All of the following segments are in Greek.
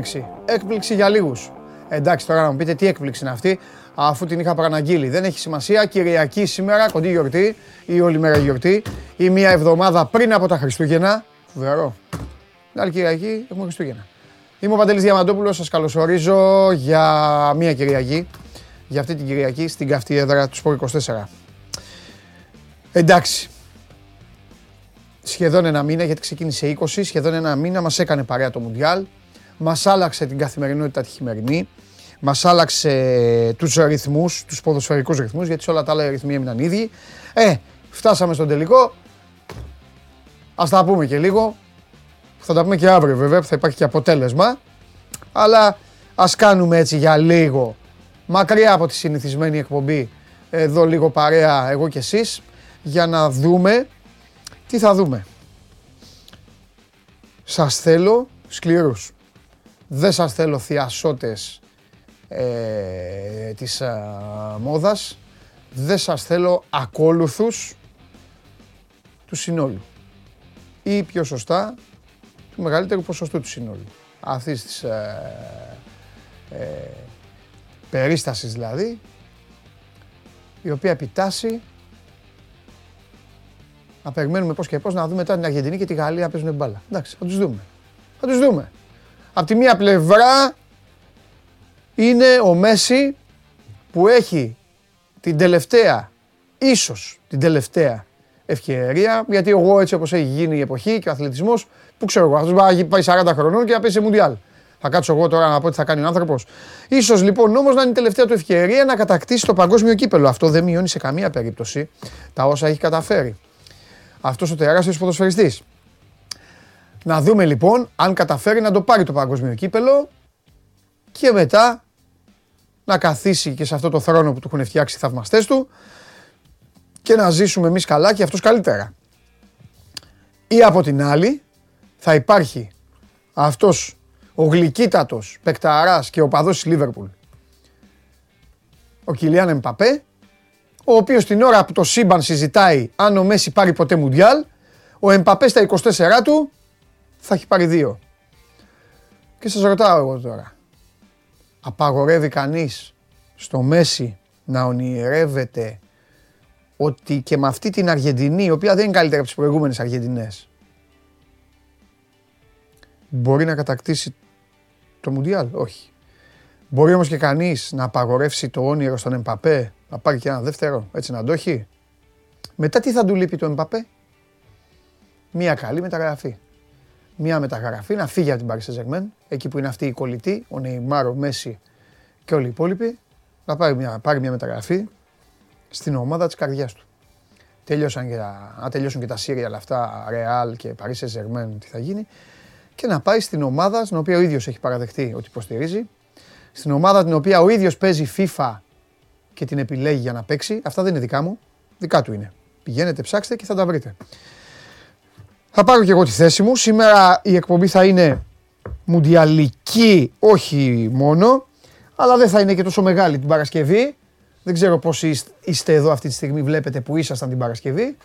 έκπληξη. Έκπληξη για λίγους. Εντάξει, τώρα να μου πείτε τι έκπληξη είναι αυτή, αφού την είχα παραναγγείλει. Δεν έχει σημασία. Κυριακή σήμερα, κοντή γιορτή ή όλη μέρα γιορτή ή μία εβδομάδα πριν από τα Χριστούγεννα. Φοβερό. Την άλλη Κυριακή έχουμε Χριστούγεννα. Είμαι ο Παντελής Διαμαντόπουλος, σας καλωσορίζω για μία Κυριακή, για αυτή την Κυριακή στην καυτή έδρα του Σπορ 24. Εντάξει, σχεδόν ένα μήνα, γιατί ξεκίνησε 20, σχεδόν ένα μήνα μας έκανε παρέα το Μουντιάλ, μας άλλαξε την καθημερινότητα τη χειμερινή, μας άλλαξε τους ρυθμούς, τους ποδοσφαιρικούς ρυθμούς, γιατί σε όλα τα άλλα ρυθμοί έμειναν ίδιοι. Ε, φτάσαμε στον τελικό, ας τα πούμε και λίγο, θα τα πούμε και αύριο βέβαια, θα υπάρχει και αποτέλεσμα. Αλλά ας κάνουμε έτσι για λίγο, μακριά από τη συνηθισμένη εκπομπή, εδώ λίγο παρέα εγώ και εσείς, για να δούμε τι θα δούμε. Σας θέλω σκληρούς. Δεν σας θέλω θειασότες ε, της α, μόδας. Δεν σας θέλω ακόλουθους του συνόλου. Ή πιο σωστά, του μεγαλύτερου ποσοστού του συνόλου. Αυτής της ε, ε, περίστασης δηλαδή, η οποία επιτάσσει να περιμένουμε πώς και πώς να δούμε μετά την Αργεντινή και τη Γαλλία να παίζουν μπάλα. Εντάξει, θα τους δούμε. Θα τους δούμε. Απ' τη μία πλευρά είναι ο Μέση που έχει την τελευταία, ίσως την τελευταία ευκαιρία, γιατί εγώ έτσι όπως έχει γίνει η εποχή και ο αθλητισμός, που ξέρω εγώ, αυτός πάει 40 χρονών και να παίζει σε Μουντιάλ. Θα κάτσω εγώ τώρα να πω τι θα κάνει ο άνθρωπος. σω λοιπόν όμως να είναι η τελευταία του ευκαιρία να κατακτήσει το παγκόσμιο κύπελο. Αυτό δεν μειώνει σε καμία περίπτωση τα όσα έχει καταφέρει. Αυτός ο τεράστιος ποδοσφαιριστής. Να δούμε λοιπόν αν καταφέρει να το πάρει το παγκόσμιο κύπελο και μετά να καθίσει και σε αυτό το θρόνο που του έχουν φτιάξει οι θαυμαστές του και να ζήσουμε εμείς καλά και αυτός καλύτερα. Ή από την άλλη θα υπάρχει αυτός ο γλυκύτατος παικταράς και ο παδός της Λίβερπουλ ο Κιλιάν Εμπαπέ ο οποίος την ώρα που το σύμπαν συζητάει αν ο Μέση πάρει ποτέ Μουντιάλ ο Εμπαπέ στα 24 του θα έχει πάρει δύο. Και σας ρωτάω εγώ τώρα απαγορεύει κανείς στο Μέση να ονειρεύεται ότι και με αυτή την Αργεντινή, η οποία δεν είναι καλύτερη από τις προηγούμενες Αργεντινές, μπορεί να κατακτήσει το Μουντιάλ; Όχι. Μπορεί όμως και κανείς να απαγορεύσει το όνειρο στον Εμπαπέ, να πάρει και ένα δεύτερο, έτσι να το έχει; Μετά τι θα του λείπει το Εμπαπέ; Μία καλή μεταγραφή. Μία μεταγραφή να φύγει από την Paris saint εκεί που είναι αυτή η κολλητή, ο Νεϊμάρ, ο Μέση και όλοι οι υπόλοιποι, να πάρει μια, πάρει μια μεταγραφή στην ομάδα της καρδιάς του. Τελειώσαν και τα, αν τελειώσουν και τα Σύριαλ αυτά, Real και Paris saint τι θα γίνει, και να πάει στην ομάδα στην οποία ο ίδιος έχει παραδεχτεί ότι υποστηρίζει, στην ομάδα την οποία ο ίδιος παίζει FIFA και την επιλέγει για να παίξει. Αυτά δεν είναι δικά μου, δικά του είναι. Πηγαίνετε, ψάξτε και θα τα βρείτε. Θα πάρω και εγώ τη θέση μου. Σήμερα η εκπομπή θα είναι μουντιαλική, όχι μόνο, αλλά δεν θα είναι και τόσο μεγάλη την Παρασκευή. Δεν ξέρω πώς είστε εδώ αυτή τη στιγμή, βλέπετε που ήσασταν την Παρασκευή.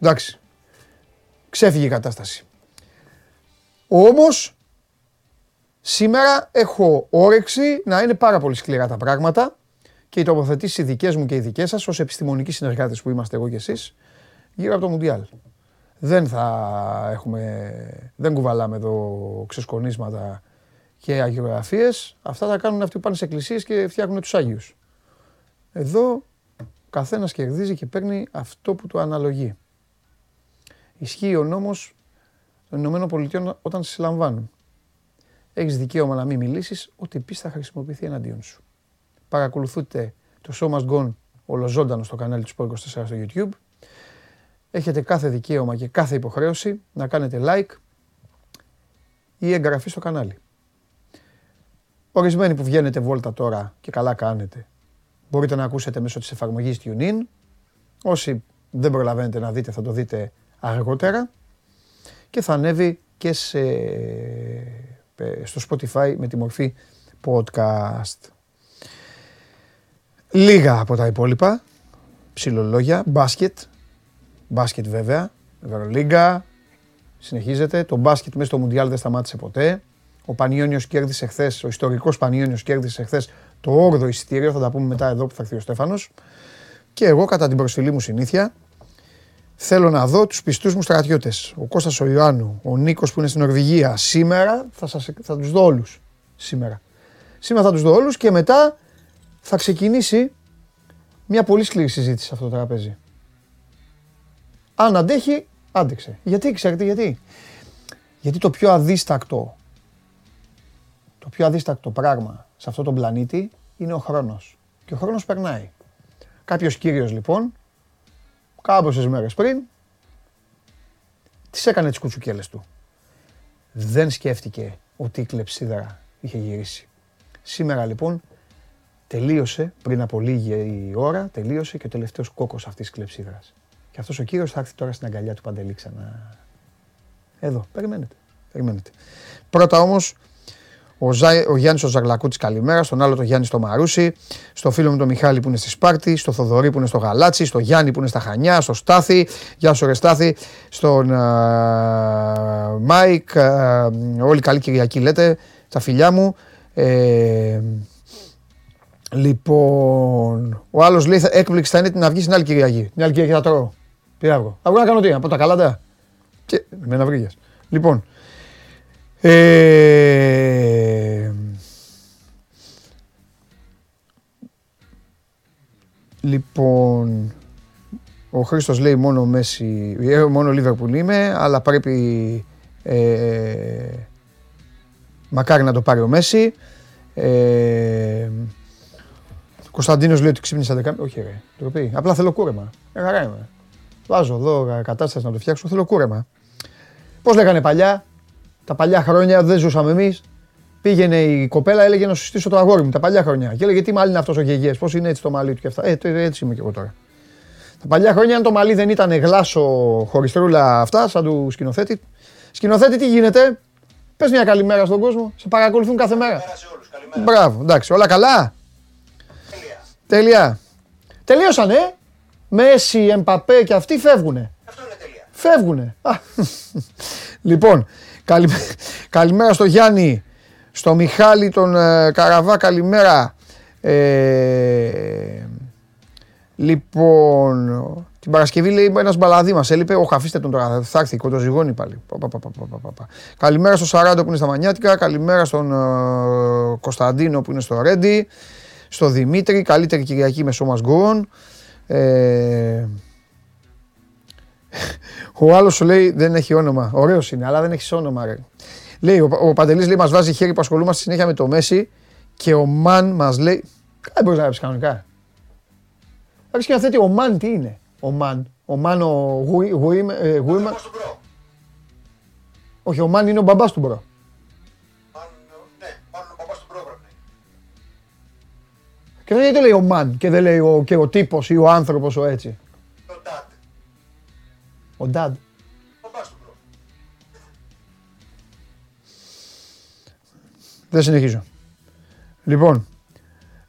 Εντάξει, ξέφυγε η κατάσταση. Όμως, σήμερα έχω όρεξη να είναι πάρα πολύ σκληρά τα πράγματα και οι τοποθετήσεις δικές μου και οι δικές σας, ως επιστημονικοί συνεργάτες που είμαστε εγώ και εσείς, γύρω από το Μουντιάλ. Δεν θα έχουμε, δεν κουβαλάμε εδώ ξεσκονίσματα και αγιογραφίες. Αυτά τα κάνουν αυτοί που πάνε σε εκκλησίες και φτιάχνουν τους Άγιους. Εδώ καθένας κερδίζει και παίρνει αυτό που του αναλογεί. Ισχύει ο νόμος των Ηνωμένων Πολιτειών όταν σε συλλαμβάνουν. Έχεις δικαίωμα να μην μιλήσεις, ότι πεις θα χρησιμοποιηθεί εναντίον σου. Παρακολουθείτε το Show Must Gone ολοζώντανο στο κανάλι του Sport 24 στο YouTube. Έχετε κάθε δικαίωμα και κάθε υποχρέωση να κάνετε like ή εγγραφή στο κανάλι. Ορισμένοι που βγαίνετε βόλτα τώρα και καλά κάνετε, μπορείτε να ακούσετε μέσω της εφαρμογής TuneIn. Όσοι δεν προλαβαίνετε να δείτε θα το δείτε αργότερα και θα ανέβει και σε, ε, στο Spotify με τη μορφή podcast. Λίγα από τα υπόλοιπα, ψιλολόγια, μπάσκετ, μπάσκετ βέβαια, Ευρωλίγκα, συνεχίζεται. Το μπάσκετ μέσα στο Μουντιάλ δεν σταμάτησε ποτέ. Ο Πανιόνιος κέρδισε χθες, ο ιστορικός Πανιόνιος κέρδισε χθες το 8ο εισιτήριο. Θα τα πούμε μετά εδώ που θα έρθει ο Στέφανος. Και εγώ, κατά την προσφυλή μου συνήθεια, θέλω να δω τους πιστούς μου στρατιώτες. Ο Κώστας ο Ιωάννου, ο Νίκος που είναι στην Νορβηγία. Σήμερα θα, σας, θα τους δω όλους. Σήμερα. Σήμερα θα τους δω όλους και μετά θα ξεκινήσει μια πολύ σκληρή συζήτηση σε αυτό το τραπέζι. Αν αντέχει, άντεξε. Γιατί, ξέρετε γιατί; Γιατί το πιο αδίστακτο, το πιο αδίστακτο πράγμα σε αυτό τον πλανήτη είναι ο χρόνος. Και ο χρόνος περνάει. Κάποιος κύριος λοιπόν, κάποιες μέρες πριν, τις έκανε τις κουτσουκέλες του. Δεν σκέφτηκε ότι η κλεψίδρα είχε γυρίσει. Σήμερα λοιπόν τελείωσε, πριν από λίγη ώρα, τελείωσε και ο τελευταίος κόκκος αυτής της κλεψίδρας. Και αυτός ο κύριος θα έρθει τώρα στην αγκαλιά του Παντελή ξανά. Εδώ, περιμένετε, περιμένετε. Πρώτα όμως, ο, Ζα... ο Γιάννης ο Ζαγλακούτης καλημέρα, στον άλλο το Γιάννη στο Μαρούσι, στο φίλο μου τον Μιχάλη που είναι στη Σπάρτη, στο Θοδωρή που είναι στο Γαλάτσι, στο Γιάννη που είναι στα Χανιά, στο Στάθη, γεια σου ρε Στάθη, στον ε, Μάικ, ε, όλη καλή Κυριακή λέτε, τα φιλιά μου. Ε, λοιπόν, ο άλλος λέει έκπληξη θα είναι την αυγή στην άλλη Κυριακή. Την άλλη Κυριακή θα τρώω. Τι αύριο. Αύριο να κάνω τι, από τα καλάτα. Και με ένα βρήκες. Λοιπόν. Ε, λοιπόν, ο Χρήστος λέει μόνο Μέση, ε, μόνο Λίβερπουλ είμαι, αλλά πρέπει ε, μακάρι να το πάρει ο Μέση. Ε, Κωνσταντίνος λέει ότι ξύπνησε 11. Όχι, ρε. Τροπή. Απλά θέλω κούρεμα. Ε, χαρά είμαι. Βάζω εδώ κατάσταση να το φτιάξω. Θέλω κούρεμα. Πώς λέγανε παλιά, τα παλιά χρόνια δεν ζούσαμε εμείς. Πήγαινε η κοπέλα, έλεγε να σου στήσω το αγόρι μου τα παλιά χρόνια. Και έλεγε τι μάλι είναι αυτός ο γεγές, πώς είναι έτσι το μαλλί του και αυτά. Ε, έτσι είμαι και εγώ τώρα. Τα παλιά χρόνια, αν το μαλλί δεν ήταν γλάσο χωριστρούλα αυτά, σαν του σκηνοθέτη. Σκηνοθέτη, τι γίνεται, Πες μια καλημέρα στον κόσμο. Σε παρακολουθούν κάθε μέρα. Καλημέρα σε όλους. Καλημέρα. Μπράβο, εντάξει, όλα καλά. Τέλεια. Τελείωσαν, ε; Μέση, Εμπαπέ και αυτοί φεύγουνε. Αυτό είναι τελεία. Φεύγουνε. λοιπόν, καλημέρα στο Γιάννη, στο Μιχάλη, τον ε, Καραβά, καλημέρα. Ε, λοιπόν, την Παρασκευή λέει ένας μπαλαδί μας. Έλειπε. Ο χαφίστε τον τώρα. Θα έρθει κοντοζυγόνι πάλι. Καλημέρα στο Σαράντο που είναι στα Μανιάτικα. Καλημέρα στον uh, Κωνσταντίνο που είναι στο Ρέντι. Στο Δημήτρη. Καλύτερη Κυριακή με σώμα γκουον. Ε, ο άλλος σου λέει δεν έχει όνομα. Ωραίος είναι, αλλά δεν έχεις όνομα. Ρε. Λέει, ο, ο Παντελής λέει: Μας βάζει χέρι που ασχολούμαστε συνέχεια με το Μέση και ο Μαν μας λέει. Κάτι μπορείς να γράψεις κανονικά. Θα σκηνοθέτη, ο Μαν τι είναι; Ο Μαν. Ο Μαν ο Γουίμαν. Όχι, ο Μαν είναι ο μπαμπάς του Μπρο. Και δεν λέει ο Μαν και δεν λέει ο, και ο τύπος ή ο άνθρωπος ο έτσι. Ο Ντάντ. Ο Ντάντ. Ο μπαμπάς του Μπρο. Δεν συνεχίζω. Λοιπόν,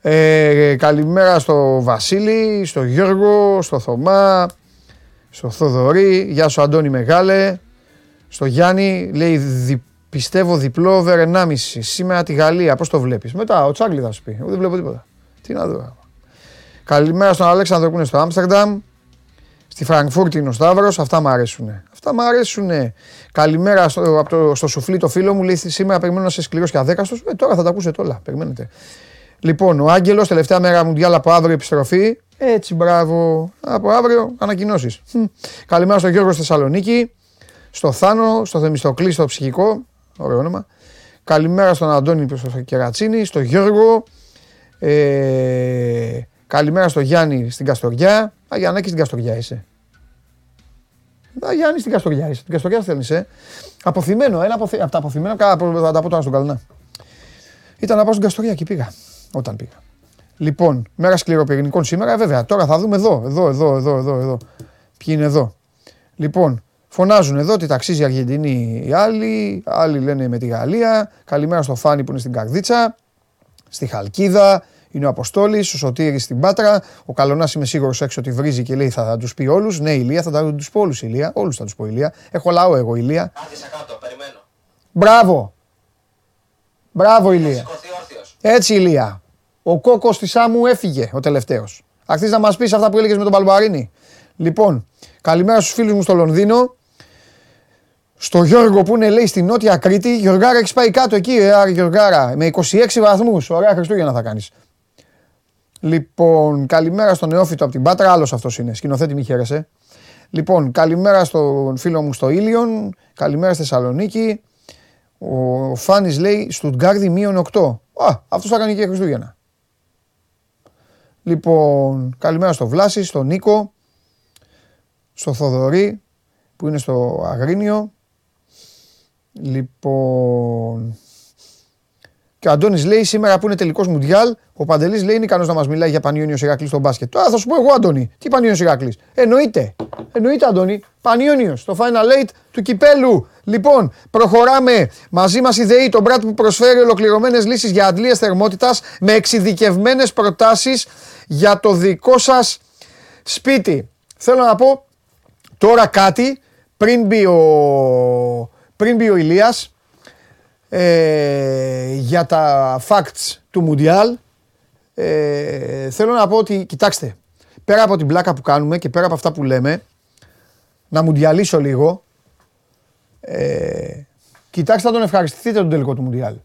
ε, καλημέρα στο Βασίλη, στο Γιώργο, στο Θωμά, στο Θοδωρή. Γεια σου Αντώνη Μεγάλε. Στο Γιάννη λέει πιστεύω διπλό over 1,5. Σήμερα τη Γαλλία. Πώς το βλέπεις; Μετά ο Τσάγκλι θα σου πει. Εγώ δεν βλέπω τίποτα. Τι να δω. Καλημέρα στον Αλέξανδρο που είναι στο Άμστερνταμ. Στη Φραγκφούρτη είναι ο Σταύρος. Αυτά μου αρέσουν. Αυτά μου αρέσουν. Καλημέρα στο, από το, στο σουφλί το φίλο μου. Λέει σήμερα περιμένω να είσαι σκληρός και αδέκαστος. Ε, τώρα θα τα ακούσετε όλα. Περιμένετε. Λοιπόν, ο Άγγελος, τελευταία μέρα μου διάλα από αύριο επιστροφή. Έτσι, μπράβο. Από αύριο ανακοινώσεις. Καλημέρα στον Γιώργος στη Θεσσαλονίκη. Στο Θάνο, στο Θεμιστοκλή, στο ψυχικό. Ωραίο όνομα. Καλημέρα στον Αντώνη στο Κερατσίνη, στο Γιώργο. Ε, καλημέρα στο Γιάννη στην Καστοριά. Α, Γιάννακη στην Καστοριά είσαι. Α, Γιάννη στην Καστοριά είσαι. Την Καστοριά θέλει, ε. Αποθυμένο, ένα αποθυ... από τα αποθυμένα, θα τα πω τώρα στον Καλνά. Ήταν να πάω στην Καστοριά και πήγα. Όταν πήγα. Λοιπόν, μέρα σκληροπυρηνικών σήμερα, ε, βέβαια. Τώρα θα δούμε εδώ, εδώ, εδώ, εδώ, εδώ, εδώ. Ποιοι είναι εδώ. Λοιπόν, φωνάζουν εδώ ότι ταξίζει η Αργεντινή οι άλλοι, άλλοι λένε με τη Γαλλία. Καλημέρα στο Φάνη που είναι στην Καρδίτσα, στη Χαλκίδα, είναι ο Αποστόλης, ο Σωτήρης στην Πάτρα. Ο Καλονάς είμαι σίγουρος έξω ότι βρίζει και λέει θα, θα τους πει όλους. Ναι, Ηλία, θα τους πω όλους Ηλία. Όλους θα τους πω Ηλία. Έχω λαό εγώ Ηλία. Άδεισα κάτω, περιμένω. Μπράβο. Μπράβο Ηλία. Έτσι Ηλία. Ο κόκο τη Σάμου έφυγε ο τελευταίος. Αρχίζεις να μας πεις αυτά που έλεγες με τον Παλμπαρίνη. Λοιπόν, καλημέρα στους φίλους μου στο Λονδίνο. Στο Γιώργο που είναι λέει στη Νότια Κρήτη. Γιωργάρα έχεις πάει κάτω εκεί, ε, Γιωργάρα. Με 26 βαθμούς. Ωραία Χριστούγεννα θα κάνεις. Λοιπόν, καλημέρα στον Νεόφυτο από την Πάτρα. Άλλος αυτός είναι. Σκηνοθέτη, μη χαίρεσαι. Λοιπόν, καλημέρα στον φίλο μου στο Ήλιον. Καλημέρα στη Θεσσαλονίκη. Ο Φάνης λέει Στουτγκάρδι μείον 8. Α, αυτός θα κάνει και Χριστούγεννα. Λοιπόν, καλημέρα στο Βλάση, στον Νίκο, στο Θοδωρή που είναι στο Αγρίνιο. Λοιπόν, και ο Αντώνης λέει σήμερα που είναι τελικός Μουντιάλ, ο Παντελής λέει είναι ικανός να μας μιλάει για Πανιόνιο Ηρακλή στο μπάσκετ. Τώρα θα σου πω εγώ, Αντώνη, τι Πανιόνιο Ηρακλή. Εννοείται. Εννοείται, Αντώνη. Πανιόνιος, το Final Eight του κυπέλου. Λοιπόν, προχωράμε. Μαζί μας η ΔΕΗ, τον Μπράτ που προσφέρει ολοκληρωμένες λύσεις για αντλίες θερμότητας με εξειδικευμένες προτάσεις για το δικό σας σπίτι. Θέλω να πω τώρα κάτι πριν μπει ο, πριν μπει ο Ηλίας, ε, για τα facts του Μουντιάλ ε, θέλω να πω ότι, κοιτάξτε, πέρα από την πλάκα που κάνουμε και πέρα από αυτά που λέμε, να μουντιαλίσω λίγο, ε, κοιτάξτε να τον ευχαριστηθείτε τον τελικό του Μουντιάλ.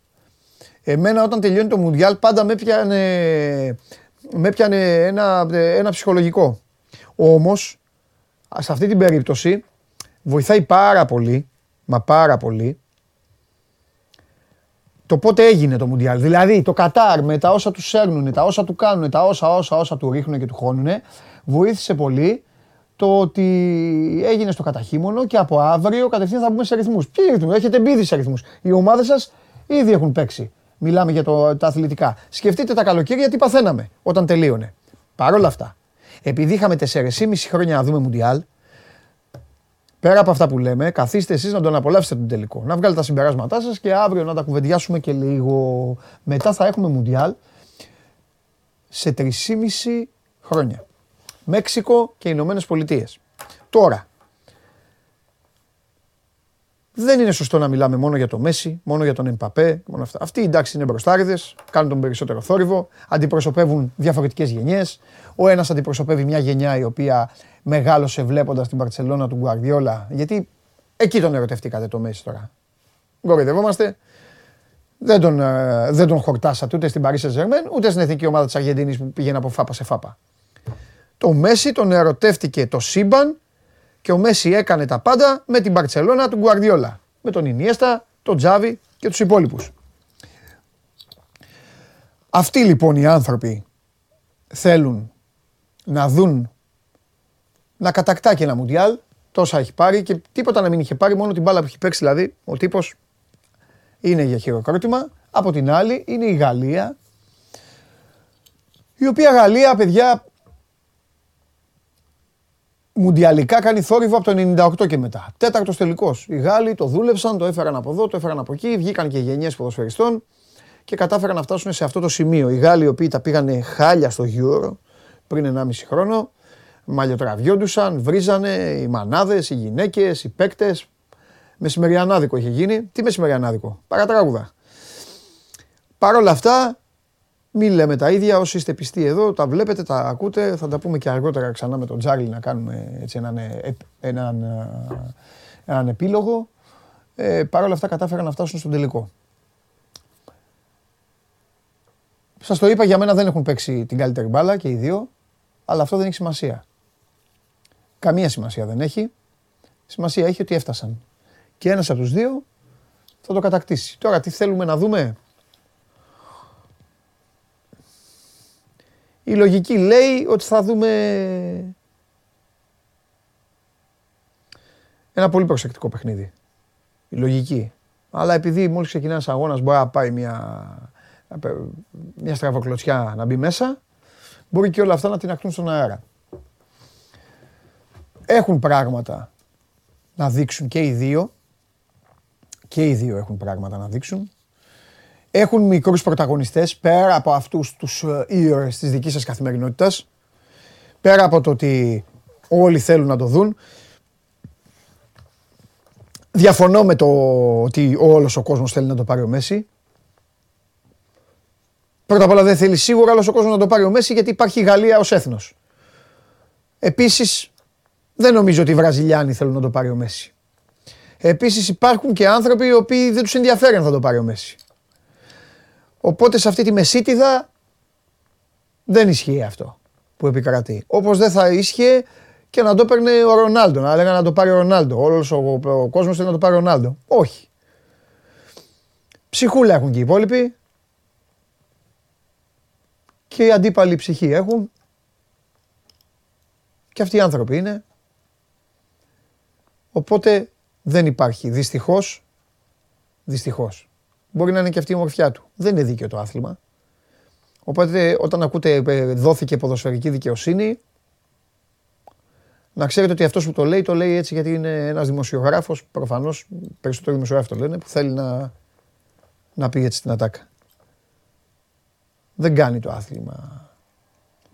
Εμένα όταν τελειώνει το Μουντιάλ πάντα με πιάνε, με πιάνε ένα, ένα ψυχολογικό. Όμως, σε αυτή την περίπτωση, βοηθάει πάρα πολύ, μα πάρα πολύ, το πότε έγινε το Μουντιάλ. Δηλαδή το Κατάρ με τα όσα τους σέρνουν, τα όσα του κάνουν, τα όσα όσα όσα του ρίχνουν και του χώνουν, βοήθησε πολύ το ότι έγινε στο καταχύμωνο και από αύριο κατευθείαν θα μπούμε σε ρυθμού. Ποιοι ρυθμού, έχετε μπει σε ρυθμού. Οι ομάδες σας ήδη έχουν παίξει. Μιλάμε για το, τα αθλητικά. Σκεφτείτε τα καλοκαίρια τι παθαίναμε όταν τελείωνε. Παρ' όλα αυτά, επειδή είχαμε 4,5 χρόνια να δούμε Μουντιάλ, Πέρα από αυτά που λέμε, καθίστε εσείς να τον απολαύσετε τον τελικό. Να βγάλετε τα συμπεράσματά σας και αύριο να τα κουβεντιάσουμε και λίγο. Μετά θα έχουμε Μουντιάλ σε 3,5 χρόνια. Μέξικο και Ηνωμένες Πολιτείες. Τώρα, δεν είναι σωστό να μιλάμε μόνο για το Μέση, μόνο για τον Εμπαπέ. Μόνο αυτά. Αυτοί εντάξει είναι μπροστάριδες, κάνουν τον περισσότερο θόρυβο, αντιπροσωπεύουν διαφορετικές γενιές. Ο ένας αντιπροσωπεύει μια γενιά η οποία μεγάλωσε βλέποντας την Παρσελώνα του Γκουαρδιόλα. Γιατί εκεί τον ερωτευτήκατε το Μέση τώρα. Κοροϊδευόμαστε. Δεν τον, ε, δεν τον χορτάσατε ούτε στην Παρίσι Ζερμέν, ούτε στην εθνική ομάδα της Αργεντινή που πήγαινε από φάπα σε φάπα. Το Μέση τον ερωτεύτηκε το σύμπαν και ο Μέση έκανε τα πάντα με την Μπαρτσελώνα του Γκουαρδιόλα. Με τον Ινιέστα, τον Τζάβι και τους υπόλοιπους. Αυτοί λοιπόν οι άνθρωποι θέλουν να δουν να κατακτά και ένα Μουντιάλ, τόσα έχει πάρει και τίποτα να μην είχε πάρει, μόνο την μπάλα που έχει παίξει δηλαδή, ο τύπος είναι για χειροκρότημα. Από την άλλη είναι η Γαλλία, η οποία Γαλλία, παιδιά, μουντιαλικά κάνει θόρυβο από το 98 και μετά. Τέταρτος τελικός. Οι Γάλλοι το δούλεψαν, το έφεραν από εδώ, το έφεραν από εκεί, βγήκαν και γενιές ποδοσφαιριστών και κατάφεραν να φτάσουν σε αυτό το σημείο. Οι Γάλλοι, οι οποίοι τα πήγανε χάλια στο Euro πριν 1,5 χρόνο, μαλλιοτραβιόντουσαν, βρίζανε οι μανάδες, οι γυναίκες, οι παίκτες. Μεσημεριανάδικο είχε γίνει. Τι μεσημεριανάδικο, παρατράγουδα. Παρ' όλα αυτά, μην λέμε τα ίδια. Όσοι είστε πιστοί εδώ, τα βλέπετε, τα ακούτε. Θα τα πούμε και αργότερα ξανά με τον Τζάρλι να κάνουμε έτσι έναν, ε, έναν, ε, έναν επίλογο. Ε, Παρ' όλα αυτά κατάφεραν να φτάσουν στον τελικό. Σας το είπα, για μένα δεν έχουν παίξει την καλύτερη μπάλα και οι δύο, αλλά αυτό δεν έχει σημασία. Καμία σημασία δεν έχει. Σημασία έχει ότι έφτασαν. Και ένας από τους δύο θα το κατακτήσει. Τώρα τι θέλουμε να δούμε; Η λογική λέει ότι θα δούμε ένα πολύ προσεκτικό παιχνίδι. Η λογική. Αλλά επειδή μόλις ξεκινά ένας αγώνας μπορεί να πάει μια, μια στραβοκλωτσιά να μπει μέσα, μπορεί και όλα αυτά να την ακτούν στον αέρα έχουν πράγματα να δείξουν και οι δύο. Και οι δύο έχουν πράγματα να δείξουν. Έχουν μικρούς πρωταγωνιστές πέρα από αυτούς τους ε, ήρωες της δικής σας καθημερινότητας. Πέρα από το ότι όλοι θέλουν να το δουν. Διαφωνώ με το ότι όλος ο κόσμος θέλει να το πάρει ο Μέση. Πρώτα απ' όλα δεν θέλει σίγουρα όλος ο κόσμος να το πάρει ο Μέση γιατί υπάρχει η Γαλλία ως έθνος. Επίσης δεν νομίζω ότι οι Βραζιλιάνοι θέλουν να το πάρει ο Μέση. Επίσης υπάρχουν και άνθρωποι οι οποίοι δεν τους ενδιαφέρει αν θα το πάρει ο Μέση. Οπότε σε αυτή τη μεσίτιδα δεν ισχύει αυτό που επικρατεί. Όπως δεν θα ίσχυε και να το παίρνει ο Ρονάλντο. Να λέγανε να το πάρει ο Ρονάλντο. Όλος ο, ο κόσμος θέλει να το πάρει ο Ρονάλντο. Όχι. Ψυχούλα έχουν και οι υπόλοιποι. Και οι αντίπαλοι ψυχή έχουν. Και αυτοί οι άνθρωποι είναι. Οπότε δεν υπάρχει. Δυστυχώς. Δυστυχώς. Μπορεί να είναι και αυτή η ομορφιά του. Δεν είναι δίκαιο το άθλημα. Οπότε όταν ακούτε ε, δόθηκε ποδοσφαιρική δικαιοσύνη, να ξέρετε ότι αυτός που το λέει, το λέει έτσι γιατί είναι ένας δημοσιογράφος, προφανώς περισσότερο δημοσιογράφο το λένε, που θέλει να, να πει έτσι την ατάκα. Δεν κάνει το άθλημα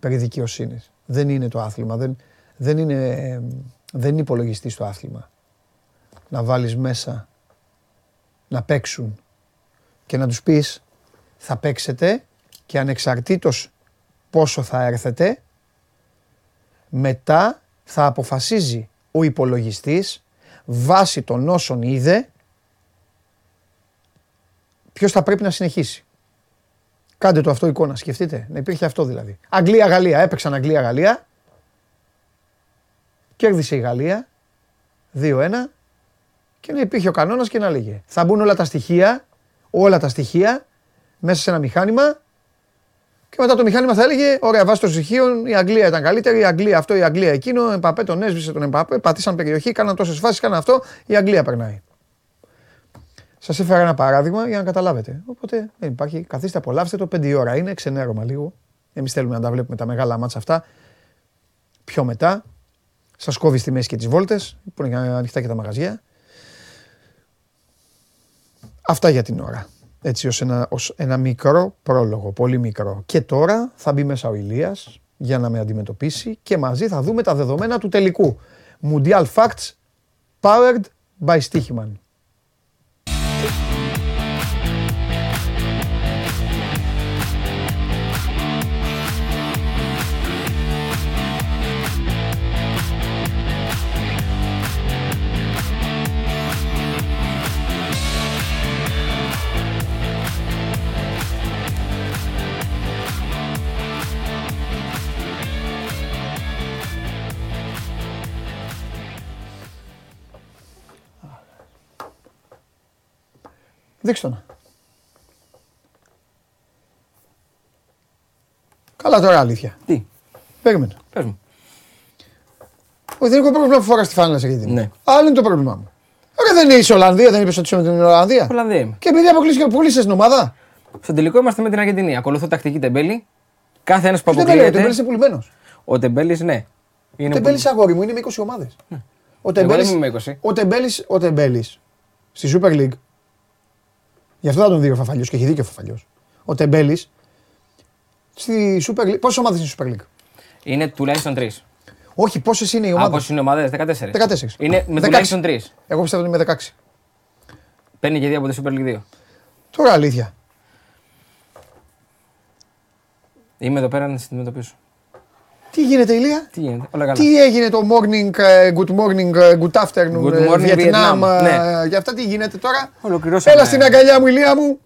περί δικαιοσύνης. Δεν είναι το άθλημα. Δεν, δεν είναι, δεν είναι υπολογιστής το άθλημα. Να βάλεις μέσα να παίξουν και να τους πεις θα παίξετε και ανεξαρτήτως πόσο θα έρθετε μετά θα αποφασίζει ο υπολογιστής βάσει των όσων είδε ποιος θα πρέπει να συνεχίσει. Κάντε το αυτό εικόνα, σκεφτείτε. Να υπήρχε αυτό δηλαδή. Αγγλία-Γαλλία, έπαιξαν Αγγλία-Γαλλία. Κέρδισε η Γαλλία 2-1 και να υπήρχε ο κανόνας και να λέγε θα μπουν όλα τα στοιχεία, όλα τα στοιχεία μέσα σε ένα μηχάνημα και μετά το μηχάνημα θα έλεγε: Ωραία, βάσει των στοιχείων η Αγγλία ήταν καλύτερη, η Αγγλία αυτό, η Αγγλία εκείνο. Ο Εμπαπέ τον έσβησε τον Εμπαπέ, πατήσαν περιοχή, κάναν τόσες φάσεις, κάναν αυτό. Η Αγγλία περνάει. Σας έφερα ένα παράδειγμα για να καταλάβετε. Οπότε δεν υπάρχει. Καθίστε, απολαύστε το. Πέντε ώρα είναι, ξενέρωμα λίγο. Εμείς θέλουμε να τα βλέπουμε τα μεγάλα μάτσα αυτά. Πιο μετά. Σας κόβει στη μέση και τις βόλτες, που είναι ανοιχτά και τα μαγαζιά. Αυτά για την ώρα έτσι ως ένα, ως ένα μικρό πρόλογο, πολύ μικρό. Και τώρα θα μπει μέσα ο Ηλίας για να με αντιμετωπίσει και μαζί θα δούμε τα δεδομένα του τελικού. Mundial Facts Powered by Stichiman. Δείξτε το να. Καλά τώρα αλήθεια. Τι; Περίμενε. Πες μου. Όχι, δεν έχω πρόβλημα που φορά τη φάνελα σε γιατί. Ναι. Άλλο είναι το πρόβλημά μου. Ωραία, δεν είσαι Ολλανδία, δεν είπε ότι είσαι με την Ολλανδία. Ολλανδία είμαι. Και επειδή αποκλείστηκε πολύ σε την ομάδα. Στο τελικό είμαστε με την Αργεντινή. Ακολουθώ τακτική τεμπέλη. Κάθε ένας που Δεν λέει, ο Τεμπέλης αποκλείεται. είναι πουλημένος. Ο τεμπέλης, ναι. Ο Είναι Τεμπέλης που- αγόρι μου είναι με 20 ομάδες. Ο Εγώ Τεμπέλης- δεν είμαι με 20. Ο Τεμπέλης, ο Τεμπέλης στη Super League. Γι' αυτό θα τον δει ο Φαφαλιός και έχει δίκιο ο Φαφαλιός. Ο Τεμπέλης στη Super League. Πόσες ομάδες είναι στη Super League; Είναι τουλάχιστον τρεις. Όχι, πόσες είναι οι Από ομάδες. είναι ομάδες, 14. 14. Είναι με 16. τουλάχιστον τρεις. Εγώ πιστεύω ότι είναι με 16. Παίρνει και δύο από τη Super League 2. Τώρα αλήθεια. Είμαι εδώ πέρα να σε αντιμετωπίσω. Τι γίνεται Ηλία; Τι γίνεται, όλα καλά. Τι έγινε το morning, ε, good morning, ε, good afternoon, Good ε, morning, Vietnam, Vietnam. ε, Ναι. για αυτά τι γίνεται τώρα; Ολοκληρώσαμε. Έλα στην αγκαλιά μου Ηλία μου.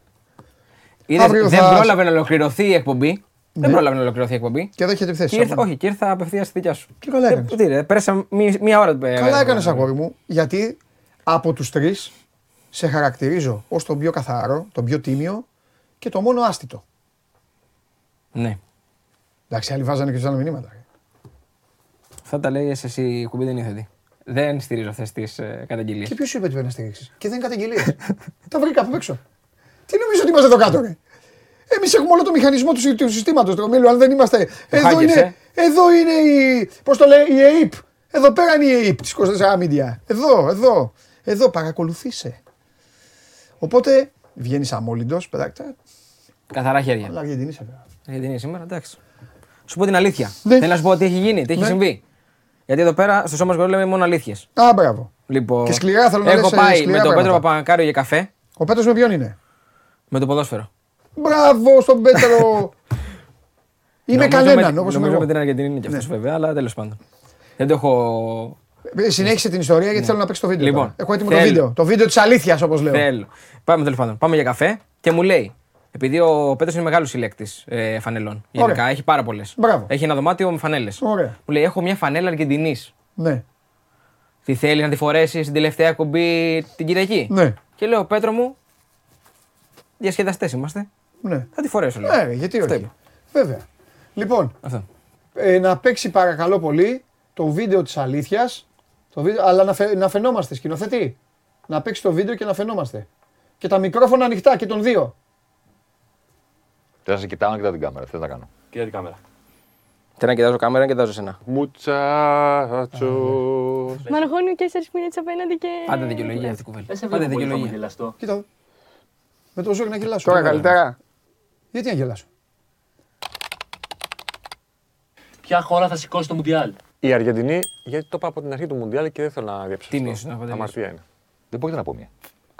Είδες, αύριο δεν θα- πρόλαβε να ολοκληρωθεί η εκπομπή. Δεν πρόλαβε να ολοκληρωθεί η εκπομπή. Και εδώ έχετε θέση. Και ήρθα, όχι, και ήρθα απευθείας στη δικιά σου. Και καλά Ε, έκανες. Τι ρε, πέρασα μí- μία ώρα. ε, Καλά ε, έκανες ε, αγόρι μου, γιατί από τους τρεις σε χαρακτηρίζω ως τον πιο καθαρό, τον πιο τίμιο και το μόνο άστητο. Ναι. Εντάξει, άλλοι βάζανε και άλλα μηνύματα. Ρε. Αυτά τα λέει εσύ η κουμπί δεν ήθελε. Δεν στηρίζω αυτές τις καταγγελίες. Και ποιος σου είπε ότι πρέπει να στηρίξεις; Και δεν είναι καταγγελίες. Τα βρήκα από έξω. Τι νομίζω ότι είμαστε εδώ κάτω, ρε; Εμείς έχουμε όλο το μηχανισμό του, του συστήματος του ομίλου, αν δεν είμαστε. Εδώ hackers, είναι, ε. εδώ είναι η. Πώς το λέει, η ΑΕΠ. Εδώ πέρα είναι η ΑΕΠ της 24 Media. Εδώ, εδώ. Εδώ, παρακολουθήσε. Οπότε βγαίνεις αμόλυντος, πετάκτε. Καθαρά χέρια. Αλλά Αργεντινή σε βέβαια. Αργεντινή σήμερα, εντάξει. Σου πω την αλήθεια. Ναι. Θέλω να σου πω τι έχει γίνει, τι έχει Ναι. συμβεί. Γιατί εδώ πέρα στο σώμα λέμε μόνο αλήθειες. Α, μπράβο. Λοιπόν, Και σκληρά θέλω να Έχω λες, ε, πάει σκληρά με τον Πέτρο πράγματα. Παπανκάριο για καφέ Ο Πέτρος με ποιον είναι; με το ποδόσφαιρο. Μπράβο στον Πέτρο. είναι Νομίζω κανέναν με, όπως είμαι Νομίζω εγώ. με την Αργεντινή είναι και αυτός βέβαια, αλλά τέλος πάντων. Δεν το έχω. Ε, Συνέχισε την ιστορία γιατί θέλω να παίξει το βίντεο. Λοιπόν, τώρα. Έχω έτοιμο το θέλω. βίντεο. Το βίντεο της αλήθειας όπως λέω. Θέλω. Πάμε τέλος πάντων. Πάμε για καφέ και μου λέει. Επειδή ο Πέτρος είναι μεγάλος συλλέκτης ε, φανελών. Γενικά Ωραία. έχει πάρα πολλές. Μπράβο. Έχει ένα δωμάτιο με φανέλες. Ωραία. Μου λέει: Έχω μια φανέλα Αργεντινής. Ναι. Τι θέλει να τη φορέσει στην τελευταία κουμπί την Κυριακή. Ναι. Και λέω: Πέτρο μου, διασκεδαστές είμαστε. ναι. Θα τη φορέσω. Λέω. Ναι, γιατί Αυτό όχι. είπα. Βέβαια. Λοιπόν, Αυτό. ε, να παίξει παρακαλώ πολύ το βίντεο της αλήθειας, το βίντεο, αλλά να, φε, να φαινόμαστε σκηνοθετή. Να παίξει το βίντεο και να φαινόμαστε. Και τα μικρόφωνα ανοιχτά και των δύο. Θε να σε κοιτάω να κοιτάω την κάμερα. Θες να κάνω; Κοίτα την κάμερα. Θέλω να κοιτάζω κάμερα και κοιτάζω σένα. Μουτσάτσο. Μαραγώνει και 4 μήνες απέναντι και. Πάντα δικαιολογία αυτή η κουβέντα. Δεν σε Πάντα βλέπω πολύ δικαιολογία. χαμογελαστό. Κοίτα. εδώ. Με το ζόρι να γελάσω. Τώρα Ωραία. καλύτερα. Γιατί να γελάσω; Ποια χώρα θα σηκώσει το Μουντιάλ; Η Αργεντινή, γιατί το είπα από την αρχή του Μουντιάλ και δεν θέλω να διαψευστώ. Τίμιος να αποτελείς. Αμαρτία είναι. Δεν πρόκειται να πω μία.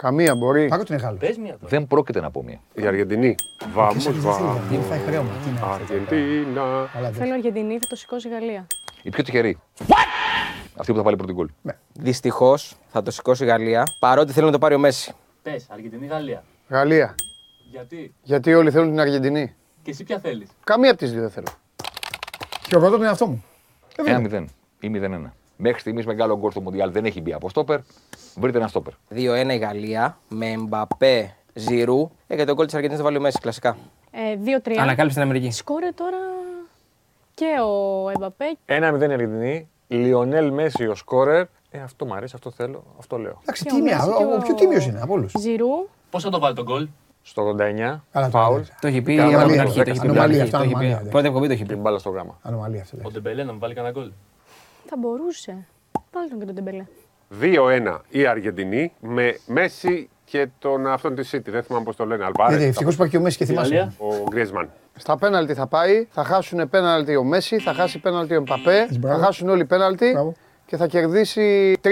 Καμία μπορεί. Πάκο την Γάλλο. Πες μία τώρα. Δεν πρόκειται να πω μία. Η Αργεντινή. Βάμος, βάμος. Δεν φάει χρέωμα. Τι είναι αυτό. Αργεντίνα. Καλά, Θέλω Αργεντινή, θα το σηκώσει η Γαλλία. Η πιο τυχερή. Αυτή που θα βάλει πρώτη γκολ. Δυστυχώς θα το σηκώσει η Γαλλία παρότι θέλει να το πάρει ο Μέση. Πες, Αργεντινή Γαλλία. Γαλλία. Γιατί; Γιατί όλοι θέλουν την Αργεντινή. Και εσύ ποια θέλεις; Καμία από τις δύο δεν θέλω. Χειροκροτώ τον εαυτό μου. Ε, βέβαια. 1-0 ή 0-1. Μέχρι στιγμής μεγάλο γκολ στο Μουντιάλ δεν έχει μπει από στόπερ. Βρείτε ένα στόπερ. 2-1 η Γαλλία με Μπαπέ, Ζηρού. Ε, και τον γκολ της Αργεντινής θα βάλει ο Μέση κλασικά. Ε, 2-3. Ανακάλυψε την Αμερική. Σκόρε τώρα και ο Εμπαπέ. 1-0 η Αργεντινή. Λιονέλ Μέση ο σκόρερ. Ε, αυτό μου αρέσει, αυτό θέλω, αυτό λέω. Εντάξει, Και ο τίμια. Μέση Ο, και ο, ο- πιο τίμιος είναι από όλους. Ζηρού. Πώς θα το βάλει τον γκολ. Στο 89. Καλά, το Φάουλ. έδειξε. Το έχει πει Ανομαλία, από την αρχή. Το έχει πει από την ανομαλία, αρχή. αυτά Το έχει ανομαλία, πει. ναι. Πρώτη εκπομπή το έχει πει. Την μπάλα στο γράμμα. Ανομαλία αυτό. Ο λέει. Ντεμπελέ να μου βάλει κανένα γκολ. Θα μπορούσε. Πάλι τον και τον Τεμπελέ. 2-1 η Αργεντινή με Μέση και τον αυτόν τη City. Δεν θυμάμαι πώς το λένε. Γιατί Αλβάρε. ευτυχώς υπάρχει και ο Μέση και Η θυμάσαι. Γαλλία. Ο Γκρίσμαν. Στα πέναλτι θα πάει, θα χάσουν πέναλτι ο Μέση, θα χάσει πέναλτι ο Εμπαπέ, θα μπράβο. χάσουν όλοι πέναλτι Μπράβο. και θα κερδίσει 3-2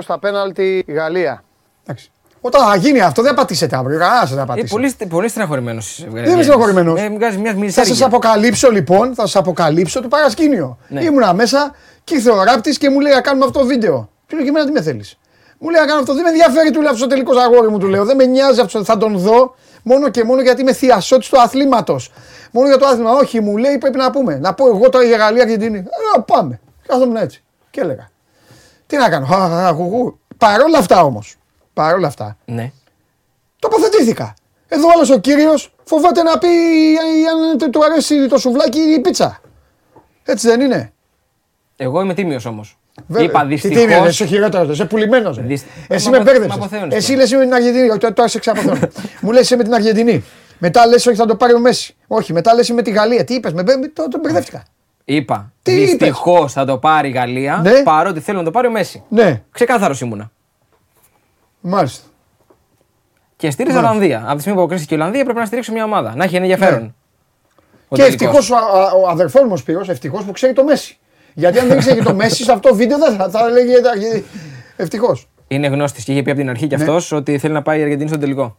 στα πέναλτι η Γαλλία. Εντάξει. Όταν θα γίνει αυτό, δεν πατήσετε αύριο. Κανένας δεν θα Ε, πατήσει. πολύ, πολύ στεναχωρημένος. Δεν είμαι στεναχωρημένος. Ε, μου βγάζεις μια Θα μισή. σας αποκαλύψω λοιπόν, θα σας αποκαλύψω το παρασκήνιο. Ναι. Ήμουνα μέσα και ήρθε ο ράπτης και μου λέει να κάνουμε αυτό το βίντεο. Του λέω και εμένα τι με θέλεις. Μου λέει να κάνω αυτό. Δεν με ενδιαφέρει, του λέω αυτό ο τελικό αγόρι μου, του λέω. Δεν με νοιάζει αυτό. Θα τον δω μόνο και μόνο γιατί είμαι θειασότης του αθλήματος. Μόνο για το άθλημα. Όχι, μου λέει πρέπει να πούμε. Να πω εγώ τώρα για Γαλλία Αργεντινή. Ε, πάμε. Κάθομαι έτσι. Και έλεγα. Τι να κάνω. Χαχαχαχουχου. Παρ' όλα αυτά όμως. Παρ' όλα αυτά. Ναι. Τοποθετήθηκα. Εδώ άλλος ο κύριος φοβάται να πει ε, αν του αρέσει το σουβλάκι ή η πίτσα. Έτσι δεν είναι. Εγώ είμαι τίμιος όμως. Βέβαια. Είπα Τι δυστυχώ. τίμιο, είσαι χειρότερος, είσαι πουλημένος. Δυσ- Εσύ Μα με απο- μπέρδεψες. μα αποθέωνες Εσύ τώρα. λες είμαι την Αργεντινή. Τώρα, τώρα σε ξαποθέω. Μου λες είμαι με την Αργεντινή. Μετά λες όχι θα το πάρει ο Μέση. Όχι, μετά λες είμαι με τη Γαλλία. Τι είπες, με μπέ- το, το μπερδεύτηκα. Είπα. Τι είπες; Δυστυχώς θα το πάρει η Γαλλία Ναι. παρότι θέλω να το πάρει ο Μέση. Ναι, Ξεκάθαρος ήμουνα. μάλιστα. Και στήριζα Ολλανδία. Από τη στιγμή που αποκρίστηκε η Ολλανδία πρέπει να στηρίξω μια ομάδα. Να έχει ένα ενδιαφέρον. Ο και τελικός. ευτυχώς ο, α- ο αδερφός μου Σπύρος, ευτυχώς που ξέρει το Μέση. Γιατί αν δεν ξέρει το Μέση, σε αυτό το βίντεο δεν θα, θα έλεγε. Ευτυχώς. Είναι γνώστης και είχε πει από την αρχή κι Ναι. αυτός ότι θέλει να πάει η Αργεντινή στον τελικό.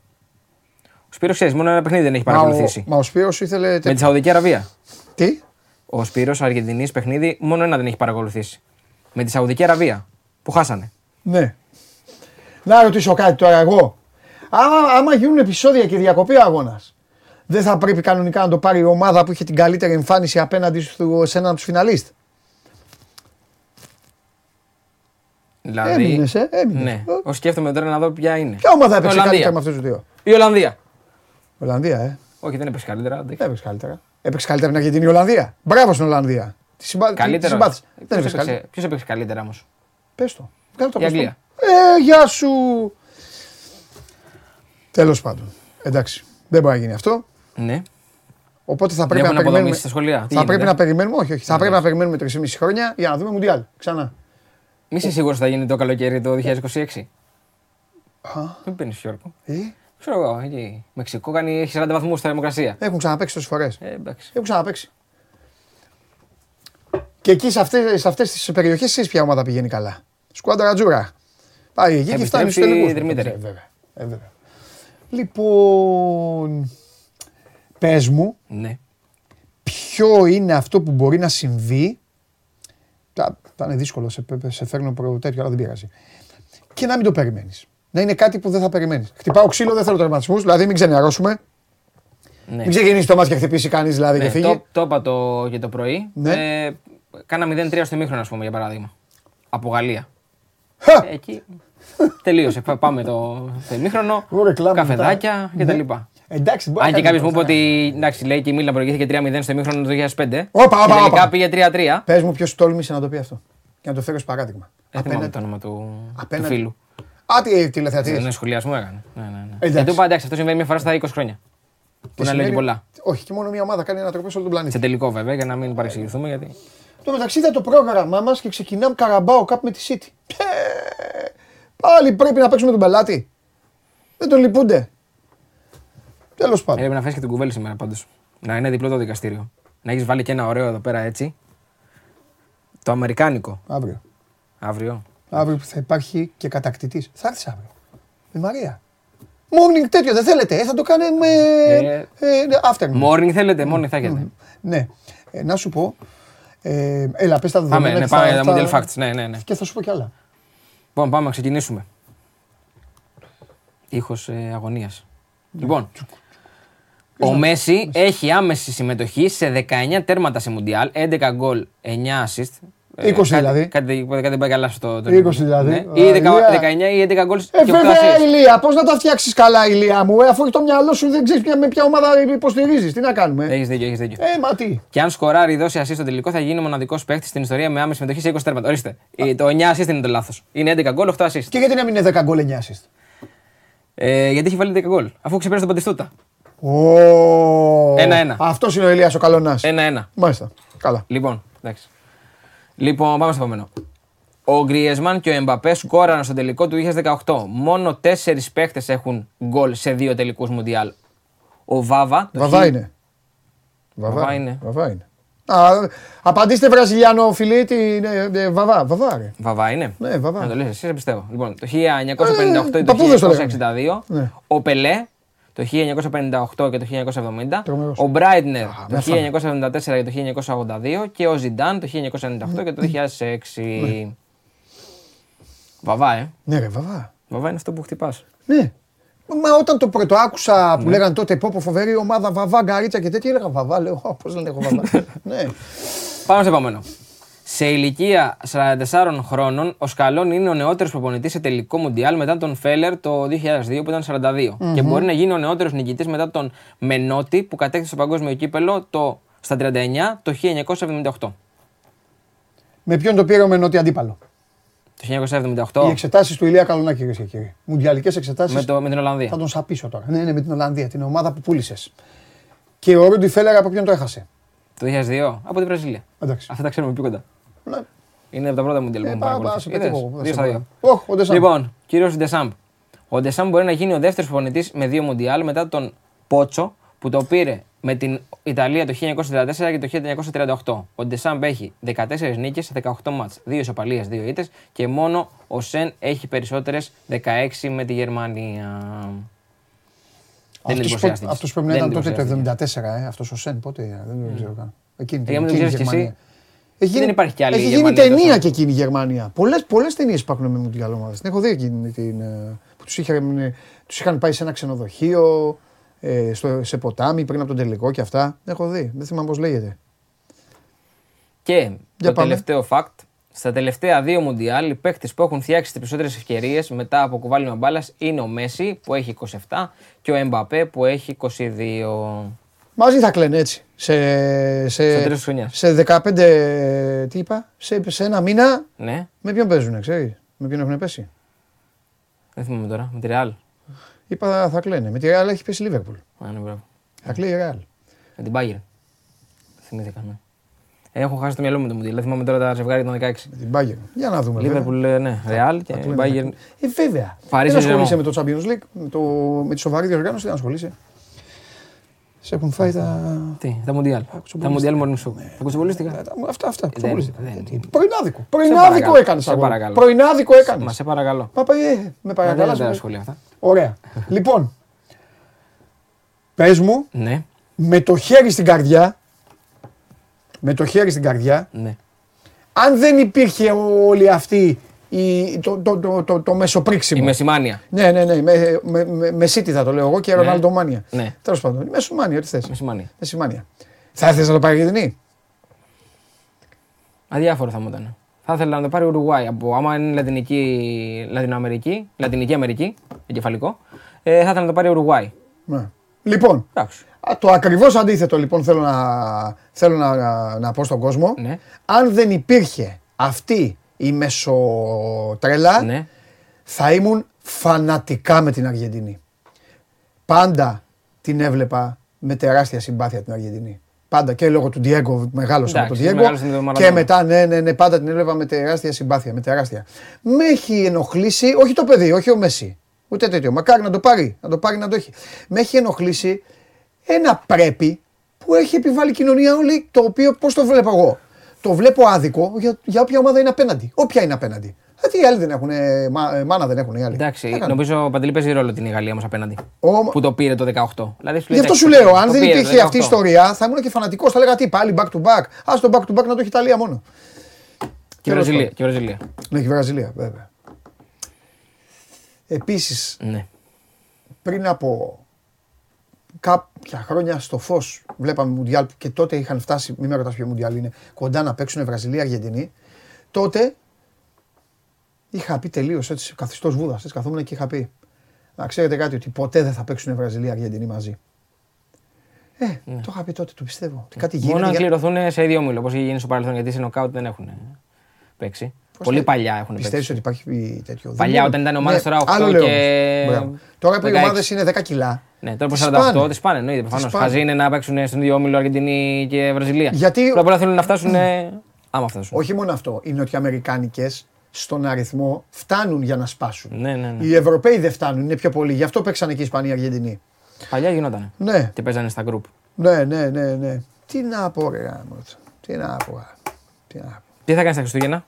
Ο Σπύρος ξέρεις, μόνο ένα παιχνίδι δεν έχει Μα ο, παρακολουθήσει. μα ο Σπύρος ήθελε. Με τη Σαουδική Αραβία. Τι; Ο Σπύρος Αργεντινής παιχνίδι μόνο ένα δεν έχει παρακολουθήσει. Με τη Σαουδική Αραβία. Που χάσανε. Ναι. Να ρωτήσω κάτι τώρα εγώ. Άμα, άμα γίνουν επεισόδια και διακοπεί ο αγώνας, δεν θα πρέπει κανονικά να το πάρει η ομάδα που είχε την καλύτερη εμφάνιση απέναντι στο, σε έναν από τους φιναλίστ; Δηλαδή. Έμεινες, ε, έμεινες. Ναι. Ο σκέφτομαι τώρα να δω ποια είναι. Ποια ομάδα έπαιξε Ολλανδία. καλύτερα με αυτούς τους δύο. Η Ολλανδία. Ολλανδία, ε. Όχι, δεν έπαιξε καλύτερα. εντάξει. Δεν έπαιξε καλύτερα. Έπαιξε καλύτερα την Αργεντινή η Ολλανδία. Μπράβο στην Ολλανδία. Τη συμπα... τη Καλύτερα. συμπάθησα. Δεν έπαιξε καλύτερα. Ποιος έπαιξε καλύτερα όμως; Πες το. Κάνε το Η πώς το. Αγγλία. Ε, γεια σου. Τέλος πάντων. Εντάξει. Δεν μπορεί να γίνει αυτό. Ναι. Οπότε θα πρέπει έχουν να περιμένουμε. αποδομήσεις στα σχολεία. Τι Θα γίνεται; πρέπει να περιμένουμε, όχι, όχι. Θα πρέπει να περιμένουμε 3,5 χρόνια για να δούμε Μουντιάλ. Ξανά. Μη είσαι σίγουρος θα γίνει το καλοκαίρι το 2026. Α. Μην παίρνει Γιώργο. Ε, Μην Ξέρω εγώ, εκεί. Μεξικό κάνει, έχει 40 βαθμούς στα θερμοκρασία. Έχουν ξαναπέξει τόσες φορές. Ε, εντάξει. Έχουν ξαναπέξει. Και εκεί σε αυτές σε αυτές τις περιοχές, εσεί ποια ομάδα πηγαίνει καλά. Σκουάντρα Τζούρα. Πάει εκεί και φτάνει στους Επιστρέψει τελικούς. Δερμήτερη. Ε, βέβαια. Ε, βέβαια. Λοιπόν. Πες μου, Ναι. ποιο είναι αυτό που μπορεί να συμβεί. Θα, θα είναι δύσκολο, σε, σε φέρνω προ τέτοιο, αλλά δεν πειράζει. Και να μην το περιμένεις. Να είναι κάτι που δεν θα περιμένεις. Χτυπάω ξύλο, δεν θέλω τερματισμούς, δηλαδή μην ξενερώσουμε. ναι. Μην ξεκινήσει το μάτι και χτυπήσει κανείς δηλαδή Ναι, και φύγει. το, το είπα το, και το πρωί. Ναι. Ε, κάνα 0-3 στο μήχρονο, ας πούμε, για παράδειγμα. Από Γαλλία. Χα! Ε, εκεί τελείωσε. Πά- Πάμε το, το ημίχρονο, Ωραία, κλάμα καφεδάκια μετά. κτλ. Ναι. Εντάξει, μπορεί Αν να και κάνει κάποιος μου είπε τίποτα. ότι εντάξει, λέει και η Μίλαν προηγήθηκε 3-0 στο ημίχρονο το 2005. Όπα, όπα, και τελικά όπα. πήγε 3-3. Πες μου, ποιος τόλμησε να το πει αυτό. Και να το φέρω ως παράδειγμα. Δεν θυμάμαι Απέναντι- το όνομα του, του απέναντι- φίλου. Α, τι τηλεθεατής. Ναι, σχολιασμό έκανε. Ναι, ναι, ναι. Εντάξει. Και του είπα εντάξει, αυτό συμβαίνει μια φορά στα 20 χρόνια. Που να λέει και πολλά. Όχι, και μόνο μια ομάδα κάνει ανατροπές σε όλο τον πλανήτη. Σε τελικό βέβαια, για να μην παρεξηγηθούμε. Γιατί... Το μεταξύ είδα το πρόγραμμά μας και ξεκινάμε καραμπάο κάπου με τη City. Πε, Πάλι πρέπει να παίξουμε τον πελάτη. Δεν τον λυπούνται. Τέλος πάντων. Έπρεπε να φέρει και την κουβέλη σήμερα πάντως. Να είναι διπλό το δικαστήριο. Να έχεις βάλει και ένα ωραίο εδώ πέρα έτσι. Το αμερικάνικο. Αύριο. Αύριο. Αύριο που θα υπάρχει και κατακτητής. Θα έρθεις αύριο. Με Μαρία. Morning τέτοιο δεν θέλετε. Ε, θα το κάνουμε. Ε, Ε, afternoon. Morning θέλετε, morning θα έχετε. Ναι. Ε, να σου πω. Ε, έλα, πες τα δεδομένα. Πάμε, ναι, και πάμε θα- τα θα- Mundial Facts. Ναι, ναι, ναι. Και θα σου πω κι άλλα. Λοιπόν, πάμε να ξεκινήσουμε. Ήχος ε, αγωνίας. Λοιπόν, ο Μέση έχει άμεση συμμετοχή σε 19 τέρματα σε Μουντιάλ, 11 γκολ, 9 assist. Ε, 20 κάτι- δηλαδή. Κάτι, κάτι δεν πάει καλά στο το 20 δηλαδή. Ναι. Α, Ή 10 Ηλία. 19 ή 11 γκολ Ε, και 8 βέβαια, assist. Ηλία, πώς να τα φτιάξεις καλά, Ηλία μου. Ε, αφού το μυαλό σου δεν ξέρεις με ποια ομάδα υποστηρίζεις. Τι να κάνουμε. Έχεις δίκιο, έχεις δίκιο. Ε, μα τι. Και αν σκοράρει δώσει assist στο τελικό, θα γίνει ο μοναδικός παίκτης στην ιστορία με άμεση συμμετοχή σε 20 τέρματα. Ορίστε. Ε, Το 9 assist είναι το λάθος. Είναι 11 γκολ, 8 assist. Και γιατί να μην είναι 10 γκολ 9 assist; Ε, γιατί έχει βάλει 10 γκολ, αφού ξεπέρασε τον Πατιστούτα. Ω, Ένα-ένα. Αυτός είναι ο Ηλίας ο Καλονάς. 1-1. Μάλιστα. Καλά. Λοιπόν, εντάξει. Λοιπόν, πάμε στο επόμενο. Ο Γκριεσμάν και ο Εμπαπέ σκόραραν στο τελικό του 2018. Μόνο τέσσερις παίχτες έχουν γκολ σε δύο τελικούς Μουντιάλ. Ο Βάβα. το Βαβά χι- είναι. Βαβά είναι. Βαβά είναι. Α, απαντήστε Βραζιλιάνο φιλί, τι είναι. ε, Βαβά, βαβά, ρε. Βαβά είναι. Ναι, Βαβά. Να το λες, εσύ σε πιστεύω. Λοιπόν, το 1958 Ε, ή το παππούδες το 1962. Ναι. Ο Πελέ το 1958 και το 1970. Τρομερός. Ο Μπράιντνερ Α, το με φάμε. 1974 και το 1982. Και ο Ζιντάν το 1998 και το 2006. Βαβά, ε. Ναι, ρε, βαβά. Βαβά είναι αυτό που χτυπάς. Ναι. Μα όταν το πρώτο άκουσα που λέγανε τότε πω πω φοβερή ομάδα βαβά, γκαρίτσα και τέτοια, έλεγα βαβά. Λέω, πώς λένε έχω βαβά. ναι. Πάμε στο επόμενο. Σε ηλικία 44 χρόνων, ο Σκαλόν είναι ο νεότερος προπονητής σε τελικό μουντιάλ μετά τον Φέλερ το 2002 που ήταν 42. Και μπορεί να γίνει ο νεότερος νικητής μετά τον Μενότη που κατέκτησε το παγκόσμιο κύπελο το, στα 39 το 1978. Με ποιον το πήρε ο Μενότη αντίπαλο; Το Οι 1978 εξετάσεις του Ηλία Καλονάκη, κυρίε και κύριοι. Μουντιαλικές εξετάσεις. με, το, με την Ολλανδία. Θα τον σαπίσω τώρα. Ναι, ναι, με την Ολλανδία, την ομάδα που πούλησες. Και ο Ρούντι Φέλερ από ποιον το έχασε; Το 2002 από τη Βραζιλία. Εντάξει. Αυτά τα ξέρουμε πιο κοντά. Ναι. Είναι από τα πρώτα μουντιάλ που Ε, έχουμε πά- πά, παρακολουθήσει. σε πετύχω, Είδες, θα δύο σε στα δύο. πω. Όχ, ο Ντεσάμπ. Λοιπόν, κύριο Ντεσάμπ. Ο Ντεσάμπ μπορεί να γίνει ο δεύτερο προπονητή με δύο μουντιάλ μετά τον Πότσο που το πήρε με την Ιταλία το 1934 και το 1938. Ο Ντεσάμπ έχει 14 νίκες σε 18 μάτς, 2 ισοπαλίες, 2 ήττες και μόνο ο Σεν έχει περισσότερες 16 με τη Γερμανία. Δεν Αυτός, εντυπωσιάστηκες. πο- αυτός πρέπει να Δεν ήταν τότε το εντυπωσιάστηκες. 74, ε. αυτός ο Σεν πότε, ε, δεν ξέρω καν. Εκείνη, Ε, άμα δεν εκείνη Έχει γίνει- δεν υπάρχει κι άλλη Έχει γίνει Γερμανία ταινία τόσο. και εκείνη η Γερμανία. Πολλές, πολλές ταινίες υπάρχουν με μουντιάλ ομάδες. Την έχω δει εκείνη την, ε, που τους, είχε, ε, τους είχαν πάει σε ένα ξενοδοχείο, ε, στο, σε ποτάμι πριν από τον τελικό και αυτά. Την έχω δει. Δεν θυμάμαι πώς λέγεται. Και το πάμε. τελευταίο fact, στα τελευταία δύο Μουντιάλ, οι παίκτες που έχουν φτιάξει τις περισσότερες ευκαιρίες μετά από κουβάλιμα μπάλας είναι ο Μέση που έχει 27 και ο Εμπαπέ που έχει 22. Μαζί θα κλαίνε έτσι. Σε, Στο σε, τέλο τη χρονιά. σε 15, τι είπα, σε, σε ένα μήνα Ναι, με ποιον παίζουνε, ξέρεις; Με ποιον έχουν πέσει; δεν θυμάμαι τώρα, με τη Ρεάλ. Είπα θα κλαίνε. Με τη Real έχει πέσει η Liverpool. Α, ναι, μπράβο. Θα κλαίει η Real. Με την Bayern. Θυμήθηκα, ναι. Έχω χάσει το μυαλό μου το Μουντιάλ. Δεν θυμάμαι τώρα τα ζευγάρια των 16. Την Bayern. Για να δούμε. βέβαια. Λίβερπουλ, ε, ναι, Ρεάλ και Θα του λέμε. Bayern. Ε, βέβαια. Paris Δεν ασχολείσαι Saint-Germain. με το Champions League, με, το, με τη σοβαρή διοργάνωση, δεν ασχολείσαι. Σε έχουν φάει τα. Τι, τα Μουντιάλ. Τα Μουντιάλ Morning Show. Τα κουτσομπολίστηκα. τα- Αυτά, αυτά. Δεν- κουτσομπολίστηκα. δεν- Τι, Πρωινάδικο. Πρωινάδικο παρακαλώ, έκανες. σε παρακαλώ. Πρωινάδικο έκανες. Μα σε παρακαλώ. Παπα, ε, με Δεν παρακαλάς. είναι τα με- σχόλια αυτά. Ωραία. λοιπόν, πες μου Ναι, με το χέρι στην καρδιά, με το χέρι στην καρδιά, ναι. αν δεν υπήρχε όλη αυτή η, το, το, το, το, το μεσοπρίξιμο. Η Μεσημάνια. Ναι, ναι, ναι. Με, με, με, με City θα το λέω εγώ και Ροναλντομάνια. Ναι. Τέλος πάντων. Η Μεσημάνια, ό,τι θες; Μεσημάνια. Μεσημάνια. Θα ήθελε να το πάρει Αργεντινή; Αδιάφορο θα μου ήταν. Θα ήθελα να το πάρει Ουρουγουάη. Από, άμα είναι Λατινική, Λατινοαμερική, Λατινική Αμερική, εγκεφαλικό, ε, θα ήθελα να το πάρει Ουρουγουάη. Ναι. Λοιπόν, Εντάξει. α, το ακριβώς αντίθετο λοιπόν θέλω να, θέλω να, να, να πω στον κόσμο. Ναι. Αν δεν υπήρχε αυτή η μεσοτρέλα, Ναι. θα ήμουν φανατικά με την Αργεντινή. Πάντα την έβλεπα με τεράστια συμπάθεια την Αργεντινή. Πάντα και λόγω του Διέγκο, μεγάλωσα με τον Εντάξει, Διέγκο. μεγάλωσε με τον Και Μαραντόνα. μετά, ναι, ναι, ναι, πάντα την έβλεπα με τεράστια συμπάθεια. Με τεράστια. Με έχει ενοχλήσει, όχι το παιδί, όχι ο Μέση. Ούτε τέτοιο. Μακάρι να το πάρει, να το πάρει να το έχει. Με έχει ενοχλήσει ένα πρέπει που έχει επιβάλει η κοινωνία όλη, το οποίο πώς το βλέπω εγώ. Το βλέπω άδικο για, για όποια ομάδα είναι απέναντι. Όποια είναι απέναντι. Γιατί οι άλλοι δεν έχουν, μα, ε, μάνα δεν έχουν οι άλλοι. Εντάξει, Τι να κάνουν. νομίζω ο Παντελή παίζει ρόλο την Γαλλία μα απέναντι. Ο- Που το πήρε το 18. Δηλαδή, Γι' αυτό σου λέω, αν δεν υπήρχε αυτή η η ιστορία, θα ήμουν και φανατικός. Θα έλεγα τι, πάλι back to back. Α το back to back να το έχει η Ιταλία μόνο. Και η Τέλος Βραζιλία. πάντων. Και η Βραζιλία. Ναι, και η Βραζιλία, βέβαια. Επίσης, Ναι. πριν από κάποια χρόνια στο φως βλέπαμε Μουντιάλ και τότε είχαν φτάσει, μην με ρωτάς ποιο Μουντιάλ είναι, κοντά να παίξουν Βραζιλία, Αργεντινή. Τότε είχα πει τελείως έτσι, καθιστός βούδας. Έτσι καθόμουν και είχα πει. Να ξέρετε κάτι, ότι ποτέ δεν θα παίξουν Βραζιλία, Αργεντινή μαζί. Ε, το είχα πει τότε, το πιστεύω. Ότι κάτι γίνεται. Μόνο αν για- κληρωθούν σε ίδιο όμιλο, όπως είχε γίνει στο παρελθόν, γιατί σε νοκάουτ δεν έχουν παίξει. Πολύ θε- παλιά έχουν Πιστεύεις παίξει. ότι υπάρχει τέτοιο. Δεν Παλιά, μπορεί. όταν ήταν ομάδες τώρα 8 άλλο λέω και όμως. Μπράβο. Τώρα που οι 16. ομάδες είναι 10 κιλά. Ναι, τώρα τις προς 48 σπάνε. τι πάνε, εννοείται Τις προφανώς. σπάνε. Χαζί είναι να παίξουν στον ίδιο όμιλο Αργεντινή και Βραζιλία. Γιατί- Πρώτα απ' όλα θέλουν να φτάσουν. ε, Άμα φτάσουν. Όχι μόνο αυτό. Οι νοτιοαμερικάνικε στον αριθμό φτάνουν για να σπάσουν. Ναι, ναι, ναι. Οι Ευρωπαίοι δεν φτάνουν, είναι πιο πολλοί. Γι' αυτό παίξανε και οι Ισπανοί Αργεντινοί. Παλιά γινότανε. Ναι, Και παίζανε στα γκρουπ. ναι, ναι, ναι, ναι. Τι να πω, ρε γάμο. Τι να πω. α. Τι να πω. Τι θα κάνεις τα Χριστούγεννα;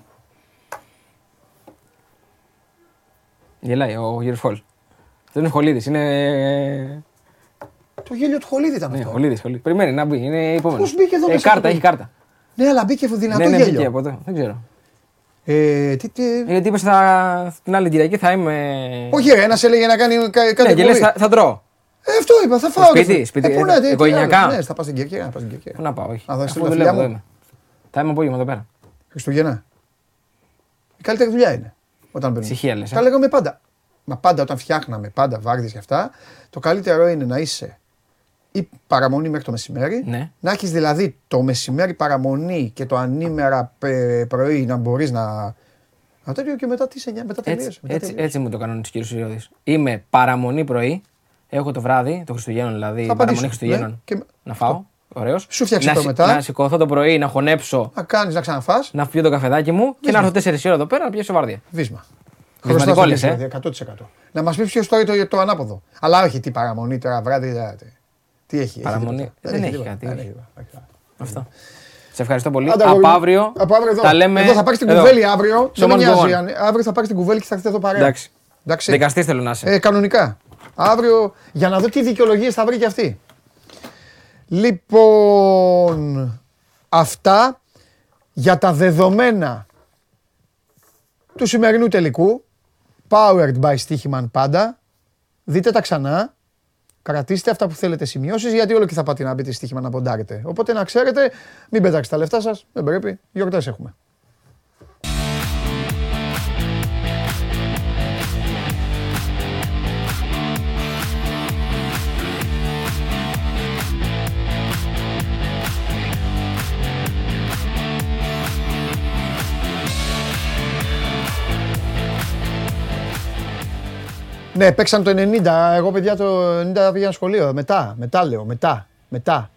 Γελάει ο Γιώργο Χολ. Δεν είναι Χολίδης, είναι. Το γέλιο του Χολίδη ήταν Ναι, αυτό. Χολίδης. Περιμένει να μπει, είναι επόμενο. Πώς μπήκε εδώ ε, μέσα κάρτα, αυτό έχει το- κάρτα. Ναι, αλλά μπήκε δυνατό ναι, ναι, μπήκε γέλιο. από εδώ. Δεν ξέρω. Ε, τι, τι... Ε, Γιατί είπε θα... την άλλη Κυριακή θα είμαι. Όχι, ρε, ένας έλεγε να κάνει κα- κάτι ναι, και λες θα, θα τρώω. Ε, αυτό είπα, θα φάω. σπίτι, ρε φίλε. σπίτι, ε, πού ε, να, τι- τι οικογενειακά. άλλο. Ναι, θα πα στην Κέρκυρα, να πα στην Κέρκυρα. Πού να πάω, όχι. Α, θα Αφού στείλω τα δουλεύω, φιλιά εδώ μου. είμαι. Θα είμαι απόγευμα εδώ πέρα. Χριστούγεννα. Η καλύτερη δουλειά είναι. Όταν μπαίνουμε. Ησυχία λες, ε. Τα λέγαμε πάντα. Μα πάντα όταν φτιάχναμε πάντα βάρδιε και αυτά, το καλύτερο είναι να είσαι ή παραμονή μέχρι το μεσημέρι. Ναι. Να έχεις δηλαδή το μεσημέρι παραμονή και το ανήμερα πε- πρωί να μπορείς να. Να τέτοιο και μετά τις 9, μετά τελείωσε. Έτσι, μετά έτσι, τελείωσε. έτσι μου το κανόνισε ο κ. Σιριώδης. Είμαι παραμονή πρωί, έχω το βράδυ, το Χριστουγέννων δηλαδή, Θα παραμονή απαντήσω, Χριστουγέννων. ναι, και- Να φάω. Ωραίος. Σου φτιάξε να, το σι- μετά. Να σηκωθώ το πρωί, να χωνέψω, Να κάνεις να ξαναφάς. να πιω το καφεδάκι μου και να έρθω 4 ώρα εδώ πέρα να πιέσω βάρδια. Βίσμα. Βυσματικό Χρωστάς λες, το ε. δηλαδή, 100%. Να μας πεις ποιο τώρα το, το ανάποδο. Αλλά όχι τι παραμονή τώρα βράδυ. δηλαδή. Τι έχει. έχει Παραμονή. τίποτα. Δεν έχει τίποτα. κάτι, Δεν όχι. έχει τίποτα. Όχι, όχι. Αυτό. Σε ευχαριστώ πολύ. Άντε, Από αγόρι μου. αύριο, Από αύριο εδώ. τα λέμε. Εδώ θα πάρεις την εδώ. κουβέλη αύριο. Στο Δεν με One to νοιάζει. One. αν- Αύριο θα πάρεις την κουβέλη και θα έρθεις εδώ παρέα. Εντάξει. Εντάξει. Δικαστής θέλω να είσαι. Ε, κανονικά. Αύριο για να δω τι δικαιολογίες θα βρει και αυτή. Λοιπόν, αυτά για τα δεδομένα του σημερινού τελικού. Powered by Stichiman πάντα. Δείτε τα ξανά. Κρατήστε αυτά που θέλετε σημειώσεις, γιατί όλο και θα πάτε να μπείτε στοίχημα να ποντάρετε. Οπότε να ξέρετε, μην πετάξετε τα λεφτά σας. Δεν πρέπει. Γιορτές έχουμε. Ναι, παίξαν το 90. Εγώ, παιδιά, το 90 πήγα σχολείο. Μετά, μετά λέω, μετά, μετά.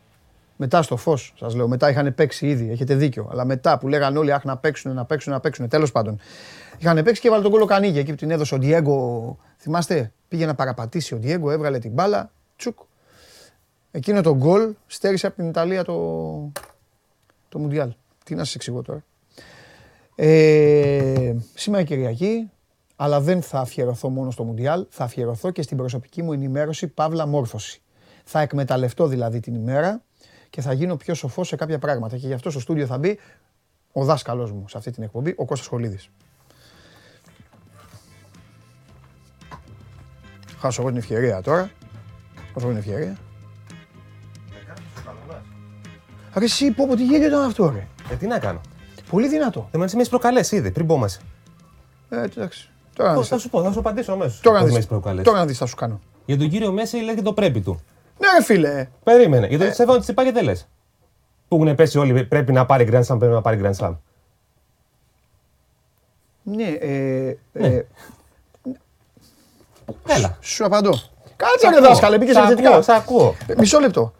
Μετά στο φως, σας λέω. Μετά είχαν παίξει ήδη. Έχετε δίκιο. Αλλά μετά που λέγανε όλοι, Αχ, να παίξουν, να παίξουν, να παίξουν. Τέλος πάντων. Είχαν παίξει και έβαλε τον κόλλο Κανίγια εκεί που την έδωσε ο Διέγκο. Θυμάστε, πήγε να παραπατήσει ο Διέγκο, έβγαλε την μπάλα. Τσουκ. Εκείνο το γκολ στέρισε από την Ιταλία το, το Μουντιάλ. Τι να σας εξηγώ τώρα. Ε, σήμερα Κυριακή, αλλά δεν θα αφιερωθώ μόνο στο Μουντιάλ, θα αφιερωθώ και στην προσωπική μου ενημέρωση Παύλα Μόρφωση. Θα εκμεταλλευτώ δηλαδή την ημέρα και θα γίνω πιο σοφός σε κάποια πράγματα. Και γι' αυτό στο στούντιο θα μπει ο δάσκαλός μου σε αυτή την εκπομπή, ο Κώστας Χολίδης. Χάσω εγώ την ευκαιρία τώρα. Χάσω εγώ την ευκαιρία. Ρε εσύ πω πω τι γέλιο ήταν αυτό ρε; Ε, τι να κάνω. Πολύ δυνατό. Δεν με έχει προκαλέσει ήδη, πριν πω Ε, εντάξει. Τώρα να Πώς δεις. θα σου πω, θα σου απαντήσω αμέσως. Τώρα να με δεις. έχει προκαλέσει. Τώρα να δεις θα σου κάνω. Για τον κύριο Μέση λέει και το πρέπει του. Ναι ρε φίλε. Περίμενε. Ε. Για τον Στέφανο Τσιπά γιατί δεν λες. Που έχουν πέσει όλοι, πρέπει να πάρει Grand Slam, πρέπει να πάρει Grand Slam. Ναι, ε, ε, Έλα. σου απαντώ. Κάτσε Σ' ρε ακούω. δάσκαλε, μπήκες Σ' επιθετικά. ακούω, σ' ακούω. Ε, Μισό λεπτό.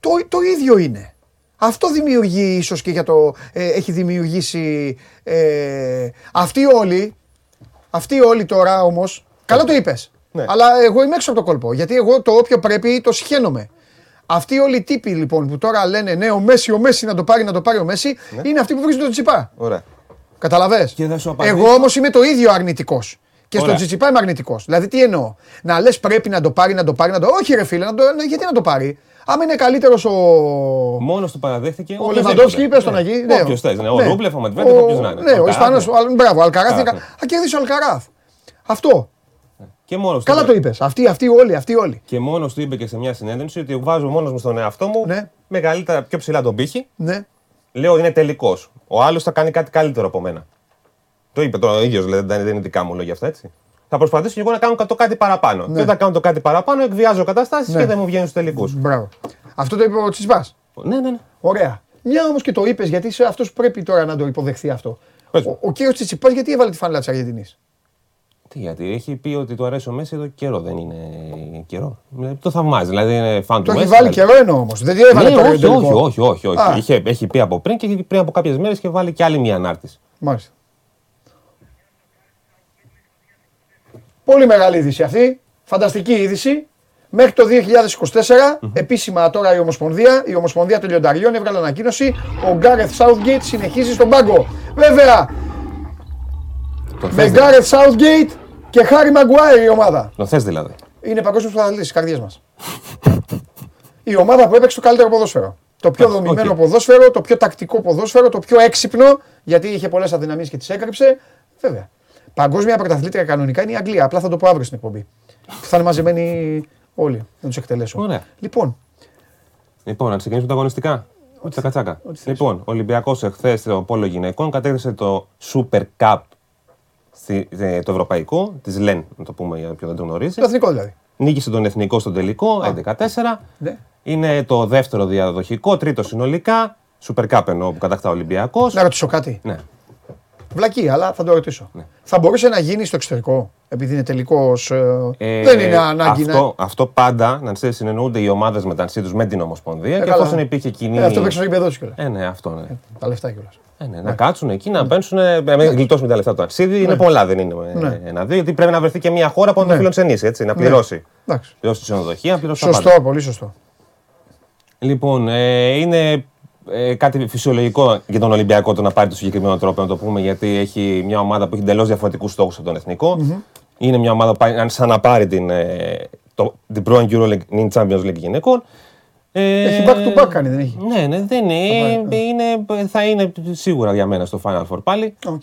Το, το ίδιο είναι. Αυτό δημιουργεί ίσως και για το... ε, έχει δημιουργήσει... Ε, αυτοί όλοι, αυτοί όλοι τώρα όμως, καλά το είπες. Ναι. Αλλά εγώ είμαι έξω από το κόλπο. Γιατί εγώ το όποιο πρέπει το συχαίνομαι. Αυτοί όλοι οι τύποι λοιπόν που τώρα λένε ναι, ο Μέση, ο Μέση να το πάρει, να το πάρει ο Μέση, είναι αυτοί που βρίζουν τον Τσιπά. Ωραία. Καταλαβες; Και θα σου απαντήσω. Εγώ όμως είμαι το ίδιο αρνητικός. Και στον Ωραία. Τσιτσιπά είμαι αρνητικός. Δηλαδή τι εννοώ; Να λες πρέπει να το πάρει, να το πάρει, να το. Όχι ρε φίλε, να το... να- γιατί να το πάρει; Άμα είναι καλύτερος ο. Μόνος του παραδέχτηκε. Ο οποιοδήποτε. Λεβαντόφσκι είπε στον Ναι. Αγί. Ναι, Όποιος θε. Ναι. Ο ναι. Ρούμπλεφ, ο Μετβέντεφ, Ο- όποιος να είναι. Ναι, ο Αλκαράθ, Ισπανός. Μπράβο, ο Αλκαράθ. Αλκαράθ, είναι κα- Α κερδίσει ο Αλκαράθ. Αυτό. Και μόνος Καλά το είπες. Αυτοί, αυτοί όλοι, αυτοί όλοι. Και μόνος του είπε και σε μια συνέντευξη ότι βάζω μόνος μου στον εαυτό μου Ναι. μεγαλύτερα, πιο ψηλά τον πύχη. Ναι. Λέω είναι τελικός. Ο άλλος θα κάνει κάτι καλύτερο από μένα. Το είπε το ίδιος, δηλαδή δεν είναι δικά μου λόγια αυτά έτσι. Θα προσπαθήσω και εγώ να κάνω το κάτι παραπάνω. Και όταν κάνω το κάτι παραπάνω, εκβιάζω καταστάσεις Ναι. και δεν μου βγαίνουν στους τελικούς. Μπράβο. Αυτό το είπε ο Τσιτσιπά. Ναι, ναι, ναι. Ωραία. Μια όμως και το είπες γιατί είσαι αυτός που πρέπει τώρα να το υποδεχθεί αυτό. Πες μου. Ο, ο κύριος Τσιτσιπά γιατί έβαλε τη φανέλα της Αργεντινής; Τι γιατί, έχει πει ότι του αρέσει ο Μέση εδώ καιρό, δεν είναι καιρό. Δηλαδή, το θαυμάζει, δηλαδή είναι φαν Το του έχει Μέση. βάλει δηλαδή. καιρό εννοώ όμως. Δεν έβαλε Ναι, τώρα όχι, το όχι, τελικό. όχι, όχι, όχι. Α. Είχε, έχει πει από πριν και πριν από κάποιες μέρες και βάλει και άλλη μία ανάρτηση. Μάλιστα. Πολύ μεγάλη είδηση αυτή. Φανταστική είδηση. Μέχρι το 2024, επίσημα τώρα η Ομοσπονδία, η Ομοσπονδία των Λιονταριών έβγαλε ανακοίνωση. Ο Γκάρεθ Southgate συνεχίζει στον πάγκο. Βέβαια, Το με θες, δηλαδή. Γκάρεθ Southgate και Χάρι Μαγκουάιρ η ομάδα. το θες δηλαδή. Είναι παγκόσμιος πρωταθλητής στις καρδιές μας. η ομάδα που έπαιξε το καλύτερο ποδόσφαιρο. Το πιο Εντάξει, δομημένο οκ. ποδόσφαιρο, το πιο τακτικό ποδόσφαιρο, το πιο έξυπνο, γιατί είχε πολλές αδυναμίες και τις έκρυψε. Βέβαια. Παγκόσμια πρωταθλήτρια κανονικά είναι η Αγγλία. Απλά θα το πω αύριο στην εκπομπή. Που θα είναι μαζεμένοι όλοι να τους εκτελέσω. Ωραία. Λοιπόν, Λοιπόν, να ξεκινήσουμε τα αγωνιστικά. Ό,τι κατσάκα. ό,τι θες. Λοιπόν, ο Ολυμπιακός εχθές στο Πόλο Γυναικών κατέκτησε το Super Cup στη, ε, το ευρωπαϊκό, της ΛΕΝ, να το πούμε για όποιον δεν το γνωρίζει. το εθνικό δηλαδή. Νίκησε τον εθνικό στον τελικό, 11-4. Ναι. Είναι το δεύτερο διαδοχικό, τρίτο συνολικά. Super Cup εννοώ που κατακτά ο Ολυμπιακός. Να ρωτήσω κάτι. Ναι. Βλακή, αλλά θα το ρωτήσω. Ναι. Θα μπορούσε να γίνει στο εξωτερικό, επειδή είναι τελικός. Ε, δεν είναι ανάγκη αυτό, να. αυτό πάντα, να ξέρεις, συνεννοούνται οι ομάδες μεταξύ τους με την Ομοσπονδία. και καλά. εφόσον υπήρχε κοινή. Ε, αυτό παίξει στο γήπεδο του κιόλας. Ε, ναι, αυτό ναι. Τα λεφτά κιόλας. Ε, ναι, να κάτσουν εκεί, να μπαίνουν. Ε, να γλιτώσουν τα λεφτά του ταξίδι. Είναι πολλά, δεν είναι ε, Ναι. ένα-δύο. Γιατί πρέπει να βρεθεί και μια χώρα που να Ναι. το φιλοξενήσει, έτσι, να πληρώσει. Εντάξει. Πληρώσει τη ξενοδοχεία, να πληρώσει τα Σωστό, πάντα. πολύ σωστό. Λοιπόν, ε, είναι ε, κάτι φυσιολογικό για τον Ολυμπιακό το να πάρει το συγκεκριμένο τρόπο, να το πούμε, γιατί έχει μια ομάδα που έχει εντελώς διαφορετικούς στόχους από τον εθνικο Είναι μια ομάδα που πάει σαν να πάρει την, ε, το, την πρώην EuroLeague νυν Champions League γυναικών. Ε, Έχει back to back κάνει, δεν έχει; Ναι, ναι, δεν είναι, ναι. είναι, θα είναι σίγουρα για μένα στο Final Four πάλι. Οκ.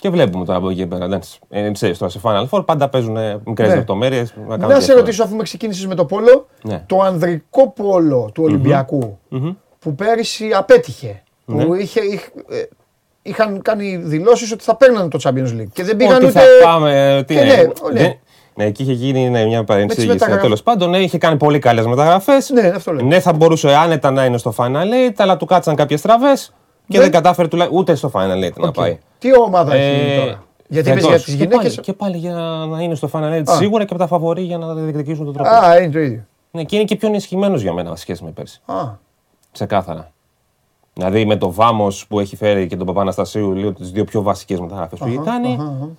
Και βλέπουμε τώρα από εκεί και πέρα. εντάξει. Ε, ξέρεις, τώρα σε Final Four πάντα παίζουν μικρές Ναι. λεπτομέρειες. Να σε ρωτήσω, αφού με ξεκίνησες με το πόλο, Ναι. το ανδρικό πόλο του Ολυμπιακού που πέρυσι απέτυχε. Ναι. Που είχε, είχ- ε, είχαν κάνει δηλώσεις ότι θα παίρνανε το Champions League. Και δεν πήγαν Ότι ούτε. θα πάμε. Τι Και είναι. ναι, ναι. Δεν- ναι, εκεί είχε γίνει ναι, μια παρεξήγηση. μεταγραφές. Τέλος πάντων, ναι, είχε κάνει πολύ καλές μεταγραφές. Ναι, αυτό λέω. Ναι, θα μπορούσε άνετα να είναι στο Final Eight, αλλά του κάτσαν κάποιες στραβές και Ναι. δεν κατάφερε τουλά- ούτε στο Final Eight να Οκ. πάει. Τι ομάδα έχει Ε, τώρα; Γιατί είπες φέτος. για τις Και γυναίκες; πάλι- Και πάλι για να είναι στο Final Eight Α. σίγουρα και από τα φαβορή για να διεκδικήσουν τον τρόπο. Α, είναι το ίδιο. Ναι, και είναι και πιο ενισχυμένος για μένα σε σχέση με πέρσι. Α, Ξεκάθαρα. Δηλαδή με το Βάμος που έχει φέρει και τον Παπαναστασίου, λίγο τις δύο πιο βασικές μεταγραφές που έχει κάνει,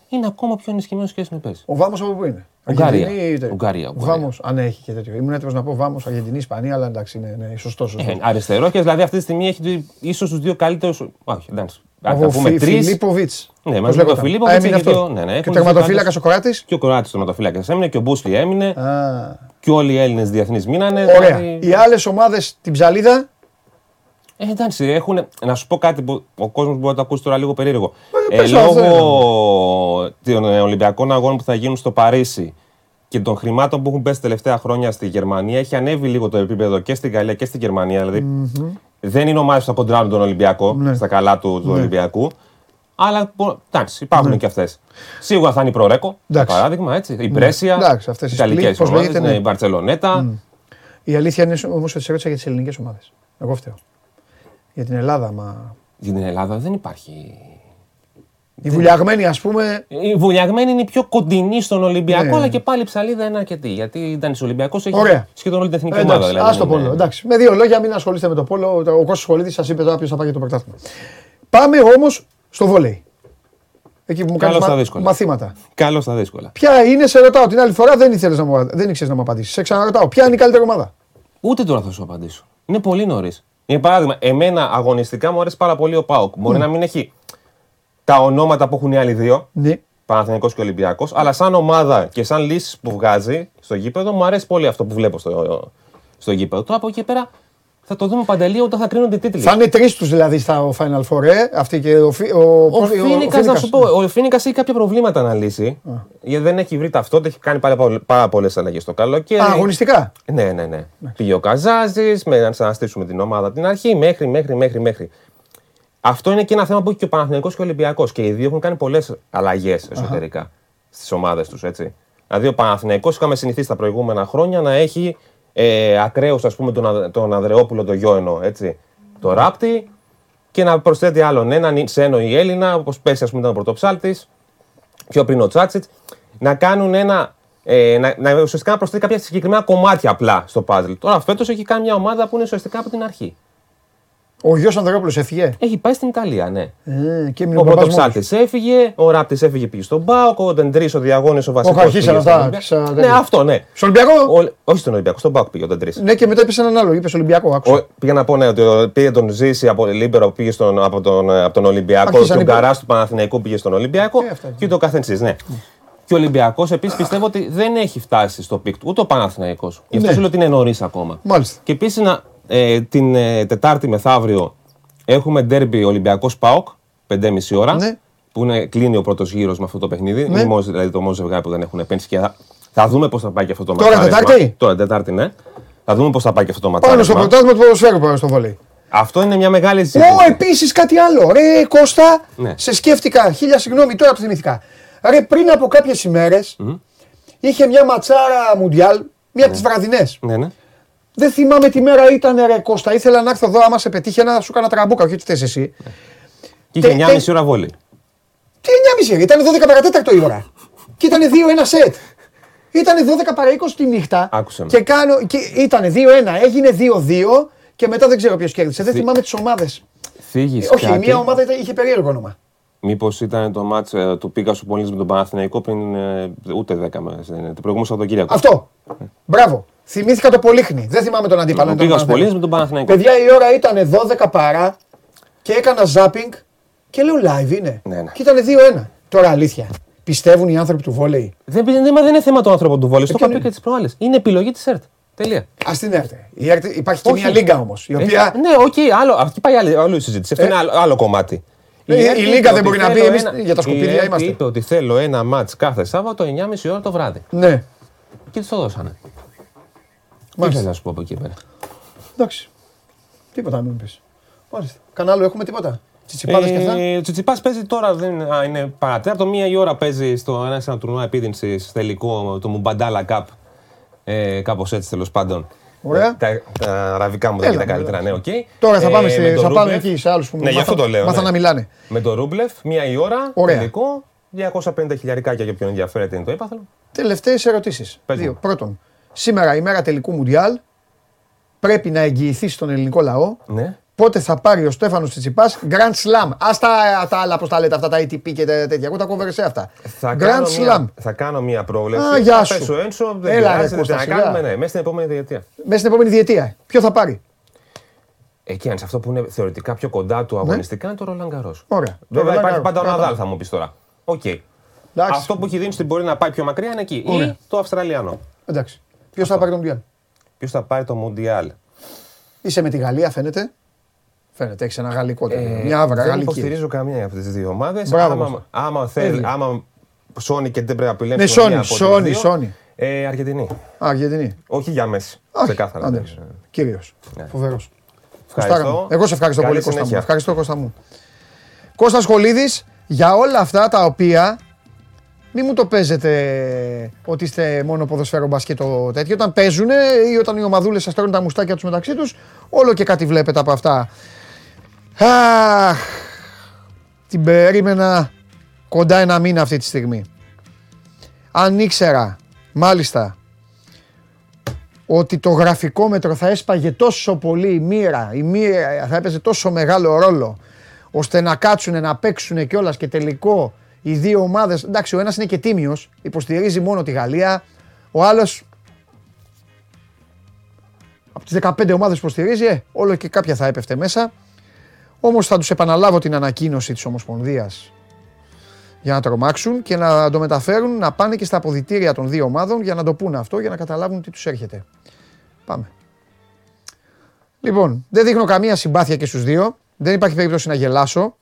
είναι ακόμα πιο ενισχυμένο σε σχέση με πέρσι. ο Βάμος από πού είναι; Ουγγαρία. Αργεντινή ή τέτοιο; Ουγγαρία, Ουγγαρία. Βάμος, αν έχει και τέτοιο. Ήμουν έτοιμος να πω Βάμος, Αργεντινή, Ισπανία, αλλά εντάξει, είναι, είναι σωστός. σωστός. Ε, αριστερό και δηλαδή αυτή τη στιγμή έχει ίσως τους δύο καλύτερου. Όχι, εντάξει. Αν θα Ο πούμε Φι- τρει. Φιλίπποβιτ. Ναι, Πώς μαζί με τον λέγονταν; Φιλίπποβιτς Α, έμεινε έχει αυτό. δύο- ναι, ναι, Και έχουν τερματοφύλακας δύο ο Κοράτης; Και ο Κοράτης τερματοφύλακας έμεινε και ο Μπούσλι έμεινε. Α, Και όλοι οι Έλληνες διεθνείς μείνανε. Ωραία. δηλαδή- Οι άλλες ομάδες την ψαλίδα. Ε, εντάξει, έχουν. Να σου πω κάτι που ο κόσμος μπορεί να το ακούσει τώρα λίγο περίεργο. Ε, Ε, πες αυτό, λόγω των ε, Ολυμπιακών Αγώνων που θα γίνουν στο Παρίσι και των χρημάτων που έχουν πέσει τα τελευταία χρόνια στη Γερμανία, έχει ανέβει λίγο το επίπεδο και στην Γαλλία και στη Γερμανία. Δηλαδή, δεν είναι ομάδες που θα κοντράρουν τον Ολυμπιακό Ναι. στα καλά του, του Ολυμπιακού. Αλλά μπο- εντάξει, υπάρχουν και αυτές. Σίγουρα θα είναι η Προρέκο, για Ναι. Εντάξει. παράδειγμα. Έτσι, η Πρέσια, Εντάξει, αυτές οι Ιταλικές Split, πώς ομάδες, λέγεται, ναι, ναι. η Μπαρσελονέτα. Η αλήθεια είναι όμως ότι σε ρώτησα για τις ελληνικές ομάδες. Εγώ φταίω. Για την Ελλάδα, μα. Για την Ελλάδα δεν υπάρχει. Η βουλιαγμένη, ας πούμε. Η βουλιαγμένη είναι η πιο κοντινή στον Ολυμπιακό, Ναι. αλλά και πάλι η ψαλίδα είναι αρκετή. Γιατί ήταν ο Ολυμπιακός, έχει Ωραία. σχεδόν όλη την εθνική ομάδα. Εντάξει, Δηλαδή, ας το είναι- πόλο. Εντάξει. Με δύο λόγια, μην ασχολείστε με το πόλο. Ο Κώστας Χολίδη σας είπε τώρα ποιο θα πάει για το πρωτάθλημα. Πάμε όμως στο βόλεϊ. Εκεί που μου Καλώς κάνει τα δύσκολα. μαθήματα. Καλώς στα δύσκολα. Ποια είναι, σε ρωτάω την άλλη φορά, δεν ήθελες να μου, δεν ήξερες να μου απαντήσεις. Σε ξαναρωτάω, ποια είναι η καλύτερη ομάδα; Ούτε τώρα θα σου απαντήσω. Είναι πολύ νωρίς. Για παράδειγμα, εμένα αγωνιστικά μου αρέσει πάρα πολύ ο Πάοκ. Μπορεί να μην έχει τα ονόματα που έχουν οι άλλοι δύο, Ναι. Παναθηναϊκός και Ολυμπιακός, αλλά σαν ομάδα και σαν λύσεις που βγάζει στο γήπεδο, μου αρέσει πολύ αυτό που βλέπω στο, στο γήπεδο. Τώρα από εκεί και πέρα θα το δούμε παντελή όταν θα κρίνονται οι τίτλοι. Θα είναι τρεις τους δηλαδή στα Final Four, ε, αυτή και ο, Φι- ο, Ο Φίνικα, να σου πω, ο Φίνικας έχει κάποια προβλήματα να λύσει. Γιατί δεν έχει βρει ταυτότητα, έχει κάνει πάρα, πολλ- πάρα πολλές αλλαγές το καλοκαίρι. Α, αγωνιστικά. Ναι, ναι, ναι. Πήγε ο Καζάζης, με να ξαναστήσουμε την ομάδα από την αρχή, μέχρι, μέχρι, μέχρι, μέχρι. Αυτό είναι και ένα θέμα που έχει και ο Παναθηναϊκός και ο Ολυμπιακός. Και οι δύο έχουν κάνει πολλές αλλαγές εσωτερικά στις ομάδες τους. Δηλαδή, ο Παναθηναϊκός είχαμε συνηθίσει τα προηγούμενα χρόνια να έχει ε, ακραίου, ας πούμε, τον, Α- τον Ανδρεόπουλο, τον Γιώενο, έτσι, το ράπτη, και να προσθέτει άλλον έναν Σένο ή Έλληνα, όπως πέρσι, ας πούμε, ήταν ο πρωτοψάλτης, πιο πριν ο Τσάτσιτς, να κάνουν ένα. Ε, να, να, ουσιαστικά να προσθέτει κάποια συγκεκριμένα κομμάτια απλά στο puzzle. Τώρα φέτος έχει κάνει μια ομάδα που είναι ουσιαστικά από την αρχή. Ο γιος Ανδρεόπουλο έφυγε; Έχει πάει στην Ιταλία, ναι. Ε, και έμεινε Ο ο παπάς μόνος. Πρωτοψάλτη έφυγε, ο Ράπτης έφυγε πήγε στον Πάοκ, ο Ντεντρή ο διαγώνιο ο βασικός. Καρχίσαν αυτά, ξα- Ναι, τέτοια. αυτό, ναι. Στον Ολυμπιακό; Ο, όχι στον Ολυμπιακό, στον Πάοκ πήγε ο Ντεντρή. Ναι, και μετά είπε έναν άλλο. Είπε Ολυμπιακό, άκουσα. Πήγα να πω ναι, ότι ο- πήγε τον Ζήση από Λίμπερο, πήγε στον, από, τον, από τον Ολυμπιακό. Άρχισαν Και ο οι- Γκαράς του Παναθηναϊκού πήγε στον Ολυμπιακό. Ε, αυτά. και ούτω καθεξής, ναι. Και ο Ολυμπιακός επίσης πιστεύω ότι δεν έχει φτάσει στο peak του. Ούτε ο Παναθηναϊκός. Γι' αυτό Ναι. σου λέω ότι είναι νωρίς ακόμα. Μάλιστα. Και επίσης ε, την ε, Τετάρτη μεθαύριο έχουμε ντέρμπι Ολυμπιακός Πάοκ, 5,5 ώρα. Ναι. Που είναι, κλείνει ο πρώτος γύρος με αυτό το παιχνίδι. Ναι. Είναι μόνος- δηλαδή το μόνο ζευγάρι που δεν έχουν παίξει και θα, θα δούμε πώς θα πάει και αυτό το Τώρα ματσάρισμα. Τετάρτη; Τώρα Τετάρτη, ναι. Θα δούμε πώς θα πάει και αυτό το Πάνω στο ματσάρισμα. πρωτάθλημα του ποδοσφαίρου πάνω στο βόλεϊ. Αυτό είναι μια μεγάλη Ω, συζήτηση. επίσης κάτι άλλο. Ρε Κώστα, Ναι. σε σκέφτηκα. Χίλια συγγνώμη, τώρα το θυμηθήκα. Ρε πριν από κάποιες ημέρες είχε μια ματσάρα Μουντιάλ, μία από τις βραδινές. Ναι, ναι. Δεν θυμάμαι τι μέρα ήταν, ρε Κώστα. Ήθελα να έρθω εδώ, άμα σε πετύχαινα, σου έκανα τραμπούκα, όχι τι θες εσύ. Και είχε Τε- 9,5 τε- ώρα βόλη. Τι 9.30 ήταν 12 παρατέταρτο η ώρα. Και ήταν 2-1 σετ. Ήταν 12 παρα 20 τη νύχτα. Άκουσε με. Και, κάνω, και ήταν 2-1, έγινε 2-2 και μετά δεν ξέρω ποιος κέρδισε. Δεν Θυ- θυμάμαι τις ομάδες. Θίγεις Όχι, η κάτι. μία ομάδα ήταν- είχε περίεργο όνομα. Μήπως ήταν το μάτς ε, του Πίκασου Πολύνης με τον Παναθηναϊκό πριν ε, ούτε 10 μέρες. Δεν είναι. Το προηγούμενο Σαββατοκύριακο. Αυτό. Μπράβο. Θυμήθηκα το Πολύχνη. Δεν θυμάμαι τον αντίπαλο. Ο ήταν Πίκασου Παναθηναϊκός. Πολύνης με τον Παναθηναϊκό. Παιδιά, η ώρα ήταν 12 παρά και έκανα ζάπινγκ και λέω live είναι. Ναι, ναι. Και ήταν 2-1. Τώρα αλήθεια. Πιστεύουν οι άνθρωποι του βόλεϊ; Δεν, δεν, μα δεν είναι θέμα του άνθρωπου του βόλεϊ. Το ποιο είχα πει είναι; και τις προάλλες. Είναι επιλογή της ΕΡΤ. Τελεία. Α την έρθει. Η ΕΡΤ υπάρχει και Όχι. μια λίγκα όμως. Η οποία. Ε, ναι, οκ, άλλο, αυτή πάει άλλη, άλλη συζήτηση. Αυτό είναι άλλο, άλλο κομμάτι. Ε, η ΕΡΤ Λίγκα είπε δεν ότι μπορεί να θέλω πει, εμείς ένα- για τα σκουπίδια η ΕΡΤ είμαστε. είπε ότι θέλω ένα ματς κάθε Σάββατο 9.30 ώρα το βράδυ. Ναι. Και της το δώσανε. Τι Μάλιστα. θέλω να σου πω από εκεί πέρα; Εντάξει. Τίποτα μην πεις. Μάλιστα. Κανα άλλο έχουμε τίποτα; Τσιτσιπάδες και αυτά; Ε, Ο Τσιτσιπάς παίζει τώρα, δεν είναι, α, είναι παρά τέταρτο. Μία η ώρα παίζει στο ένα, σε ένα τουρνουά επίδειξης τελικό, το Mubadala Cup. Ε, Κάπως έτσι τέλος πάντων. Ωραία. Τα, τα αραβικά μου δεν Έλα, είναι τα καλύτερα, ναι, ωραία. οκ. Τώρα θα πάμε, Ε, στη- με τον θα πάμε Ρούμπλεφ. εκεί σε άλλους που Ναι, γι' αυτό το λέω. Μάθανε. να μιλάνε. Με τον Ρούμπλεφ, μία η ώρα, Ωραία. τελικό. 250 χιλιαρικάκια για ποιον ενδιαφέρεται είναι το έπαθλο. Τελευταίες ερωτήσεις. Πες Δύο. μου. Πρώτον, σήμερα η μέρα τελικού Μουντιάλ πρέπει να εγγυηθεί στον ελληνικό λαό Ναι. Πότε θα πάρει ο Στέφανος Τσιτσιπάς Grand Slam. Ας τα, τα άλλα πώς τα λέτε αυτά τα ATP και τε- τέτοια. Εγώ τα κόβερε σε αυτά. Θα Grand κάνω, Slam. μια, θα κάνω μια πρόβλεψη. Α, γεια Θα σου. πέσει ο Ένσο, δεν Έλα, ρε, πειράζει, Κώστα, να σιγά. κάνουμε, ναι, μέσα στην επόμενη διετία. Μέσα στην επόμενη διετία. Ποιο θα πάρει; Εκεί αν σε αυτό που είναι θεωρητικά πιο κοντά του αγωνιστικά είναι το Ρολάν Καρό. Ναι. Ωραία. Το Βέβαια Roland υπάρχει Garros. πάντα ο Ωραία, Ναδάλ, θα μου πεις τώρα. Οκ. Εντάξει. Αυτό που έχει δίνει στην πορεία να πάει πιο μακριά είναι εκεί. Ωραία. Ή το Αυστραλιανό. Εντάξει. Ποιος θα πάρει το Μουντιάλ; Ποιος θα πάρει το Μουντιάλ; Είσαι με τη Γαλλία, φαίνεται. Φαίνεται, έχεις ένα γαλλικό τέτοιο. Ε, Μια άβρα δεν γαλλική. υποστηρίζω καμία από τις δύο ομάδες. Μπράβο, Άμα, Κώστα. άμα θέλει, Έβλεπε. άμα Σόνι και δεν πρέπει να Ναι, επιλέξει. Sony, Sony, Sony. Ε, Αργεντινή. Α, Αργεντινή. Όχι για μέση. Όχι, Ξεκάθαρα. άντε. δεν- Κύριος. Ναι. Φοβερός. Ευχαριστώ. Κωστάρα μου. Εγώ σε ευχαριστώ Καλή πολύ, Κώστα μου. συνέχεια. Ευχαριστώ, Κώστα μου. Κώστας Σχολίδης, για όλα αυτά τα οποία μην μου το παίζετε ότι είστε μόνο ποδοσφαίρο μπασκετ το τέτοιο. Όταν παίζουν ή όταν οι ομαδούλες σας τρώνε τα μουστάκια τους μεταξύ τους, όλο και κάτι βλέπετε από αυτά. Αχ, την περίμενα κοντά ένα μήνα αυτή τη στιγμή. Αν ήξερα, μάλιστα, ότι το γραφικό μέτρο θα έσπαγε τόσο πολύ η μοίρα, η μοίρα θα έπαιζε τόσο μεγάλο ρόλο, ώστε να κάτσουν να παίξουν κιόλας και τελικό οι δύο ομάδες, εντάξει ο ένας είναι και τίμιος, υποστηρίζει μόνο τη Γαλλία, ο άλλος από τις 15 ομάδες που υποστηρίζει, ε, όλο και κάποια θα έπεφτε μέσα. Όμως θα τους επαναλάβω την ανακοίνωση της Ομοσπονδίας για να τρομάξουν και να το μεταφέρουν να πάνε και στα αποδητήρια των δύο ομάδων για να το πούνε αυτό, για να καταλάβουν τι τους έρχεται. Πάμε. Λοιπόν, δεν δείχνω καμία συμπάθεια και στους δύο. Δεν υπάρχει περίπτωση να γελάσω.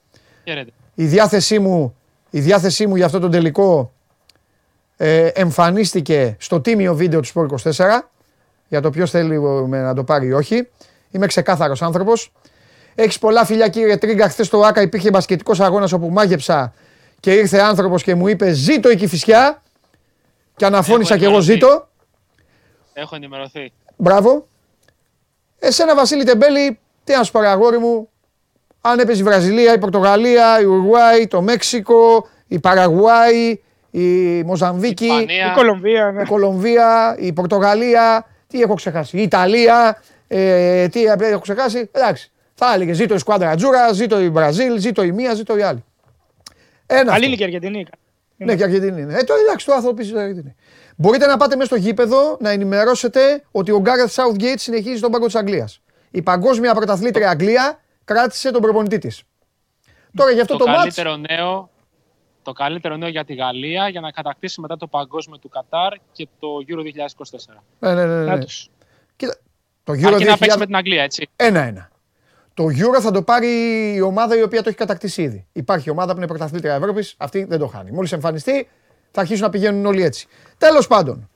Χαίρετε. Η διάθεσή μου, η διάθεσή μου για αυτό το τελικό ε, εμφανίστηκε στο τίμιο βίντεο του Sport 24 για το ποιος θέλει ε, να το πάρει ή όχι. Είμαι ξεκάθαρος άνθρωπος. Έχεις πολλά φιλιά κύριε Τρίγκα. Χθες στο ΆΚΑ υπήρχε μπασκετικός αγώνας όπου μάγεψα και ήρθε άνθρωπος και μου είπε ζήτω η Κηφισιά και αναφώνησα Έχω και εγώ ενημερωθεί. ζήτω. Έχω ενημερωθεί. Μπράβο. Εσένα Βασίλη Τεμπέλη, τι να σου πάρει αγόρι μου, αν έπαιζε η Βραζιλία, η Πορτογαλία, η Ουρουάη, το Μέξικο, η Παραγουάη, η Μοζαμβίκη, Ισπανία. Η Κολομβία, ναι. η Κολομβία, η Πορτογαλία, τι έχω ξεχάσει, η Ιταλία, ε, τι έχω ξεχάσει, εντάξει. Θα έλεγε ζήτω η Σκουάντρα Τζούρα, ζήτω η Μπραζίλ, ζήτω η μία, ζήτω η άλλη. Ένα. Καλή αυτό. είναι και η Αργεντινή. Ναι, και η Αργεντινή είναι. Ε, το εντάξει, το άθρο επίση Αργεντινή. Μπορείτε να πάτε μέσα στο γήπεδο να ενημερώσετε ότι ο Γκάρεθ Southgate συνεχίζει στον πάγκο της Αγγλίας. Η παγκόσμια πρωταθλήτρια Αγγλία κράτησε τον προπονητή της. Τώρα γι' αυτό το, το, μάτς... καλύτερο νέο, το καλύτερο νέο για τη Γαλλία για να κατακτήσει μετά το παγκόσμιο του Κατάρ και το Euro 2024. Ναι, ναι, ναι, ναι. Να τους. Κοίτα, το Αρκεί Euro να παίξει με 2000... την Αγγλία, έτσι. Ένα-ένα. Το Euro θα το πάρει η ομάδα η οποία το έχει κατακτήσει ήδη. Υπάρχει ομάδα που είναι πρωταθλήτρια Ευρώπης, αυτή δεν το χάνει. Μόλις εμφανιστεί, θα αρχίσουν να πηγαίνουν όλοι έτσι. Τέλος πάντων.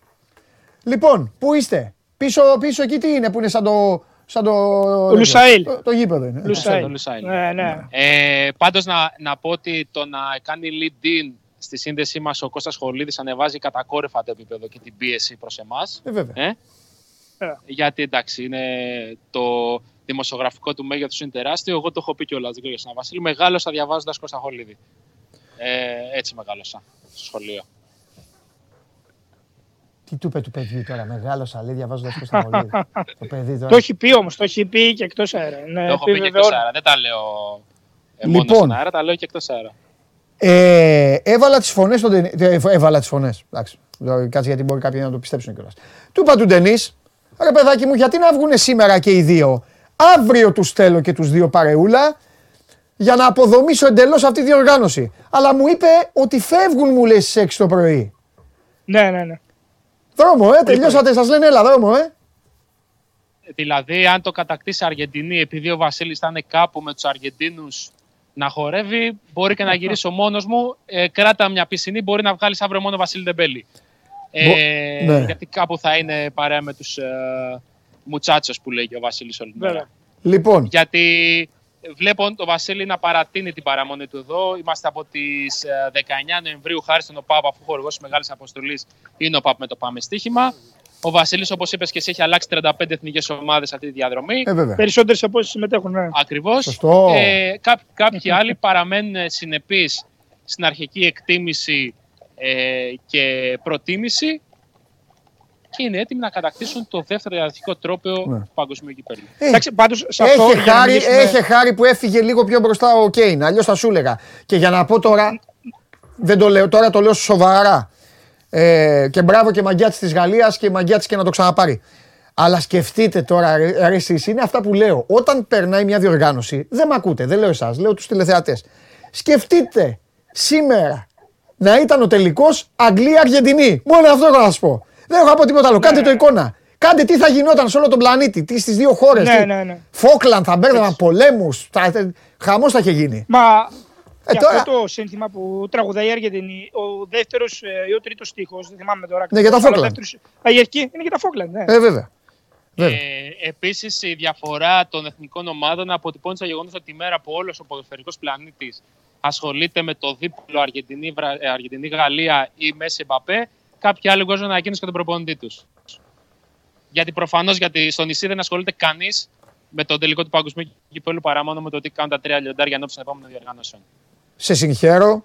Λοιπόν, πού είστε, πίσω, πίσω εκεί τι είναι που είναι σαν το. Σαν το, Λουσαήλ. Το, το γήπεδο είναι. Λουσάιλ. το Λουσάιλ. Ναι, ναι. Ε, πάντως να, να πω ότι το να κάνει lead-in στη σύνδεσή μας ο Κώστας Χολίδης ανεβάζει κατακόρυφα το επίπεδο και την πίεση προς εμάς. Ε, βέβαια. Ε; Ε. Γιατί εντάξει, είναι το δημοσιογραφικό του μέγεθος είναι τεράστιο. Εγώ το έχω πει κιόλας, δεν ξέρω για σένα, Βασίλη. Μεγάλωσα διαβάζοντας Κώστα Χολίδη. Ε, έτσι μεγάλωσα στο σχολείο. Τι του είπε του παιδιού τώρα, μεγάλο αλή, διαβάζοντας πώ θα μολύει. το παιδί τώρα. Το έχει πει όμως, το έχει πει και εκτός αέρα. Ναι, το έχω πει και επιβεβαιώνω. εκτός αέρα. Δεν τα λέω ε, μόνο Λοιπόν. στον αέρα, τα λέω και εκτός αέρα. Ε, έβαλα τις φωνές στον Ντενί. ε, Έβαλα τις φωνές. Εντάξει. Δηλαδή, Κάτσε γιατί μπορεί κάποιοι να το πιστέψουν κιόλας. Του είπα του Ντενί, ρε παιδάκι μου, γιατί να βγουν σήμερα και οι δύο. Αύριο τους στέλνω και τους δύο παρεούλα για να αποδομήσω εντελώς αυτή τη διοργάνωση. Αλλά μου είπε ότι φεύγουν, μου λέει στις 6 το πρωί. Ναι, ναι, ναι. Δρόμο, ε, τελειώσατε, σας λένε έλα, δρόμο, ε. Δηλαδή, αν το κατακτήσει η Αργεντινή, επειδή ο Βασίλης θα είναι κάπου με τους Αργεντίνους να χορεύει, μπορεί και να γυρίσω μόνος μου. Ε, κράτα μια πισινή, μπορεί να βγάλεις αύριο μόνο Βασίλη Ντεμπέλη. Ε, ναι. Γιατί κάπου θα είναι παρέα με τους ε, μουτσάτσος που λέει και ο Βασίλης όλη την ώρα. Βέβαια. Λοιπόν, Γιατί βλέπω τον Βασίλη να παρατείνει την παραμονή του εδώ. Είμαστε από τις 19 Νοεμβρίου, χάρη στον ΟΠΑΠ, αφού χορηγό μεγάλη αποστολή είναι ο ΟΠΑΠ με το Πάμε Στοίχημα. Ο Βασίλης, όπως είπες και εσύ, έχει αλλάξει 35 εθνικές ομάδες αυτή τη διαδρομή. ε, βέβαια. Περισσότερες από όσοι συμμετέχουν. Ναι. Ακριβώς. Σωστό. Ε, κά, κάποιοι άλλοι παραμένουν συνεπείς στην αρχική εκτίμηση ε, και προτίμηση και είναι έτοιμοι να κατακτήσουν το δεύτερο ιεραρχικό τρόπαιο Ναι. του παγκοσμίου κυπέλου. Ε, Εντάξει, πάντως σε αυτό. Έχει για να χάρη, μιλήσουμε- έχει χάρη που έφυγε λίγο πιο μπροστά ο Κέιν. Αλλιώς θα σου έλεγα. Και για να πω τώρα. Δεν το λέω τώρα, το λέω σοβαρά. Ε, και μπράβο και μαγκιά της Γαλλίας και μαγκιά της και να το ξαναπάρει. Αλλά σκεφτείτε τώρα, ρε, ρε εσείς, είναι αυτά που λέω. Όταν περνάει μια διοργάνωση, δεν με ακούτε, δεν λέω εσάς, λέω τους τηλεθεατές. Σκεφτείτε σήμερα να ήταν ο τελικός Αγγλία-Αργεντινή. Μόνο αυτό έχω να σας πω. Δεν έχω να πω τίποτα άλλο. Κάντε το εικόνα. Κάντε τι θα γινόταν σε όλο τον πλανήτη, τι στις δύο χώρες. Ναι, ναι, ναι. Φόκλαν θα μπέρδευαν πολέμους. Χαμός θα είχε γίνει. Μα Ε, και τώρα- αυτό το σύνθημα που τραγουδάει η Αργεντινή, ο δεύτερος ή ο τρίτος τείχο, δεν θυμάμαι τώρα. Ναι, για τα ακριβώς, αλλά Falkland. δεύτερος- Α, η αρχή είναι για τα Φόκλαντ, ναι. Ε, βέβαια. Βέβαια. Ε, Επίσης, η διαφορά των εθνικών ομάδων αποτυπώνει στο γεγονός ότι η μέρα που όλος ο ποδοσφαιρικός πλανήτης ασχολείται με το δίπλο Αργεντινή, Βρα- ε, Αργεντινή-Γαλλία ή Μέση Εμπαπέ, κάποιοι άλλοι βγάζουν ανακοίνωση και τον προπονητή τους. Γιατί προφανώς γιατί στο νησί δεν ασχολείται κανείς με τον τελικό του παγκοσμίου κυπέλου παρά μόνο με το τι κάνουν τα τρία λιοντάρια ενώπιση των επόμενων διοργανώσεων. Σε συγχαίρω,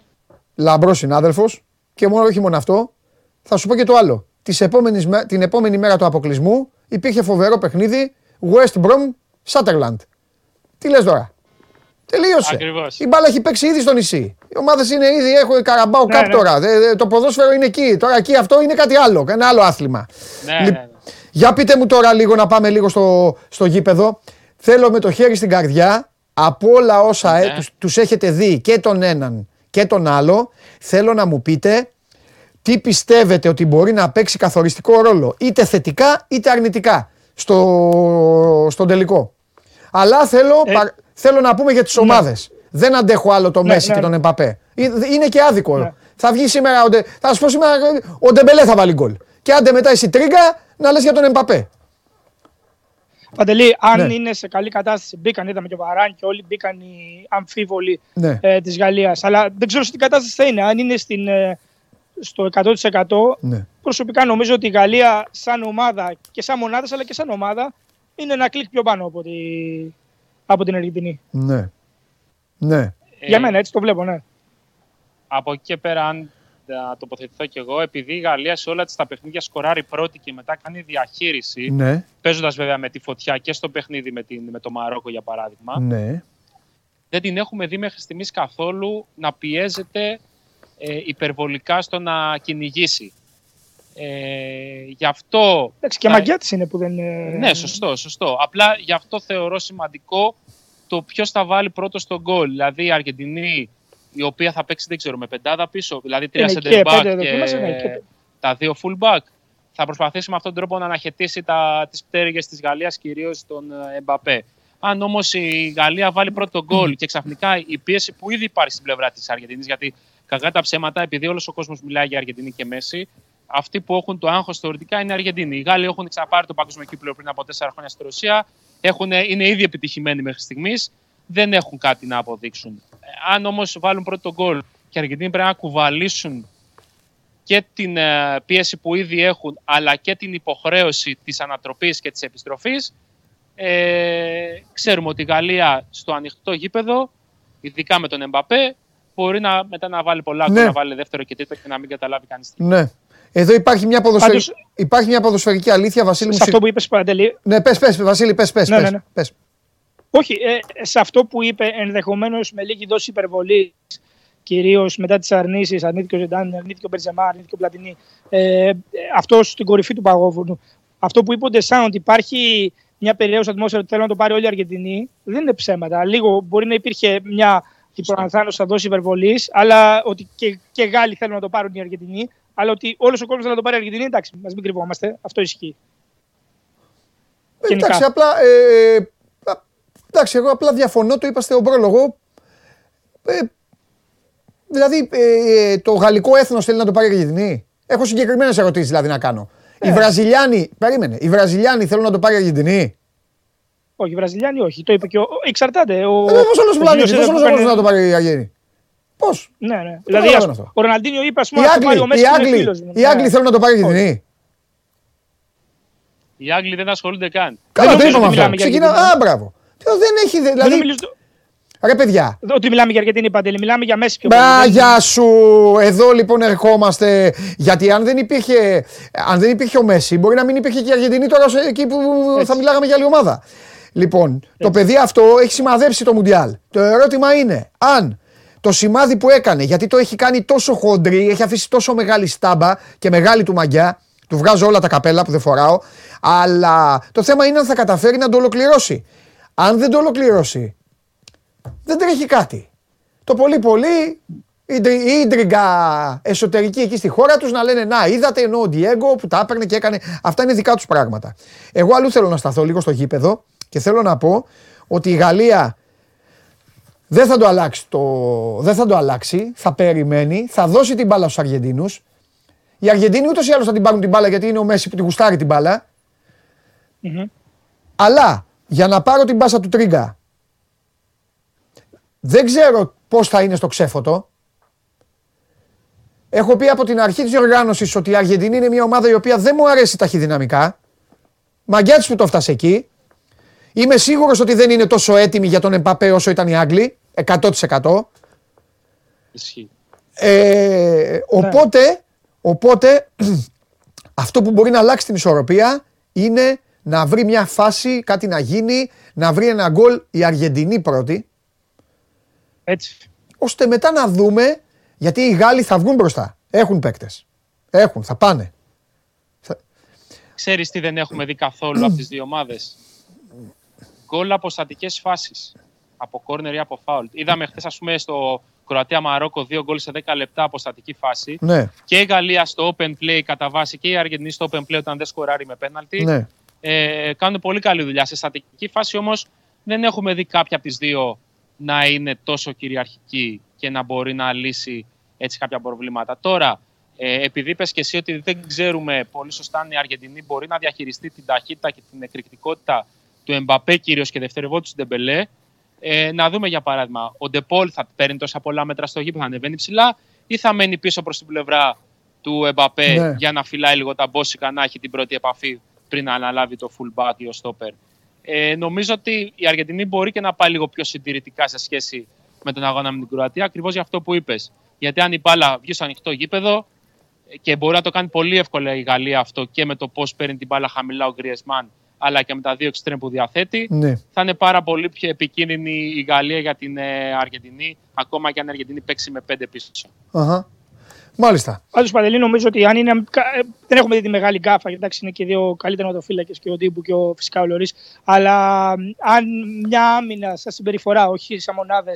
λαμπρός συνάδελφος και μόνο, όχι μόνο αυτό, θα σου πω και το άλλο. Της επόμενης, μέ- την επόμενη μέρα του αποκλεισμού υπήρχε φοβερό παιχνίδι West Brom Sutherland. Τι λες τώρα; Τελείωσε. Ακριβώς. Η μπάλα έχει παίξει ήδη στο νησί. Οι ομάδες είναι ήδη, έχω Καραμπάου Ναι, Cup ναι. τώρα. Δε- δε- το ποδόσφαιρο είναι εκεί. Τώρα εκεί αυτό είναι κάτι άλλο. Ένα άλλο άθλημα. Ναι, Λι- ναι, ναι. Για πείτε μου τώρα λίγο να πάμε λίγο στο, στο γήπεδο. Θέλω με το χέρι στην καρδιά από όλα όσα ε, Ναι. τους, τους έχετε δει και τον έναν και τον άλλο θέλω να μου πείτε τι πιστεύετε ότι μπορεί να παίξει καθοριστικό ρόλο είτε θετικά είτε αρνητικά στο, στον τελικό. Αλλά θέλω, Ε, πα- θέλω να πούμε για τις ομάδες. Δεν αντέχω άλλο το Ναι, Μέσι ναι, και τον ναι. Εμπαπέ. Ε, Είναι και άδικο. Ναι. Θα βγει σήμερα, ο Ντε- θα σου πω σήμερα, ο Ντεμπελέ θα βάλει γκολ. Και άντε μετά εσύ τρέχα να λες για τον Εμπαπέ. Παντελή, αν Ναι. είναι σε καλή κατάσταση, μπήκαν, είδαμε και ο Βαράν και όλοι μπήκαν οι αμφίβολοι Ναι. ε, της Γαλλίας. Αλλά δεν ξέρω σε τι κατάσταση θα είναι. Αν είναι στην, ε, στο 100%, Ναι. προσωπικά νομίζω ότι η Γαλλία σαν ομάδα και σαν μονάδα, αλλά και σαν ομάδα, είναι ένα κλικ πιο πάνω από, τη, από την Αργεντινή. Ναι. Ναι. Για Ε, μένα έτσι το βλέπω, ναι. από εκεί και πέρα, αν θα τοποθετηθώ κι εγώ, επειδή η Γαλλία σε όλα της τα παιχνίδια σκοράρει πρώτη και μετά κάνει διαχείριση, Ναι. παίζοντας βέβαια με τη φωτιά και στο παιχνίδι με, την, με το Μαρόκο για παράδειγμα, Ναι. δεν την έχουμε δει μέχρι στιγμής καθόλου να πιέζεται ε, υπερβολικά στο να κυνηγήσει. Ε, γι' αυτό. Εντάξει, και θα- μαγιά της είναι που δεν. ε, Ναι, σωστό, σωστό. Απλά γι' αυτό θεωρώ σημαντικό το ποιος θα βάλει πρώτος στον γκολ. Δηλαδή η Αργεντινή, η οποία θα παίξει, δεν ξέρω, με πεντάδα πίσω, δηλαδή τρία Είναι center και back πέντε και, δοκίμασε, ναι, και- τα δύο full back. Θα προσπαθήσει με αυτόν τον τρόπο να αναχαιτήσει τα, τις πτέρυγες της Γαλλίας, κυρίως τον ε, Εμπαπέ. Αν όμως η Γαλλία βάλει πρώτο γκολ και ξαφνικά η πίεση που ήδη υπάρχει στην πλευρά της Αργεντινής, γιατί κακά τα ψέματα, επειδή όλος ο κόσμος μιλάει για Αργεντινή και Μέση, αυτοί που έχουν το άγχος θεωρητικά είναι οι Αργεντινοί. Οι Γάλλοι έχουν ξαναπάρει το παγκόσμιο κύπλο πριν από τέσσερα χρόνια στη Ρωσία. Έχουν, είναι ήδη επιτυχημένοι μέχρι στιγμής. Δεν έχουν κάτι να αποδείξουν. Ε, Αν όμως βάλουν πρώτο γκολ και οι Αργεντινοί πρέπει να κουβαλήσουν και την ε, πίεση που ήδη έχουν, αλλά και την υποχρέωση της ανατροπής και της επιστροφής, ε, ξέρουμε ότι η Γαλλία στο ανοιχτό γήπεδο, ειδικά με τον Εμπαπέ, μπορεί να, μετά να βάλει πολλά γκολ, Ναι. να βάλει δεύτερο και τρίτο και να μην καταλάβει κανείς τι. Ναι. Εδώ υπάρχει μια, ποδοσφαιρ... Πάντως- υπάρχει μια ποδοσφαιρική αλήθεια, Βασίλη μου. Σε αυτό που είπες, Παντελή, Ναι, πες, πες, Βασίλη, πες, πες, Ναι, πες, ναι, ναι. πες. Όχι, ε, σε αυτό που είπε ενδεχομένως με λίγη δόση υπερβολής, κυρίως μετά τις αρνήσεις, αρνήθηκε ο Ζεντάν, αρνήθηκε ο Μπερζεμά, αρνήθηκε ο Πλατινί, ε, ε, αυτός στην κορυφή του παγόβουνου. Αυτό που είπε ο Ντεσάν ότι υπάρχει μια περιέργεια ατμόσφαιρα ότι θέλουν να το πάρει όλη η Αργεντινή, δεν είναι ψέματα. Λίγο μπορεί να υπήρχε μια υποανθάνωση σαν δόση υπερβολής, αλλά ότι και, και Γάλλοι θέλουν να το πάρουν η Αργεντινή, αλλά ότι όλος ο κόσμος θέλει να το πάρει η Αργεντινή, εντάξει, μα μην κρυβόμαστε. Αυτό ισχύει. Ε, Γενικά. Εντάξει, απλά, ε, α, εντάξει, εγώ απλά διαφωνώ, το είπα στον πρόλογο. Ε, δηλαδή, ε, το γαλλικό έθνος θέλει να το πάρει η Αργεντινή. Έχω συγκεκριμένες ερωτήσεις δηλαδή να κάνω. Οι Ε. Βραζιλιάνοι, περίμενε, οι Βραζιλιάνοι θέλουν να το πάρει η Αργεντινή; Όχι, οι Βραζιλιάνοι όχι. Το είπε και ο. Εξαρτάται. Ο, Ε, πώς όλος ο ο πλανήτης, Γιώργος πώς όλος ο έπρεπε κόσμος να το πάρει η Αργεντινή. Πώς; Ναι, ναι. Το Δηλαδή, καταλαβαίνω ας- αυτό; ο Ροναλντίνιο είπε, ας πούμε, Οι να το πάρει ο Άγγλοι, Μέση οι είναι Άγγλοι, φίλος μου. οι Άγγλοι Ναι. θέλουν να το πάρει η Αργεντινή. Οι Άγγλοι δεν ασχολούνται καν. Καλά, το νομίζω είπαμε ότι αυτό. μιλάμε για Ξεκινά, Αργεντινή. α, μπράβο. Τι, Δεν έχει, δε- Δεν δηλαδή, νομίζω στο- Ρε παιδιά, Ότι μιλάμε για Αργεντινή Παντελή, μιλάμε για Μέση πιο πολύ. Μπα, Δεν- γεια σου! Εδώ λοιπόν ερχόμαστε. Γιατί αν δεν υπήρχε, αν δεν υπήρχε ο Μέση, μπορεί να μην υπήρχε και η Αργεντινή τώρα σε- εκεί που θα μιλάγαμε για άλλη ομάδα. Λοιπόν, το παιδί αυτό έχει σημαδέψει το Μουντιάλ. Το ερώτημα είναι αν το σημάδι που έκανε, γιατί το έχει κάνει τόσο χοντρή, έχει αφήσει τόσο μεγάλη στάμπα και μεγάλη του μαγιά, του βγάζω όλα τα καπέλα που δεν φοράω, αλλά το θέμα είναι αν θα καταφέρει να το ολοκληρώσει. Αν δεν το ολοκληρώσει, δεν τρέχει κάτι. Το πολύ πολύ η ντρι- η ίντριγκα εσωτερική εκεί στη χώρα τους να λένε να είδατε ενώ ο Ντιέγκο που τα έπαιρνε και έκανε αυτά είναι δικά τους πράγματα. Εγώ αλλού θέλω να σταθώ λίγο στο γήπεδο και θέλω να πω ότι η Γαλλία δεν θα το αλλάξει, το, δεν θα, το αλλάξει θα περιμένει, θα δώσει την μπάλα στους Αργεντίνους. Οι Αργεντίνοι ούτως ή άλλως θα την πάρουν την μπάλα γιατί είναι ο Μέση που τη γουστάρει την μπάλα. Μμμ. Αλλά για να πάρω την μπάσα του Τρίγκα δεν ξέρω πώς θα είναι στο ξέφωτο. Έχω πει από την αρχή της διοργάνωσης ότι η Αργεντινή είναι μια ομάδα η οποία δεν μου αρέσει ταχυδυναμικά. Μαγκιά της που το φτάσε εκεί. Είμαι σίγουρος ότι δεν είναι τόσο έτοιμη για τον Εμπαπέ όσο ήταν οι Άγγλοι. 100%. Ισχύει. Ε, οπότε, οπότε αυτό που μπορεί να αλλάξει την ισορροπία είναι να βρει μια φάση, κάτι να γίνει, να βρει ένα γκολ η Αργεντινή πρώτη, Έτσι. ώστε μετά να δούμε, γιατί οι Γάλλοι θα βγουν μπροστά. Έχουν παίκτες. Έχουν, θα πάνε. Ξέρεις τι δεν έχουμε δει καθόλου από τις δύο ομάδες; Γκολ από στατικές φάσεις. Από κόρνερ ή από φάουλ. Είδαμε χθες, ας πούμε, στο Κροατία-Μαρόκο δύο γκολ σε 10 λεπτά από στατική φάση. Ναι, Και η Γαλλία στο open play κατά βάση και η Αργεντινή στο open play όταν δεν σκοράρει με πέναλτι. ναι. Ε, κάνουν πολύ καλή δουλειά. Σε στατική φάση όμως δεν έχουμε δει κάποια από τις δύο να είναι τόσο κυριαρχική και να μπορεί να λύσει έτσι κάποια προβλήματα. Τώρα, ε, επειδή είπες και εσύ ότι δεν ξέρουμε πολύ σωστά αν η Αργεντινή μπορεί να διαχειριστεί την ταχύτητα και την εκρηκτικότητα του Εμπαπέ κυρίως και δευτερευόντους του Ντεμπελέ, ε, να δούμε για παράδειγμα, ο Ντεπόλ θα παίρνει τόσα πολλά μέτρα στο γήπεδο, θα ανεβαίνει ψηλά ή θα μένει πίσω προς την πλευρά του Εμπαπέ Ναι. για να φυλάει λίγο τα μπόσικα, να έχει την πρώτη επαφή πριν να αναλάβει το fullback ή ο stopper. Ε, νομίζω ότι η Αργεντινή μπορεί και να πάει λίγο πιο συντηρητικά σε σχέση με τον αγώνα με την Κροατία, ακριβώς για αυτό που είπες. Γιατί αν η μπάλα βγει στο ανοιχτό γήπεδο ε, και μπορεί να το κάνει πολύ εύκολα η Γαλλία αυτό και με το πώς παίρνει την μπάλα χαμηλά ο Γκριεσμάν, αλλά και με τα δύο εξτρέμ που διαθέτει, ναι. θα είναι πάρα πολύ πιο επικίνδυνη η Γαλλία για την ε, Αργεντινή, ακόμα και αν η Αργεντινή παίξει με πέντε πίσω. Αχα. Μάλιστα. Πάντως Παντελή, νομίζω ότι αν είναι. κα- ε, Δεν έχουμε δει τη μεγάλη γκάφα. Εντάξει, είναι και δύο καλύτεροι ματοφύλακε και ο Ντίμπου και ο φυσικά ο Λωρίς. Αλλά αν μια άμυνα στα συμπεριφορά, όχι σαν μονάδε,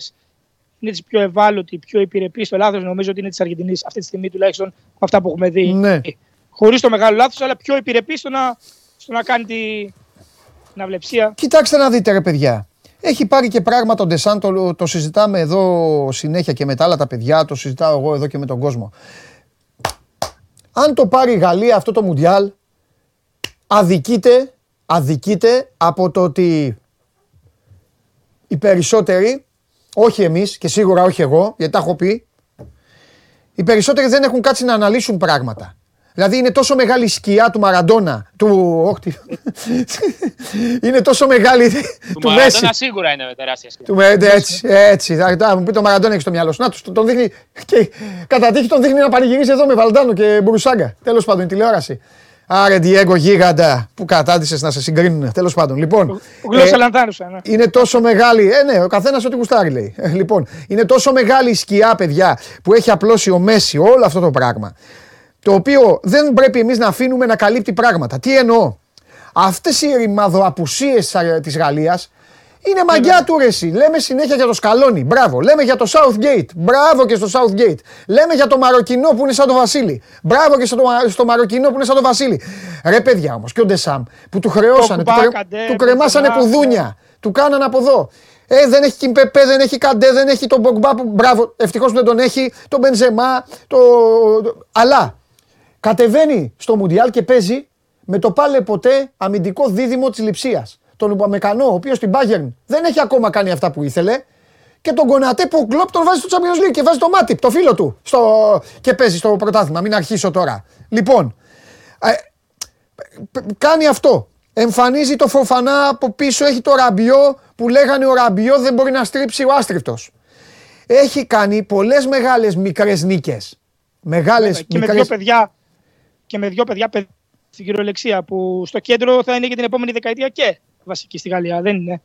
είναι της πιο ευάλωτη, πιο επιρρεπή στο λάθος, νομίζω ότι είναι της Αργεντινής αυτή τη στιγμή τουλάχιστον από αυτά που έχουμε δει. Ναι. Χωρίς το μεγάλο λάθος, αλλά πιο επιρρεπή στο να, στο να κάνει τη, την αυλεψία. Κοιτάξτε να δείτε ρε παιδιά. Έχει πάρει και πράγματα ο Ντεσάν, το, το συζητάμε εδώ συνέχεια και με τα άλλα τα παιδιά, το συζητάω εγώ εδώ και με τον κόσμο. Αν το πάρει η Γαλλία αυτό το Μουντιάλ, αδικείται, αδικείται από το ότι οι περισσότεροι, όχι εμείς και σίγουρα όχι εγώ, γιατί τα έχω πει, οι περισσότεροι δεν έχουν κάτσει να αναλύσουν πράγματα. Δηλαδή είναι τόσο μεγάλη η σκιά του Μαραντόνα, του... όχι, τι- είναι τόσο μεγάλη Του του Μέση. Μαραντόνα σίγουρα είναι τεράστια σκιά. Του με, έτσι, έτσι. Θα, θα μου πει το Μαραντόνα έχει στο μυαλό σου. Να τους, τον δείχνει. Και κατά τύχη τον δείχνει να πανηγυρίζει εδώ με Βαλντάνο και Μπουρουσάγκα. Τέλος πάντων, η τηλεόραση. Άρε, Διέγκο γίγαντα που κατάτησες να σε συγκρίνουν. Τέλος πάντων, λοιπόν. Γλώσσα ε, λανθάνουσα. Ναι. είναι τόσο μεγάλη. Ε, ναι, ο καθένας ό,τι γουστάρει λέει. Ε, λοιπόν, είναι τόσο μεγάλη η σκιά, παιδιά, που έχει απλώσει ο Μέση όλο αυτό το πράγμα. Το οποίο δεν πρέπει εμείς να αφήνουμε να καλύπτει πράγματα. Τι εννοώ; Αυτές οι ρημαδοαπουσίες της Γαλλίας είναι μαγιά του ρε εσύ. Λέμε συνέχεια για το Σκαλόνι. Μπράβο. Λέμε για το Southgate. Μπράβο και στο Southgate. Λέμε για το Μαροκινό που είναι σαν το Βασίλη. Μπράβο και στο, στο Μαροκινό που είναι σαν το Βασίλη. Ρε παιδιά όμως και ο Ντεσάμ που του χρεώσανε. του, Κουμπά, κρε- Καντέ, του κρεμάσανε Μπενζεμά, κουδούνια. Του κάνανε από εδώ. Ε, δεν έχει Κιμπεπέ, δεν έχει Καντέ, δεν έχει τον Μπογκμπά που μπράβο. Ευτυχώς που δεν τον έχει. Τον Μπενζεμά. Το... Αλλά κατεβαίνει στο Μουντιάλ και παίζει με το πάλε ποτέ αμυντικό δίδυμο της λειψία. Τον Ουπαμεκανό, ο οποίος στην Bayern δεν έχει ακόμα κάνει αυτά που ήθελε. Και τον Κονατέ που ο Κλόπ τον βάζει στο Champions League και βάζει το Μάτιπ, το φίλο του. Στο... Και παίζει στο πρωτάθλημα. Μην αρχίσω τώρα. Λοιπόν, ε, π- κάνει αυτό. Εμφανίζει το Φοφανά από πίσω, έχει το Ραμπιό που λέγανε ο Ραμπιό δεν μπορεί να στρίψει ο άστριφτος. Έχει κάνει πολλές μεγάλες μικρές νίκες. Μεγάλες και, με δύο μικρές... παιδιά, και με δύο παιδιά παιδ- στην κυριολεξία που στο κέντρο θα είναι και την επόμενη δεκαετία και βασική στη Γαλλία. Δεν είναι.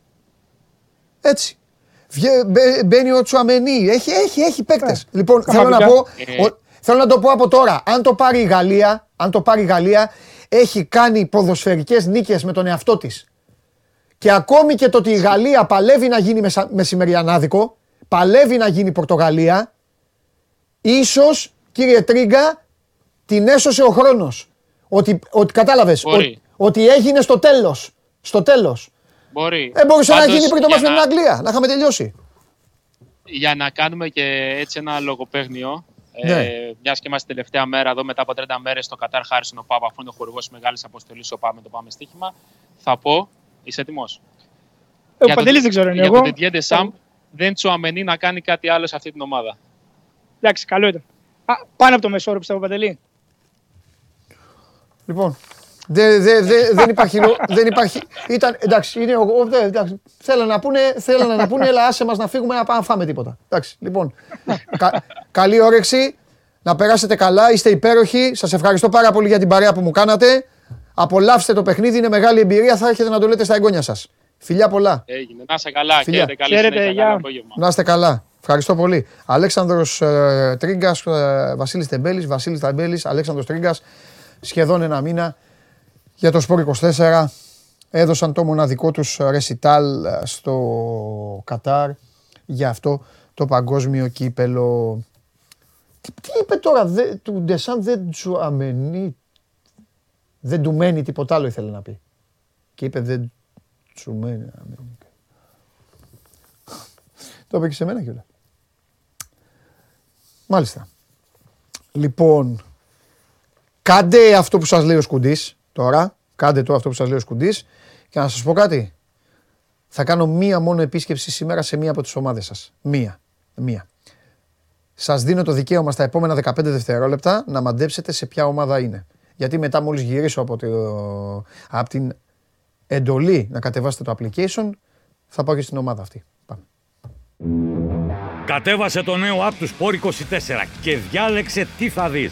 Έτσι. Βγε- μπε- Μπαίνει ο Τσουαμενί. Έχει, έχει, έχει παίκτες. Ε, Λοιπόν, θέλω να, πραγματικά. πω, ο- θέλω να το πω από τώρα. Αν το πάρει η Γαλλία, αν το πάρει η Γαλλία, έχει κάνει ποδοσφαιρικές νίκες με τον εαυτό της. Και ακόμη και το ότι η Γαλλία παλεύει να γίνει μεσα- μεσημεριανάδικο, παλεύει να γίνει Πορτογαλία, ίσως, κύριε Τρίγκα, την έσωσε ο χρόνος. Ότι, ότι κατάλαβες, Μπορεί. ο- ότι έγινε στο τέλος. Στο τέλος. Μπορεί. Ε, μπορούσε να Πάντως, γίνει πριν το για μάτς με την να- Αγγλία, να είχαμε τελειώσει. για να κάνουμε και έτσι ένα λογοπαίγνιο. Ναι. Ε, Μιας και είμαστε τελευταία μέρα εδώ, μετά από 30 μέρες στο Κατάρ Χάρισον ο Πάπα, αφού είναι ο χορηγός μεγάλης αποστολής ο Πάπα με το Πάμε Στοίχημα, θα πω. Είσαι έτοιμος; Ε, ο Παντελής δεν ξέρω είναι Για εγώ. τον Τεντιέντε Σαμπ δεν τσουαμενεί να κάνει κάτι άλλο σε αυτή την ομάδα. Εντάξει, καλό ήταν. Α, πάνω από το μεσόρο πιστεύω Παντελή. Λοιπόν, δε, δε, δε, δεν υπάρχει. λο- δεν υπάρχει ήταν, εντάξει, είναι, ο- ο- δε, εντάξει, θέλανε να πούνε, θέλανε να πούνε, έλα άσε μας να φύγουμε να πάμε να φάμε τίποτα. Εντάξει, λοιπόν, κα- καλή όρεξη, να περάσετε καλά, είστε υπέροχοι, σας ευχαριστώ πάρα πολύ για την παρέα που μου κάνατε. Απολαύστε το παιχνίδι, είναι μεγάλη εμπειρία, θα έχετε να το λέτε στα εγγόνια σας. Φιλιά πολλά. Έγινε. Να είσαι καλά. Φιλιά. Χαίρετε, καλή Χαίρετε, συνέχεια. γεια. Καλό απόγευμα. Να είστε καλά. Ευχαριστώ πολύ. Αλέξανδρος ε, Τρίγκας, ε, Βασίλης Τεμπέλης, Βασίλης Τεμπέλης, Αλέξανδρος Τρίγκας, σχεδόν ένα μήνα για το Σπόρ 24. Έδωσαν το μοναδικό τους ρεσιτάλ ε, στο Κατάρ για αυτό το παγκόσμιο κύπελο. Τι, τι είπε τώρα, δε, του Ντεσάν δεν του αμενεί, δεν του μένει τίποτα άλλο ήθελε να πει. Και είπε δεν του μένει. αμένει». Το είπε και σε μένα κιόλας. Μάλιστα. Λοιπόν, κάντε αυτό που σας λέει ο Σκουντής τώρα. Κάντε το αυτό που σας λέει ο Σκουντής. Και να σας πω κάτι. Θα κάνω μία μόνο επίσκεψη σήμερα σε μία από τις ομάδες σας. Μία. Μία. Σας δίνω το δικαίωμα στα επόμενα 15 δευτερόλεπτα να μαντέψετε σε ποια ομάδα είναι. Γιατί μετά μόλις γυρίσω από, το, από την εντολή να κατεβάσετε το application, θα πάω και στην ομάδα αυτή. Πάμε. Κατέβασε το νέο app του Sport 24 και διάλεξε τι θα δεις.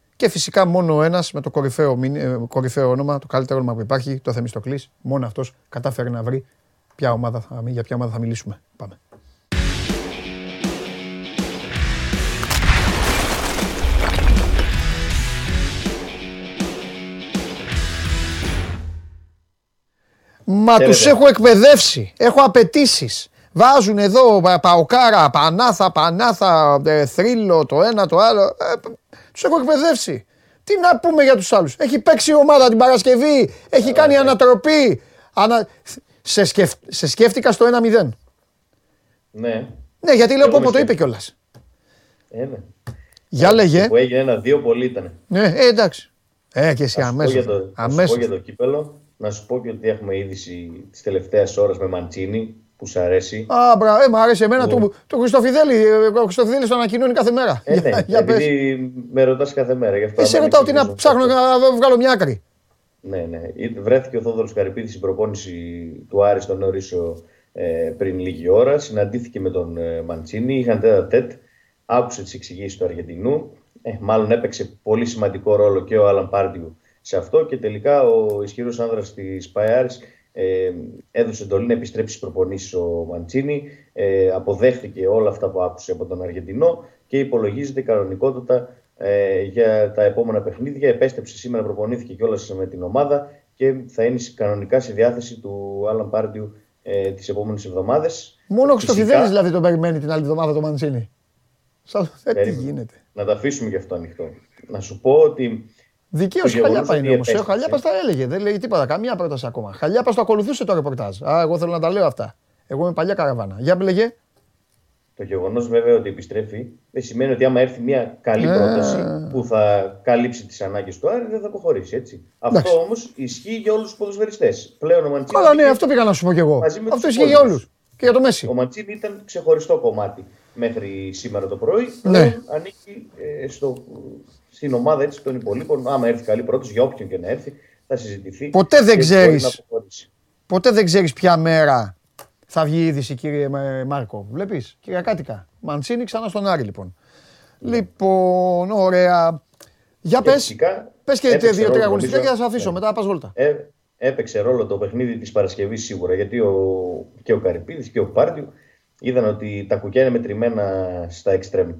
και φυσικά μόνο ο ένας με το κορυφαίο, μηνύ- ε, κορυφαίο όνομα, το καλύτερο όνομα που υπάρχει, το Θεμιστοκλής, μόνο αυτός κατάφερε να βρει ποια ομάδα θα, για ποια ομάδα θα μιλήσουμε. Πάμε. Μα Χαίρετε. τους έχω εκπαιδεύσει, έχω απαιτήσεις. Βάζουν εδώ πα- παοκάρα, πανάθα, πανάθα, ε, θρύλο, το ένα, το άλλο. Ε, τους έχω εκπαιδεύσει. Τι να πούμε για τους άλλους. Έχει παίξει η ομάδα την Παρασκευή, έχει κάνει ανατροπή. Ανα... Σε, σκεφ... σε σκέφτηκα στο 1-0. Ναι. Ναι, γιατί λέω Εγώ πω με το είπε σκέφτηκα. κιόλας. Ε, ναι. Για λέγε. Που έγινε ένα-δύο πολύ ήταν. Ναι, ε, εντάξει. Ε, και εσύ Να σου πω αμέσως. για το- να σου πω αμέσως. για το κύπελο. Να σου πω και ότι έχουμε είδηση της τελευταίας ώρας με Μαντσίνη που σου αρέσει. Α, μπράβο, ε, μου αρέσει εμένα Ναι. του, του Χριστοφιδέλη. ε, Ο Χριστοφιδέλης το ανακοινώνει κάθε μέρα. Ε, ναι, Για- για πες. επειδή με ρωτάς κάθε μέρα. Γι' αυτό Εσύ δεν ρωτάω τι να εξηγήσω. ψάχνω να βγάλω μια άκρη. Ναι, ναι. Βρέθηκε ο Θόδωρος Καρυπίδης στην προπόνηση του Άρη στον Νεορίσιο ε, πριν λίγη ώρα. Συναντήθηκε με τον ε, Μαντσίνη. Είχαν τέτα τέτ. Άκουσε τις εξηγήσεις του Αργεντινού. Ε, μάλλον έπαιξε πολύ σημαντικό ρόλο και ο Άλαν Πάρντιου σε αυτό. Και τελικά ο ισχυρός άνδρας της Παϊάρης ε, έδωσε εντολή να επιστρέψει στις προπονήσεις ο Μαντσίνη. Ε, αποδέχτηκε όλα αυτά που άκουσε από τον Αργεντινό και υπολογίζεται κανονικότατα ε, για τα επόμενα παιχνίδια. Επέστρεψε σήμερα, προπονήθηκε κιόλας με την ομάδα και θα είναι κανονικά στη διάθεση του Άλαν Πάρντιου ε, τις επόμενες εβδομάδες. Μόνο ο Χριστοφιδέλης δηλαδή τον περιμένει την άλλη εβδομάδα το Μαντσίνη. Σαν... Ε, τι Περίμενε. γίνεται. Να τα αφήσουμε γι' αυτό ανοιχτό. Να σου πω ότι. Δικαίως το γεγονός Χαλιάπα ότι είναι όμω. Ο επέστρεψε- Χαλιάπα τα έλεγε. Δεν λέει τίποτα. Καμία πρόταση ακόμα. Χαλιάπα το ακολουθούσε το ρεπορτάζ. Α, εγώ θέλω να τα λέω αυτά. Εγώ είμαι παλιά καραβάνα. Για μπλεγε. Το γεγονός βέβαια ότι επιστρέφει δεν σημαίνει ότι άμα έρθει μια καλή Ε. πρόταση που θα καλύψει τις ανάγκες του Άρη δεν θα αποχωρήσει. Έτσι. Εντάξει. Αυτό όμως ισχύει για όλους τους ποδοσφαιριστές. Πλέον ο Μαντσίνη. Καλά, ναι, αυτό πήγα να σου πω κι εγώ. Μαζί με Αυτό τους ισχύει για υπόλοιπους. όλους. Και για το Μέση. Ο Μαντσίνη ήταν ξεχωριστό κομμάτι μέχρι σήμερα το πρωί. Ναι. Πλέον ανήκει ε, στο, στην ομάδα έτσι, των υπολείπων. Άμα έρθει καλή πρόταση, για όποιον και να έρθει, θα συζητηθεί. Ποτέ δεν και μπορεί ξέρεις. να αποχωρήσει. Ποτέ δεν ξέρεις ποια μέρα θα βγει η είδηση, κύριε Μα- Μάρκο. Βλέπεις, Κυριακάτικα. Μαντσίνη ξανά στον Άρη, λοιπόν. Λοιπόν, ωραία. Για πες. φυσικά Πες και έπαιξε δύο-τρία ρόλο, αγωνιστικά και θα νομίζω. σε αφήσω. Ναι. Μετά πας βόλτα. Ε, έπαιξε ρόλο το παιχνίδι της Παρασκευής σίγουρα γιατί ο, και ο Καρυπίδης και ο Πάρτιου είδαν ότι τα κουκιά είναι μετρημένα στα εξτρέμ.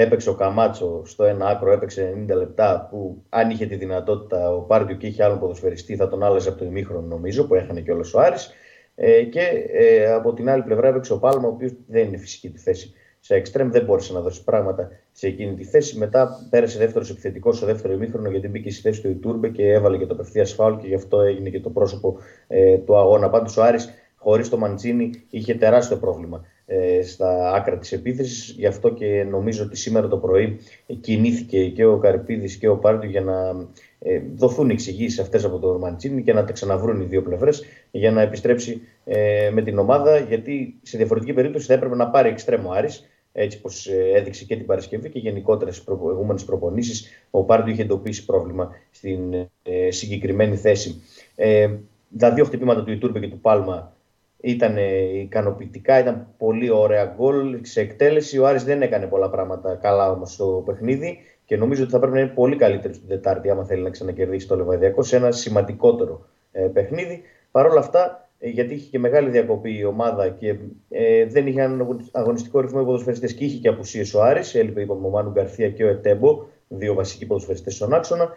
Έπαιξε ο Καμάτσο στο ένα άκρο, έπαιξε 90 λεπτά που αν είχε τη δυνατότητα ο Πάρτιου και είχε άλλον ποδοσφαιριστή θα τον άλλαζε από το ημίχρονο νομίζω που έχανε και όλο ο Άρης. Ε, και ε, από την άλλη πλευρά έπαιξε ο Πάλμα ο οποίος δεν είναι φυσική του θέση σε εξτρέμ, δεν μπόρεσε να δώσει πράγματα σε εκείνη τη θέση. Μετά πέρασε δεύτερος επιθετικός στο δεύτερο ημίχρονο γιατί μπήκε στη θέση του Ιτούρμπε και έβαλε και το απευθεία φάουλ και γι' αυτό έγινε και το πρόσωπο ε, του αγώνα. Πάντως ο Άρης χωρίς το Μαντσίνη είχε τεράστιο πρόβλημα ε, στα άκρα της επίθεσης. Γι' αυτό και νομίζω ότι σήμερα το πρωί κινήθηκε και ο Καρπίδης και ο Πάρντιο για να ε, δοθούν εξηγήσεις αυτές από τον Μαντσίνη και να τα ξαναβρούν οι δύο πλευρές για να επιστρέψει ε, με την ομάδα. Γιατί σε διαφορετική περίπτωση θα έπρεπε να πάρει εξτρέμο Άρης έτσι πως ε, έδειξε και την Παρασκευή και γενικότερα στις προηγούμενες προπονήσεις ο Πάρντιο είχε εντοπίσει πρόβλημα στην ε, συγκεκριμένη θέση. Ε, τα δύο χτυπήματα του Ιτούρμπε και του Πάλμα ήταν ε, ικανοποιητικά, ήταν πολύ ωραία γκολ σε εκτέλεση. Ο Άρης δεν έκανε πολλά πράγματα καλά όμως στο παιχνίδι και νομίζω ότι θα πρέπει να είναι πολύ καλύτερος την Τετάρτη άμα θέλει να ξανακερδίσει το Λεβαδιακό σε ένα σημαντικότερο ε, παιχνίδι. Παρ' όλα αυτά, ε, γιατί είχε και μεγάλη διακοπή η ομάδα και ε, δεν είχε έναν αγωνιστικό ρυθμό οι ποδοσφαιριστές και είχε και απουσίες ο Άρης, έλειπε είπαμε ο Μάνου Γκαρθία και ο Ετέμπο, δύο βασικοί ποδοσφαιριστές στον άξονα.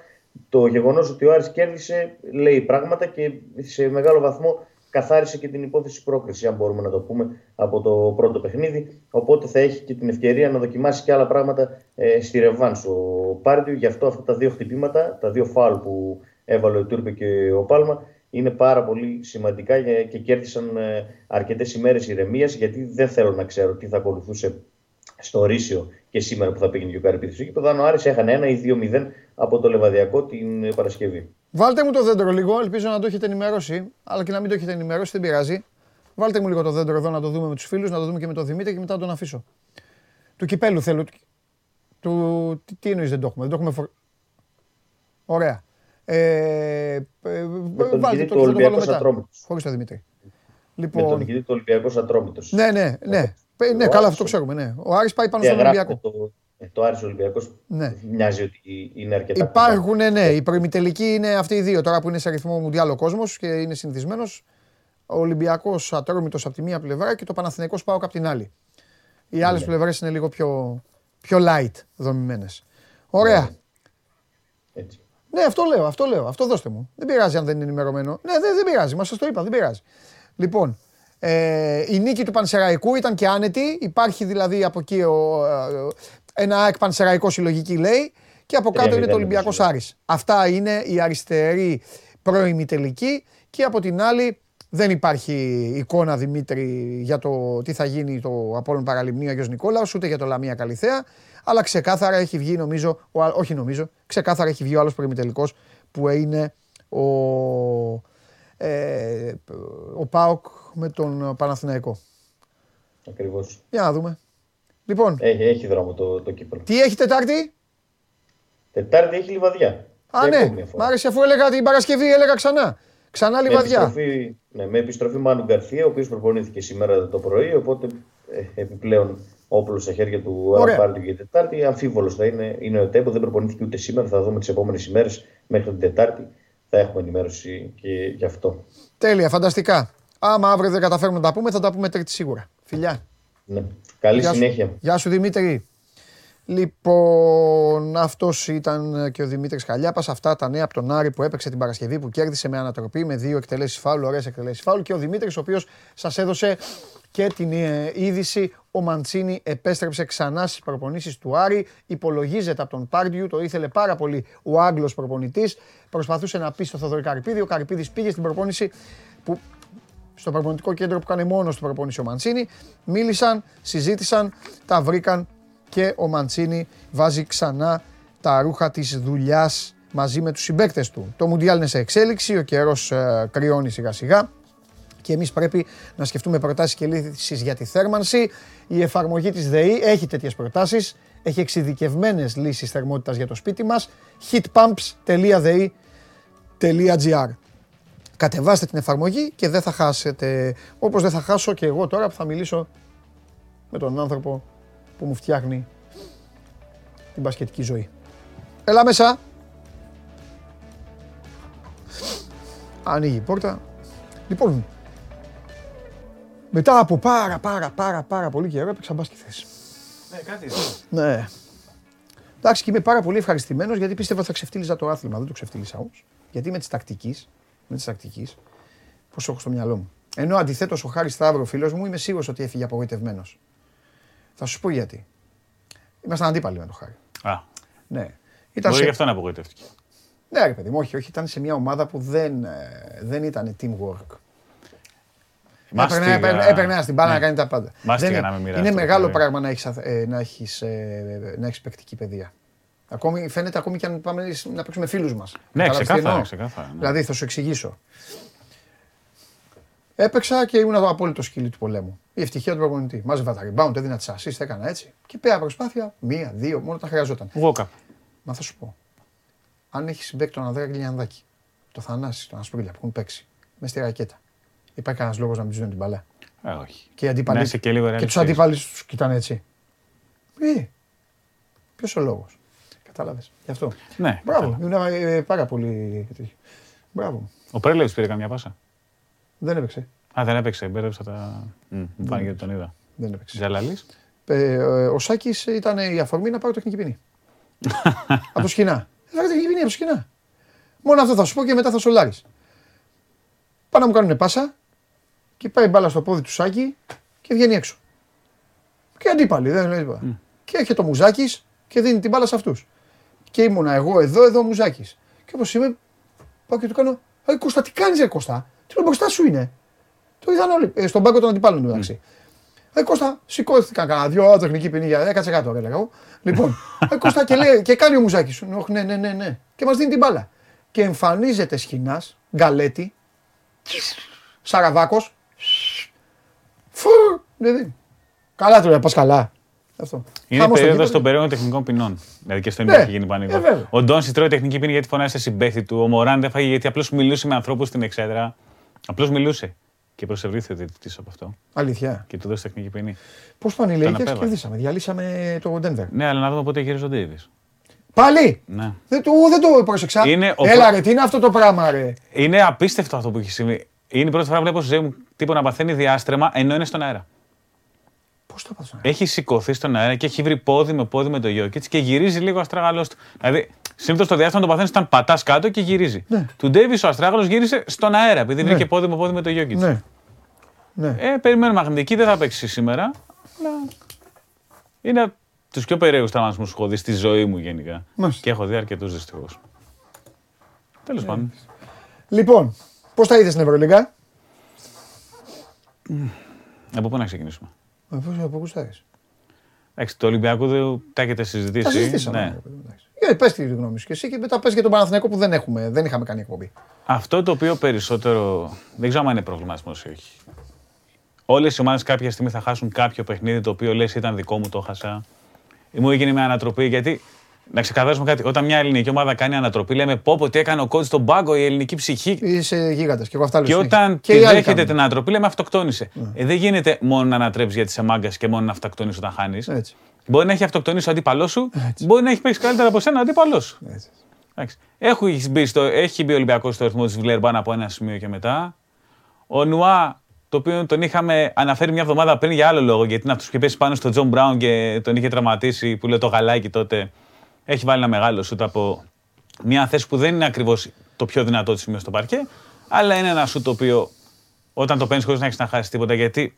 Το γεγονός ότι ο Άρης κέρδισε λέει πράγματα και σε μεγάλο βαθμό καθάρισε και την υπόθεση πρόκριση, αν μπορούμε να το πούμε, από το πρώτο παιχνίδι. Οπότε θα έχει και την ευκαιρία να δοκιμάσει και άλλα πράγματα ε, στη Ρεβάνς ο Πάρντιου. Γι' αυτό αυτά τα δύο χτυπήματα, τα δύο φάουλ που έβαλε ο Τούρπε και ο Πάλμα, είναι πάρα πολύ σημαντικά για- και κέρδισαν ε, αρκετές ημέρες ηρεμίας, γιατί δεν θέλω να ξέρω τι θα ακολουθούσε στο Ρήσιο και σήμερα που θα πήγαινε και ο Καρυπίδης στο γήπεδο. Αν ο Άρης έχανε ένα ή 2-0 από το Λεβαδιακό την ε, Παρασκευή. Βάλτε μου το δέντρο λίγο, ελπίζω να το έχετε ενημερώσει, αλλά και να μην το έχετε ενημερώσει, δεν πειράζει. Βάλτε μου λίγο το δέντρο εδώ να το δούμε με τους φίλους, να το δούμε και με τον Δημήτρη και μετά να τον αφήσω. Του κυπέλου θέλω. Του, του, τι, τι εννοείς δεν το έχουμε, δεν το έχουμε φορ... Ωραία. Ε, ε, τον βάλτε νικητή το του και θα το βάλω Ολυμπιακός μετά. Ατρόμητος. Χωρίς τον Δημήτρη. Με τον Λοιπόν, νικητή του Ολυμπιακός Ατρόμητος. ναι, ναι, ναι. Ε, ναι, καλά, αυτό το ξέρουμε. Ναι. Ο Άρης πάει πάνω στον Ολυμπιακό. Το, ε, το Άρης Ολυμπιακός Ναι. μοιάζει ότι είναι αρκετά. Υπάρχουν, ναι, η προημιτελική είναι αυτοί οι δύο. Τώρα που είναι σε αριθμό μουντιάλ ο κόσμος και είναι συνηθισμένος. Ο Ολυμπιακός Ατρόμητος από τη μία πλευρά και το Παναθηναϊκός Πάοκ από την άλλη. Οι άλλες Ναι. πλευρές είναι λίγο πιο, πιο light δομημένες. Ωραία. Έτσι. Ναι, αυτό λέω, αυτό λέω. Αυτό δώστε μου. Δεν πειράζει αν δεν είναι ενημερωμένο. Ναι, δεν, δεν πειράζει. Μα σας το είπα, δεν πειράζει. Λοιπόν, ε, η νίκη του Πανσεραϊκού ήταν και άνετη. Υπάρχει δηλαδή από εκεί ο, ε, ένα ΑΕΚ Πανσεραϊκό συλλογική λέει και από κάτω Τρία είναι το μηδέν, Ολυμπιακός νομίζω. Άρης. Αυτά είναι η αριστερή πρώιμη τελική και από την άλλη δεν υπάρχει εικόνα Δημήτρη για το τι θα γίνει το Απόλλων Παραλιμνίου Αγιος Νικόλαος ούτε για το Λαμία Καλυθέα αλλά ξεκάθαρα έχει βγει νομίζω, ο, α- όχι νομίζω, ξεκάθαρα έχει βγει ο άλλος προημιτελικός που είναι ο, ε, ο ΠΑΟΚ με τον Παναθηναϊκό. Ακριβώς. Για να δούμε. Λοιπόν, Έχει, έχει δρόμο το, το Κύπρο. τι έχει Τετάρτη; Τετάρτη έχει λιβαδιά. Α, Για ναι. ακόμη μια φορά. Μ' άρεσε αφού έλεγα την Παρασκευή, έλεγα ξανά. Ξανά Με λιβαδιά. επιστροφή, ναι, με επιστροφή Μάνου Γκαρθία, ο οποίος προπονήθηκε σήμερα το πρωί. Οπότε ε, επιπλέον όπλος στα χέρια του Ωραία. Αραπάρτιου για Τετάρτη. Αμφίβολος θα είναι, είναι ο Τέμπο. Δεν προπονήθηκε ούτε σήμερα. Θα δούμε τις επόμενες ημέρες μέχρι την Τετάρτη. Θα έχουμε ενημέρωση και γι' αυτό. Τέλεια, φανταστικά. Άμα αύριο δεν καταφέρουμε να τα πούμε, θα τα πούμε Τρίτη σίγουρα. Φιλιά. Ναι. Καλή Γεια σου. συνέχεια. Γεια σου Δημήτρη. Λοιπόν, αυτός ήταν και ο Δημήτρης Χαλιάπας. Αυτά τα νέα από τον Άρη που έπαιξε την Παρασκευή που κέρδισε με ανατροπή με δύο εκτελέσεις φάουλ, ωραίες εκτελέσεις φάουλ. Και ο Δημήτρης, ο οποίος σας έδωσε και την ε, είδηση, ο Μαντσίνη επέστρεψε ξανά στις προπονήσεις του Άρη. Υπολογίζεται από τον Πάρντιου, το ήθελε πάρα πολύ ο Άγγλος προπονητής. Προσπαθούσε να πει στο Θοδωρή Καρυπίδη. Ο Καρυπίδης πήγε στην προπόνηση που στο προπονητικό κέντρο που κάνει μόνος του προπονήσει ο Μαντσίνη. Μίλησαν, συζήτησαν, τα βρήκαν και ο Μαντσίνη βάζει ξανά τα ρούχα της δουλειάς μαζί με τους συμπαίκτες του. Το Μουντιάλ είναι σε εξέλιξη, ο καιρός ε, κρυώνει σιγά σιγά και εμείς πρέπει να σκεφτούμε προτάσεις και λύσεις για τη θέρμανση. Η εφαρμογή της ΔΕΗ έχει τέτοιες προτάσεις, έχει εξειδικευμένες λύσεις θερμότητας για το σπίτι μας. heatpumps.de.gr Κατεβάστε την εφαρμογή και δεν θα χάσετε. Όπως δεν θα χάσω και εγώ τώρα που θα μιλήσω με τον άνθρωπο που μου φτιάχνει την μπασκετική ζωή. Έλα μέσα. Ανοίγει η πόρτα. Λοιπόν, μετά από πάρα πάρα πάρα πάρα πολύ καιρό έπαιξα μπάσκετ χθες. Ναι, κάτι Ναι. Εντάξει, και είμαι πάρα πολύ ευχαριστημένος γιατί πίστευα θα ξεφτύλιζα το άθλημα. Δεν το ξεφτύλισα όμως. Γιατί με της τακτικής, με της τακτικής, πώς έχω στο μυαλό μου. Ενώ αντιθέτως ο Χάρης Σταύρος, φίλος μου, είμαι σίγουρος ότι έφυγε απογοητευμένος. Θα σου πω γιατί. Ήμασταν αντίπαλοι με τον Χάρη. Α, Ναι. μπορεί σε- γι' αυτό να απογοητεύτηκε. Ναι, ρε παιδί μου, όχι, όχι. Ήταν σε μια ομάδα που δεν, ε, δεν ήταν teamwork. Μάστιγα. Έπαιρνε, έπαιρνε, έπαιρνε ένα στην μπάλα Ναι. να κάνει τα πάντα. Μάστιγα Δεν να είναι- με μοιράσει είναι το μεγάλο παιδί. πράγμα να έχεις, αθ- ε, να έχεις, ε, να έχεις παικτική παιδεία. Ακόμη, φαίνεται ακόμη και αν πάμε να παίξουμε φίλους μας. Ναι, Κατάλαβες τι ξεκάθαρα, εννοώ; ξεκάθαρα, ναι. Δηλαδή θα σου εξηγήσω. Έπαιξα και ήμουν το απόλυτο σκύλι του πολέμου. Η ευτυχία του προπονητή. Μάζευα τα rebound, έδινα τις assist, έκανα έτσι. Και πέρα προσπάθεια, μία, δύο, μόνο τα χρειαζόταν. Walk-up. Μα θα σου πω. Αν έχεις συμπέκτη τον Ανδρέα Γκλιανδάκη, το Θανάσης, τον Ασπρίλια που έχουν παίξει, μες στη ρακέτα, υπάρχει κανένας λόγος να μην τους δίνουν την μπαλά; Ε, όχι. Και οι αντίπαλοι. Να είσαι και λίγο και τους ρεαλιστής. αντίπαλου τους κοιτάνε έτσι. Ε, ποιος ο λόγος; Κατάλαβες. Γι' αυτό. Ναι, Μπράβο. Είναι ε, πάρα πολύ. τέτοιο. Μπράβο. Ο Πρέλεβιτ πήρε καμιά πάσα; Δεν έπαιξε. Α, δεν έπαιξε. Μπέρδεψα τα. Μμ, Μου φάνηκε ότι τον είδα. Δεν έπαιξε. Ζαλαλή. Ε, ε, ο Σάκης ήταν η αφορμή να πάρω τεχνική ποινή. από το σκηνά. Έφαγε τεχνική ποινή από το σκηνά. Μόνο αυτό θα σου πω και μετά θα σολάρει. Πάνε να μου κάνουν πάσα και πάει η μπάλα στο πόδι του Σάκη και βγαίνει έξω. Και αντίπαλοι, δεν λέει τίποτα. Και έρχεται ο Μουζάκης και δίνει την μπάλα σε αυτούς. Και ήμουνα εγώ εδώ, εδώ ο Μουζάκης. Και όπως είμαι, πάω και του κάνω. Ε, Κώστα, τι κάνεις, ρε Κώστα; Τι λέω μπροστά σου είναι. Το είδαν όλοι. Ε, στον πάγκο των αντιπάλων του εντάξει. Ε, Κώστα, σηκώθηκαν κανένα δυο, «Α, τεχνική ποινή για 10% ρε λέγα εγώ. Λοιπόν, ε, Κώστα και, λέει, και κάνει ο Μουζάκης, «Ωχ, ναι, ναι, ναι, ναι. Και μας δίνει την μπάλα. Και εμφανίζεται σχοινάς, γκαλέτη, Σαραβάκος, φουρ, δεν δίνει. Καλά τώρα, πας καλά. Αυτό. Είναι Χαμός στο περίοδος γήπεδο. των περίοδων τεχνικών ποινών. Δηλαδή και στο Ναι, NBA έχει γίνει πανικό. ε, βέβαια. ο Ντόνσι τρώει τεχνική ποινή γιατί φωνάζει σε συμπέχτη του. Ο Μωράν δεν φάγει γιατί απλώς μιλούσε με ανθρώπους στην εξέδρα. Απλώς μιλούσε. Και προσευρύθηκε ο διαιτητής από αυτό. Αλήθεια. Και του δώσε τεχνική ποινή. Πώς πάνε οι Τον Lakers, απέβαλε. κερδίσαμε, διαλύσαμε το Denver. Ναι, αλλά να δούμε πότε γυρίζει ο Ντέιβι. Πάλι! Ναι. Δεν, το, δεν το πρόσεξα. Είναι ο Έλα προ- ρε, τι είναι αυτό το πράγμα ρε; Είναι απίστευτο αυτό που έχει συμβεί. Είναι η πρώτη φορά που βλέπω στη ζωή μου τύπο να παθαίνει διάστρεμα ενώ είναι στον αέρα. Πώς το πας Έχει σηκωθεί στον αέρα και έχει βρει πόδι με πόδι με το Γιώκητς και γυρίζει λίγο αστράγαλος του. Δηλαδή, συνήθως το διάστημα το παθαίνεις όταν πατάς κάτω και γυρίζει. Του Ντέιβι ο αστράγαλος γύρισε στον αέρα επειδή Ναι. βρήκε πόδι με πόδι με το Γιώκητς. Ναι. Ναι. Ε, περιμένουμε μαγνητική, δεν θα παίξει σήμερα. Αλλά είναι από τους πιο περίεργους τραυματισμούς που έχω δει στη ζωή μου γενικά. Μάλιστα. Και έχω δει αρκετούς δυστυχώς. Τέλος πάντων. Λοιπόν, πώς τα είδες στην Ευρωλίγκα; Από πού να ξεκινήσουμε; Ε, Πώς από γουστάρεις. Εντάξει, το Ολυμπιακό δεν τα έχετε συζητήσει. Τα συζητήσαμε. Ναι. ρε παιδί μου, εντάξει. Ε, πες τη γνώμη σου και εσύ και μετά πες για τον Παναθηναϊκό που δεν, έχουμε, δεν είχαμε κάνει εκπομπή. Αυτό το οποίο περισσότερο. Δεν ξέρω αν είναι προβληματισμός ή όχι. Όλες οι ομάδες κάποια στιγμή θα χάσουν κάποιο παιχνίδι το οποίο λες ήταν δικό μου, το χάσα. Ή μου έγινε μια ανατροπή. Γιατί να ξεκαθαρίσουμε κάτι. Όταν μια ελληνική ομάδα κάνει ανατροπή, λέμε πω πω τι έκανε ο κότσο στον πάγκο, η ελληνική ψυχή. Είσαι γίγαντας και εγώ αυτά λέω Και συνέχεια. όταν Και τη οι άλλοι δέχεται κάνουν. την ανατροπή, λέμε αυτοκτόνησε. Ε, δεν γίνεται μόνο να ανατρέψεις γιατί είσαι μάγκας και μόνο να αυτοκτονήσει όταν χάνεις. Έτσι. Μπορεί να έχει αυτοκτονήσει ο αντίπαλός σου, μπορεί να έχει παίξει καλύτερα από σένα ο αντίπαλός σου. Έτσι. Εντάξει. Έχει μπει, στο, έχει μπει ο Ολυμπιακός στο ρυθμό της Βιλερμπάν από ένα σημείο και μετά. Ο Νουά, το οποίο τον είχαμε αναφέρει μια εβδομάδα πριν για άλλο λόγο, γιατί είναι αυτός που είχε πέσει πάνω στο Τζον Μπράουν και τον είχε τραυματίσει, που λέει το γαλάκι τότε. Έχει βάλει ένα μεγάλο σουτ από μια θέση που δεν είναι ακριβώς το πιο δυνατό της σημείο στο παρκέ, αλλά είναι ένα σουτ το οποίο όταν το παίρνεις χωρίς να έχεις να χάσεις τίποτα, γιατί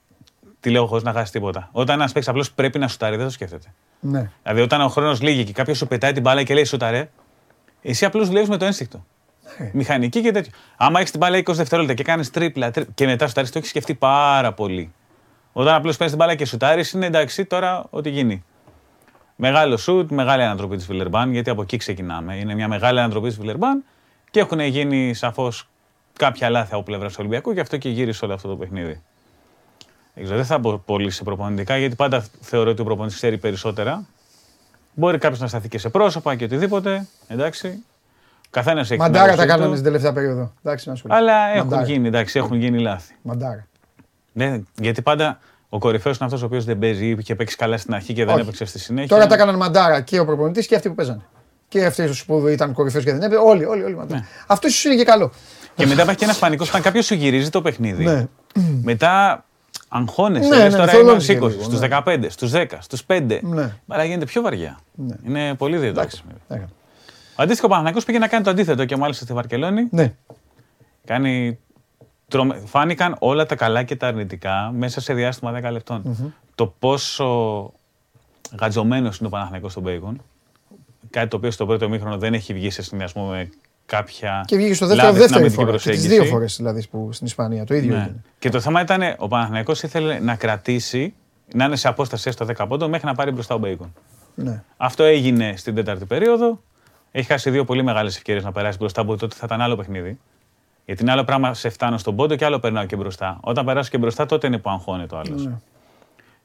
τι λέω χωρίς να χάσεις τίποτα. Όταν ένας παίξει απλώς πρέπει να σουτάρει, δεν το σκέφτεται. Ναι. Δηλαδή, όταν ο χρόνος λύγει και κάποιος σου πετάει την μπάλα και λέει σουταρέ, εσύ απλώς δουλεύεις με το ένστικτο. Μηχανική και τέτοιο. Άμα έχεις την μπάλα 20 δευτερόλεπτα και κάνεις τρίπλα, τρίπλα και μετά σουτάρεις, το έχεις σκεφτεί πάρα πολύ. Όταν απλώς παίρνεις την μπάλα και σουτάρεις, είναι εντάξει τώρα ό,τι γίνει. Μεγάλο σουτ, μεγάλη ανατροπή της Βιλερμπάν, γιατί από εκεί ξεκινάμε. Είναι μια μεγάλη ανατροπή της Βιλερμπάν και έχουν γίνει σαφώς κάποια λάθη από πλευράς του Ολυμπιακού και αυτό και γύρισε όλο αυτό το παιχνίδι. Δεν ξέρω, δεν θα μπω πολύ σε προπονητικά, γιατί πάντα θεωρώ ότι ο προπονητής ξέρει περισσότερα. Μπορεί κάποιος να σταθεί και σε πρόσωπα και οτιδήποτε. Εντάξει. Καθένας έχει την Μαντάρα άποψή τα του. κάνανε στην τελευταία περίοδο. Εντάξει, να σου λέω. Αλλά έχουν Μαντάρα. γίνει, εντάξει, έχουν γίνει λάθη. Μαντάρα. Ναι, γιατί πάντα ο κορυφαίος είναι αυτός ο οποίος δεν παίζει ή είχε παίξει καλά στην αρχή και δεν Όχι. έπαιξε στη συνέχεια. Τώρα τα έκαναν μαντάρα και ο προπονητής και αυτοί που παίζανε. Και αυτοί που ήταν κορυφαίος και δεν έπαιζε. Όλοι, όλοι, όλοι μαντάρα. Ναι. Αυτό ίσως είναι και καλό. Και μετά υπάρχει και ένας πανικός όταν κάποιος σου γυρίζει το παιχνίδι. Ναι. Μετά αγχώνεσαι. Ναι, λες, ναι, τώρα θολώνεις είμαι και στου 20, λίγο, στους ναι. 15, στους 10, στους 5. Ναι. Αλλά γίνεται πιο βαριά. Ναι. Είναι πολύ δύσκολο. Εντάξει. Έκανε. Αντίστοιχο, ο Παναθηναϊκός πήγε να κάνει το αντίθετο και μάλιστα στη Βαρκελόνη. Ναι. Κάνει... τρομε- Φάνηκαν όλα τα καλά και τα αρνητικά μέσα σε διάστημα 10 λεπτων Το πόσο γατζωμένος είναι ο Παναθηναϊκός στον Μπέικον. Κάτι το οποίο στο πρώτο ημίχρονο δεν έχει βγει σε συνδυασμό με κάποια. Και βγήκε στο δεύτερο, λάθη στην δεύτερη αμυντική φορά. Τις προσέγγιση. δύο φορές δηλαδή που στην Ισπανία. Το ίδιο Ναι. έγινε. Και το θέμα ήταν ο Παναθηναϊκός ήθελε να κρατήσει, να είναι σε απόσταση έστω 10 πόντων μέχρι να πάρει μπροστά ο Μπέικον. Ναι. Αυτό έγινε στην τέταρτη περίοδο. Έχει χάσει δύο πολύ μεγάλες ευκαιρίες να περάσει μπροστά που τότε θα ήταν άλλο παιχνίδι. Γιατί είναι άλλο πράγμα σε φτάνω στον πόντο και άλλο περνάω και μπροστά. Όταν περάσω και μπροστά, τότε είναι που αγχώνεται ο άλλος. Ναι.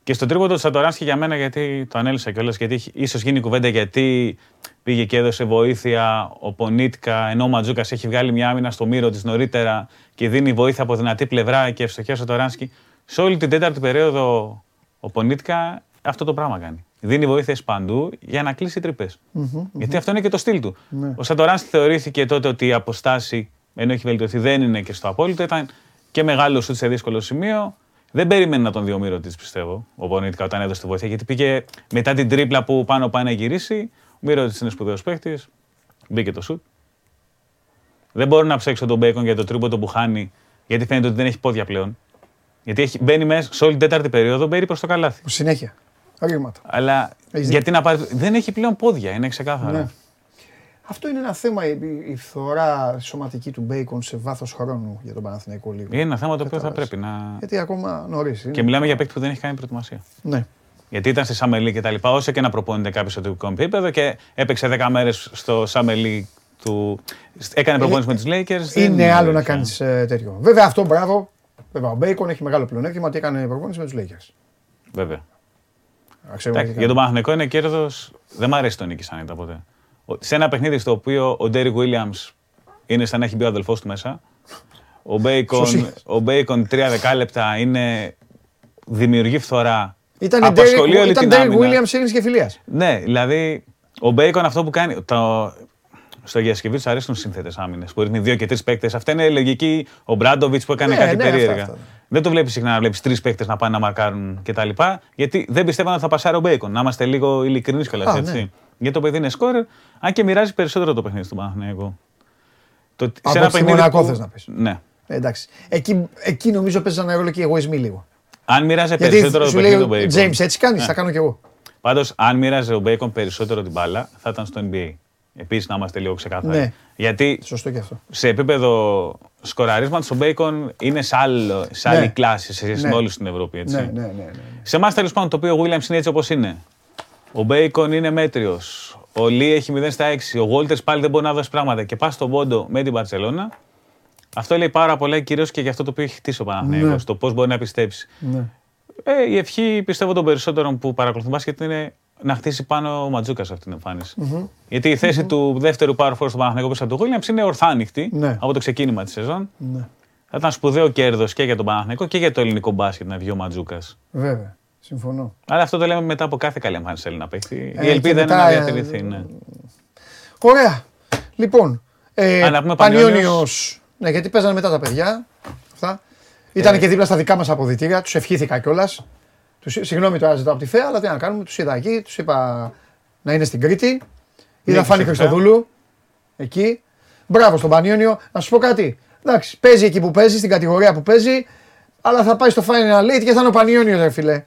Και στο τρίποντο του Σατοράνσκι για μένα, γιατί το ανέλησα κιόλας, γιατί ίσως γίνει κουβέντα γιατί πήγε και έδωσε βοήθεια ο Πονίτκα, ενώ ο Ματζούκας έχει βγάλει μια άμυνα στο μύρο της νωρίτερα και δίνει βοήθεια από δυνατή πλευρά και ευστοχία στο Σατοράνσκι. Σε όλη την τέταρτη περίοδο ο Πονίτκα αυτό το πράγμα κάνει. Δίνει βοήθειες παντού για να κλείσει τρύπες. Γιατί αυτό είναι και το στυλ του. Ναι. Ο Σατοράνσκι θεωρήθηκε τότε ότι η αποστάση, ενώ έχει βελτιωθεί, δεν είναι και στο απόλυτο. Ήταν και μεγάλο σουτ σε δύσκολο σημείο. Δεν περίμενε να τον δει ο Μύρωτης, πιστεύω, ο Πονίτικα όταν έδωσε τη βοήθεια. Γιατί πήγε μετά την τρίπλα που πάνω πάει να γυρίσει. Ο Μύρωτης είναι σπουδαίος παίχτη. Μπήκε το σουτ. Δεν μπορώ να ψέξω τον Μπέικον για το τρίποντο που χάνει, γιατί φαίνεται ότι δεν έχει πόδια πλέον. Γιατί έχει, μπαίνει μέσα σε όλη την τέταρτη περίοδο, μπαίνει προς το καλάθι. Συνέχεια. Ρήγματα. Αλλά Έχεις γιατί να πάρει. Δεν έχει πλέον πόδια, είναι ξεκάθαρο. Ναι. Αυτό είναι ένα θέμα, η, η φθορά σωματική του Μπέικον σε βάθος χρόνου για τον Παναθηναϊκό λίγο. Είναι ένα θέμα το οποίο θα Κατάλαβες. πρέπει να. Γιατί ακόμα νωρίς. Και μιλάμε για παίκτη που δεν έχει κάνει προετοιμασία. Ναι. Γιατί ήταν στη Summer League και τα λοιπά, όσο και να προπονείται κάποιος στο τοπικό επίπεδο και έπαιξε 10 μέρες στο Summer League του. Έκανε προπόνηση με τους Lakers. δεν Είναι άλλο να τέτοια. κάνεις τέτοιο. Βέβαια αυτό μπράβο. Βέβαια ο Μπέικον έχει μεγάλο πλεονέκτημα ότι έκανε προπόνηση με τους Lakers. Βέβαια. Α, ξέρουμε Εντάξει, τι για τον κάνει. Παναθηναϊκό είναι κέρδος. Δεν μ' αρέσει το νίκη σαν ήταν ποτέ. Ο- Σε ένα παιχνίδι στο οποίο ο Ντέρι Williams είναι σαν να έχει μπει ο αδελφός του μέσα. Ο Μπέικον, Σωσή. ο Μπέικον τρία δεκάλεπτα είναι. δημιουργεί φθορά. Ήταν απασχολεί όλη ήταν την Derek άμυνα. Williams ειρήνη και φιλίας. Ναι, δηλαδή ο Μπέικον αυτό που κάνει. Το... Στο Γιασκεβίτ του αρέσουν σύνθετες άμυνες που ρίχνει δύο και τρεις παίκτες. Αυτά είναι λογική. Ο Μπράντοβιτς που έκανε Ναι, κάτι ναι, αυτά, περίεργα. αυτά. Δεν το βλέπεις συχνά να βλέπεις τρεις παίκτες να πάνε να μαρκάρουν κτλ. Γιατί δεν πιστεύω ότι θα πασάρει ο Μπέικον. Να είμαστε λίγο ειλικρινείς κιόλας Α, έτσι. ναι. Γιατί το παιδί είναι σκόρερ, αν και μοιράζει περισσότερο το παιχνίδι του Παναθηναϊκού. Το... Από τη Μονακό θες να πεις. Ναι. Ε, Εντάξει. Εκεί, εκεί νομίζω παίζεις ένα ρόλο και οι εγωισμοί λίγο. Αν μοίραζε Γιατί περισσότερο το σου λέει παιχνίδι ο του Μπέικον. James έτσι κάνεις, Ναι. θα κάνω κι εγώ. Πάντως, αν μοίραζε ο Μπέικον περισσότερο την μπάλα, θα ήταν στο NBA. Επίσης, να είμαστε λίγο ξεκάθαροι. Ναι. Γιατί Σωστό και αυτό. σε επίπεδο σκοραρίσματος, ο Μπέικον είναι σε, άλλο, σε άλλη Ναι. κλάση σε σχέση Ναι. με όλους στην Ευρώπη. Έτσι. Ναι, ναι, ναι. ναι. Σε εμάς τέλος πάντων το οποίο ο Williams είναι έτσι όπως είναι. Ο Μπέικον είναι μέτριος. Ο Λί έχει 0 στα 6. Ο Βόλτερ πάλι δεν μπορεί να δώσει πράγματα. Και πας στον πόντο με την Παρσελώνα. Αυτό λέει πάρα πολλά κυρίως και για αυτό το οποίο έχει χτίσει ο Παναθηναϊκός, Ναι. Το πώς μπορεί να πιστέψει. ναι. Ε, η ευχή πιστεύω των περισσότερων που παρακολουθούν μπάσκετ είναι να χτίσει πάνω ο Ματζούκας σε αυτήν την εμφάνιση. Γιατί η θέση του δεύτερου power forward στον Παναθηναϊκό πίσω από τον Williams είναι ορθά ανοιχτή Ναι. από το ξεκίνημα της σεζόν. ναι. Θα ήταν σπουδαίο κέρδος και για τον Παναθηναϊκό και για το ελληνικό μπάσκετ να βγει ο Ματζούκας. Βέβαια. Συμφωνώ. Αλλά αυτό το λέμε μετά από κάθε καλή εμφάνιση σε Έλληνα παίχτη. Ε, η ελπίδα και είναι μετά, να ε, διατηρηθεί. Ναι. Ωραία. Λοιπόν, ε, Α, να πούμε Πανιόνιος, Πανιόνιος. Ναι, γιατί παίζανε μετά τα παιδιά. Αυτά. Ήταν Ε. και δίπλα στα δικά μας αποδητήρια. Τους ευχήθηκα κιόλας. Συγγνώμη τώρα ζητάω από τη ΦΕΑ, αλλά τι να κάνουμε. Τους είδα εκεί, τους είπα να είναι στην Κρήτη. Είδα Νίκησε Φάνη η ΦΕΑ. Χριστοδούλου. Εκεί. Μπράβο στον Πανιόνιο. Να σου πω κάτι. Εντάξει, παίζει εκεί που παίζει, στην κατηγορία που παίζει. Αλλά θα πάει στο Final Eight και θα είναι ο Πανιόνιος, ρε φιλέ.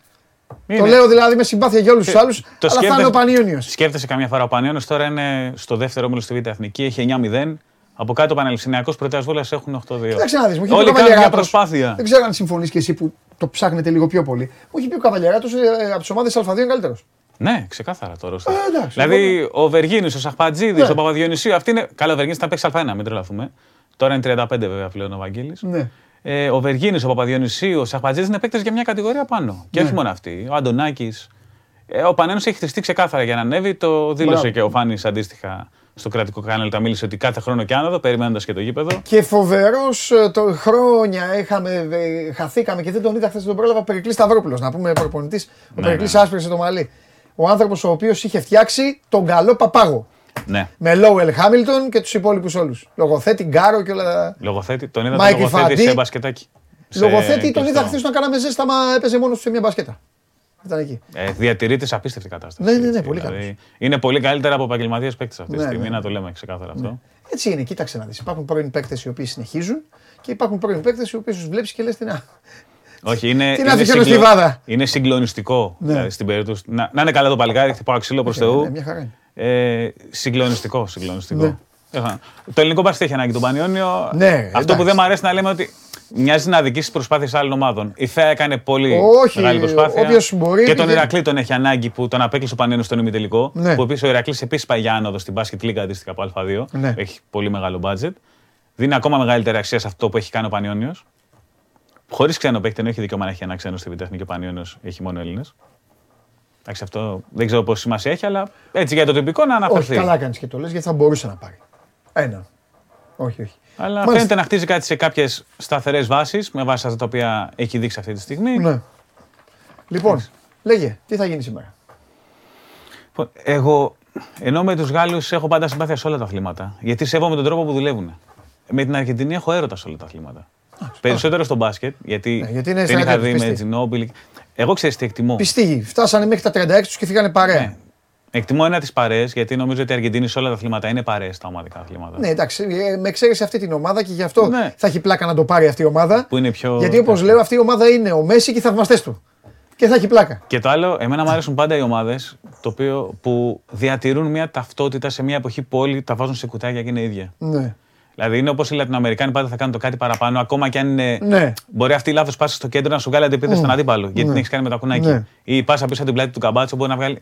Το Είναι. λέω δηλαδή με συμπάθεια για όλους τους άλλους. Το Αλλά θα είναι ο Πανιόνιος. Σκέφτεσαι καμιά φορά ο Πανιόνιος τώρα είναι στο δεύτερο όμιλο στη Β' Εθνική, έχει 9-0. Από κάτω ο Πανελισσηνιακός Πρωτέας Βόλας έχουν 8-2. Κοίταξε να δεις, μου είχε πει Όλοι ο κάνουν μια Καβαλιαράτος. προσπάθεια. Δεν ξέρω αν συμφωνείς και εσύ που το ψάχνετε λίγο πιο πολύ. Μου έχει πει ο Καβαλιαράτος από τις ομάδες Α2 είναι καλύτερος. Ναι, ξεκάθαρα τώρα. Ε, εντάξει, δηλαδή ο Βεργίνη, ο Σαχπατζίδης, Ναι. ο Παπαδιονυσίου, αυτή είναι. Καλά, ο Βεργίνη ήταν παίξει Α1, μην τρελαθούμε. Τώρα είναι 35 βέβαια πλέον ο Βαγγέλης. Ναι. Ε, ο Βεργίνης, ο Παπαδιονυσίου, ο Σαχπατζίδη είναι παίκτες για μια κατηγορία πάνω. Και Ναι. όχι μόνο αυτοί. Ο Αντωνάκης. Ε, ο Πανένος έχει χτιστεί ξεκάθαρα για να ανέβει. Το δήλωσε Μπράβο. και ο Φάνης αντίστοιχα στο κρατικό κανάλι. Τα μίλησε ότι κάθε χρόνο και άνοδο, περιμένοντας και το γήπεδο. Και φοβερός το χρόνια είχαμε, ε, χαθήκαμε και δεν τον είδα χθες τον πρόλαβα. Περικλής Σταυρόπουλο. Να πούμε προπονητής. Ο Ναι, Περικλής ναι. άσπρησε το μαλλί. Ο άνθρωπος ο οποίος είχε φτιάξει τον καλό παπάγο. Ναι. Με Λόουελ Χάμιλτον και τους υπόλοιπους όλους. Λογοθέτη, Γκάρο και όλα τα. Λογοθέτη, τον είδα Μάικη τον λογοθέτη Φαντή. σε μπασκετάκι. Σε Λογοθέτη τον είδα κλειστό. χθες όταν κάναμε ζέσταμα, έπαιζε μόνος του σε μια μπασκέτα. Ήταν εκεί. Ε, διατηρείται σε απίστευτη κατάσταση. Ναι, ναι, ναι, έτσι, πολύ δηλαδή, Είναι πολύ καλύτερα από επαγγελματίες παίκτες αυτή τη Ναι, στιγμή, ναι. να το λέμε ξεκάθαρα αυτό. Έτσι είναι, κοίταξε να δεις. Υπάρχουν πρώην παίκτες οι οποίοι συνεχίζουν και υπάρχουν πρώην παίκτες οι οποίοι τους βλέπεις και λες τι να. Όχι, είναι, Τι να είναι, αφήσω στη βάδα. είναι συγκλονιστικό Ναι. δηλαδή, στην περίπτωση. Να, να είναι καλά το παλικάρι, χτυπάω ξύλο προς Ναι, Θεού. ναι, μια χαρά είναι. Ε, συγκλονιστικό, συγκλονιστικό. Ναι. Έχα- Το ελληνικό μπάσκετ έχει ανάγκη τον Πανιόνιο. Ναι, Αυτό εντάξει. που δεν μου αρέσει να λέμε ότι μοιάζει να αδικήσει προσπάθειες άλλων ομάδων. Η ΦΕΑ έκανε πολύ Όχι, μεγάλη προσπάθεια. όποιος μπορεί και τον πήγε- Ηρακλή τον έχει ανάγκη που τον απέκλεισε ο Πανιόνιο στον ημιτελικό. Ναι. Που επίσης ο Ηρακλής επίσης πάει για άνοδο στην μπάσκετ λίγα αντίστοιχα από Α2. Ναι. Έχει πολύ μεγάλο μπάτζετ. Δίνει ακόμα μεγαλύτερη αξία σε αυτό που έχει κάνει ο Πανιόνιο. Χωρίς ξένο παίκτη, ενώ έχει δικαίωμα να έχει ένα ξένο στη Βιτέχνη και ο Πανιόνιο έχει μόνο Έλληνες. Εντάξει, αυτό δεν ξέρω πόση σημασία έχει, αλλά έτσι για το τυπικό να Όχι, αναφερθεί. καλά κάνεις και το λες γιατί θα μπορούσε να πάρει. Ένα. Όχι, όχι. Αλλά Μάλιστα. φαίνεται να χτίζει κάτι σε κάποιες σταθερές βάσεις, με βάση αυτά τα οποία έχει δείξει αυτή τη στιγμή. Ναι. Λοιπόν, λέγε, τι θα γίνει σήμερα; Λοιπόν, Εγώ, ενώ με τους Γάλλους έχω πάντα συμπάθεια σε όλα τα αθλήματα. Γιατί σέβομαι τον τρόπο που δουλεύουν. Με την Αργεντινή έχω έρωτα σε όλα τα αθλήματα. Περισσότερο στο μπάσκετ, γιατί, Ναι, γιατί είναι την είχα στρατιώτες, δει με πιστοί. Τζινόμπιλ. Εγώ ξέρεις τι εκτιμώ. Πιστοί, φτάσανε μέχρι τα 36 τους και φύγανε παρέα. Ναι, Εκτιμώ ένα τις παρέες, γιατί νομίζω ότι η Αργεντινή σε όλα τα αθλήματα είναι παρέες τα ομαδικά αθλήματα. Ναι, εντάξει, ε, με εξαίρεση αυτή την ομάδα και γι' αυτό Ναι. θα έχει πλάκα να το πάρει αυτή η ομάδα. Που είναι πιο. Γιατί όπως λέω, αυτή η ομάδα είναι ο Μέση και οι θαυμαστές του. Και θα έχει πλάκα. Και το άλλο, εμένα μου αρέσουν πάντα οι ομάδες που διατηρούν μια ταυτότητα σε μια εποχή που όλοι τα βάζουν σε κουτάκια και είναι ίδια. Ναι. Δηλαδή είναι όπως οι Λατινοαμερικάνοι πάντα θα κάνουν το κάτι παραπάνω, ακόμα και αν είναι. Ναι. Μπορεί αυτή η λάθος πάση στο κέντρο να σου βγάλει αντεπίθεση Μμ. στον αντίπαλο. Γιατί Ναι. την έχεις κάνει με τα κουνάκι. Ναι. Ή η πάσα πίσω από την πλάτη του καμπάτσο μπορεί να βγάλει.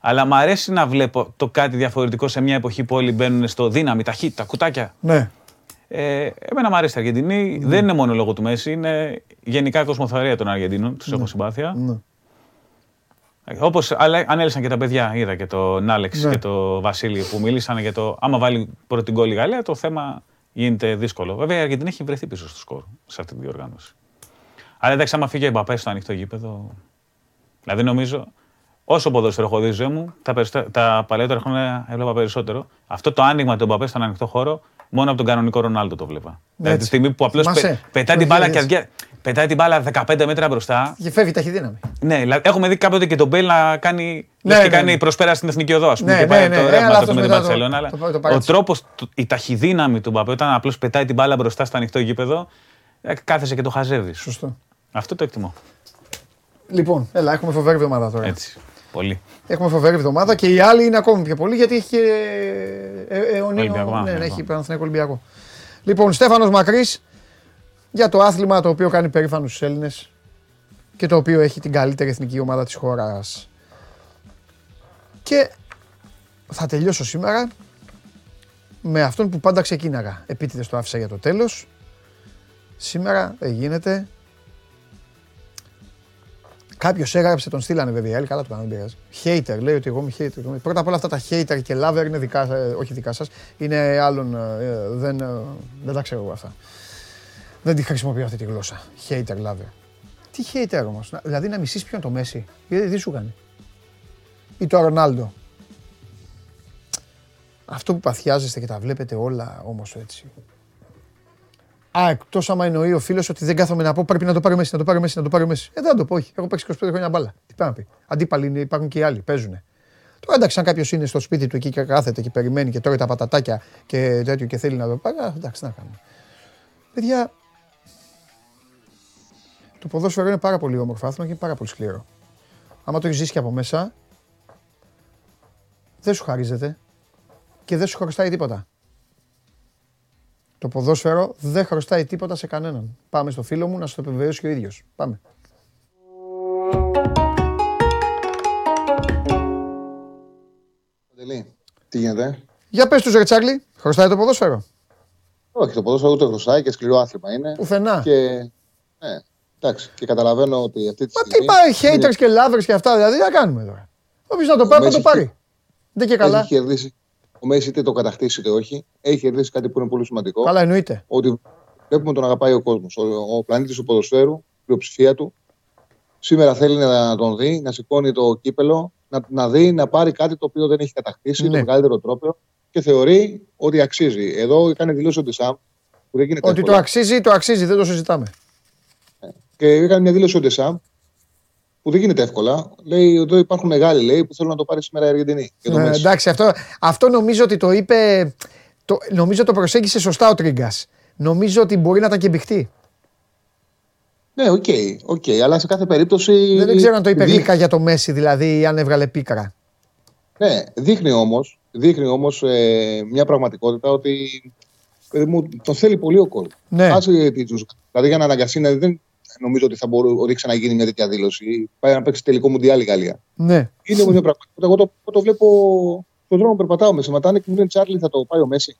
Αλλά μου αρέσει να βλέπω το κάτι διαφορετικό σε μια εποχή που όλοι μπαίνουν στο δύναμη, ταχύτητα, κουτάκια. Ναι. Ε, εμένα μου αρέσει η Αργεντινή. Δεν είναι μόνο λόγω του Μέση, είναι γενικά η κοσμοθωρία των Αργεντινών. Τους έχω συμπάθεια. Ναι. Όπως ανέλησαν και τα παιδιά, είδα και τον Άλεξ Ναι. και τον Βασίλη που μίλησαν για το άμα βάλει πρώτη γκολ η Γαλλία, το θέμα γίνεται δύσκολο. Βέβαια η Αργεντινή έχει βρεθεί πίσω στο σκορ σε αυτή τη διοργάνωση. Αλλά εντάξει, άμα φύγει ο Εμπαπέ στο ανοιχτό γήπεδο. Δηλαδή νομίζω, όσο ποδόσφαιρο έχω δει στη ζωή μου, τα, περισσότερα- τα παλαιότερα χρόνια έβλεπα περισσότερο. Αυτό το άνοιγμα του Εμπαπέ στον ανοιχτό χώρο, μόνο από τον κανονικό Ρονάλντο το βλέπα. Δηλαδή τη στιγμή που απλώς Θυμάσαι. πετάει Το την μπάλα και είδες. αδια- πετάει την μπάλα 15 μέτρα μπροστά. Και φεύγει ταχυδύναμη. Ναι, δηλαδή, έχουμε δει κάποτε και τον Μπέλ να κάνει. Ναι, λες και ναι, κάνει ναι. προσπέραση στην εθνική οδό, ας πούμε. Ναι, και ναι, πάει ναι, το ναι, ρεύμα αλλά του αυτός με την μετά το- Παρσελόνα. Αλλά το- το ο παράτησε. τρόπο, η ταχυδύναμη του Μπαπέ όταν απλώς πετάει την μπάλα μπροστά στο ανοιχτό γήπεδο, ε, κάθεσαι και το χαζεύεις. Σωστό. Αυτό το εκτιμώ. Λοιπόν, έλα, έχουμε φοβερή εβδομάδα τώρα. Έτσι. Πολύ. Έχουμε φοβερή εβδομάδα και οι άλλοι είναι ακόμη πιο πολύ γιατί έχει και ε, ε, αιωνίο- Ολυμπιακό, ναι, ναι, Παναθηναϊκό. έχει Παναθηναϊκό Ολυμπιακό. Λοιπόν, Στέφανος Μακρύς για το άθλημα το οποίο κάνει περήφανους στους Έλληνες και το οποίο έχει την καλύτερη εθνική ομάδα της χώρας. Και θα τελειώσω σήμερα με αυτόν που πάντα ξεκίναγα. Επίτηδες το άφησα για το τέλος. Σήμερα δεν γίνεται. Κάποιος έγραψε, τον στείλανε βέβαια. οι άλλοι, καλά του κάνανε, δεν πειράζει. Hater, λέει ότι εγώ είμαι hater. Πρώτα απ' όλα αυτά τα hater και lover είναι δικά σα, όχι δικά σας. Είναι άλλων. ε, δεν, ε, δεν τα ξέρω εγώ αυτά. Δεν τη χρησιμοποιώ αυτή τη γλώσσα. Hater, lover. Τι hater όμως. Δηλαδή να μισείς ποιον το Μέση. Γιατί τι σου κάνει. Ή το Ρονάλντο. Αυτό που παθιάζεστε και τα βλέπετε όλα όμως έτσι. Α, εκτό άμα εννοεί ο φίλος ότι δεν κάθομαι να πω πρέπει να το πάρει ο Μέση, να το πάρει ο Μέση, να το πάρει ο Μέση. Ε, δεν θα το πω, όχι. Έχω παίξει 25 χρόνια μπάλα. Τι πάει να πει. Αντίπαλοι είναι, υπάρχουν και οι άλλοι, παίζουν. Τώρα εντάξει, αν κάποιος είναι στο σπίτι του εκεί και κάθεται και περιμένει και τρώει τα πατατάκια και τέτοιο και θέλει να το πάρει, α, εντάξει, να κάνουμε. Παιδιά, το ποδόσφαιρο είναι πάρα πολύ όμορφο άθλημα και είναι πάρα πολύ σκληρό. Άμα το έχεις ζήσει και από μέσα, δεν σου χαρίζεται και δεν σου χρωστάει τίποτα. Το ποδόσφαιρο δεν χρωστάει τίποτα σε κανέναν. Πάμε στο φίλο μου να σου το επιβεβαιώσει και ο ίδιος. Πάμε. Παντελή, Τι γίνεται; Για πες τους ρε Τσάρλι, χρωστάει το ποδόσφαιρο; Όχι, το ποδόσφαιρο ούτε χρωστάει και σκληρό άθλημα είναι. Πουθενά. Και, ναι, εντάξει, και καταλαβαίνω ότι αυτή τη Μα τι στιγμή. πάει, haters είναι- και lovers και αυτά, δηλαδή τι να κάνουμε τώρα; Όποιος να το Ο πάρει, θα το Μέση- πάρει. Δεν και καλά. Έχει κερδίσει. Ο Μέση είτε το κατακτήσει είτε όχι, έχει κερδίσει κάτι που είναι πολύ σημαντικό. Καλά εννοείται. Ότι βλέπουμε τον αγαπάει ο κόσμος. Ο, ο πλανήτης του ποδοσφαίρου, η πλειοψηφία του, σήμερα θέλει να τον δει, να σηκώνει το κύπελο, να, να δει, να πάρει κάτι το οποίο δεν έχει κατακτήσει, Ναι. το μεγαλύτερο τρόπο και θεωρεί ότι αξίζει. Εδώ έκανε δηλώσει ο Ντεσάμ που δεν γίνεται Ότι το εύκολα. αξίζει, το αξίζει, δεν το συζητάμε. Και έκανε μια δήλωση ο Ντεσάμ που δεν γίνεται εύκολα. Λέει εδώ υπάρχουν μεγάλοι λέει, που θέλουν να το πάρει σήμερα η Αργεντινή. Και το Ε, Μέση. εντάξει, αυτό, αυτό νομίζω ότι το είπε. Το, νομίζω το προσέγγισε σωστά ο Τρίγκας. Νομίζω ότι μπορεί να ήταν και μπηχτή. Ναι, ok, ok, αλλά σε κάθε περίπτωση. Δεν, δεν ξέρω αν το είπε δείχνει- γλυκά για το Μέσι, δηλαδή, ή αν έβγαλε πίκρα. Ναι, δείχνει όμως δείχνει όμως, ε, μια πραγματικότητα ότι παιδί μου, τον θέλει πολύ ο κόσμος. Ναι. Άσε τη τους- Δηλαδή για να αναγκαστεί να δεν νομίζω ότι θα μπορεί ότι έχει ξαναγίνει μια τέτοια δήλωση. Πάει να παίξει τελικό μουντιάλ η Γαλλία. Ναι. Είναι όμως μια πραγματικότητα. Εγώ το, εγώ το βλέπω στον δρόμο περπατάω με σταματάνε και μου λένε Τσάρλι θα το πάει ο Μέσι.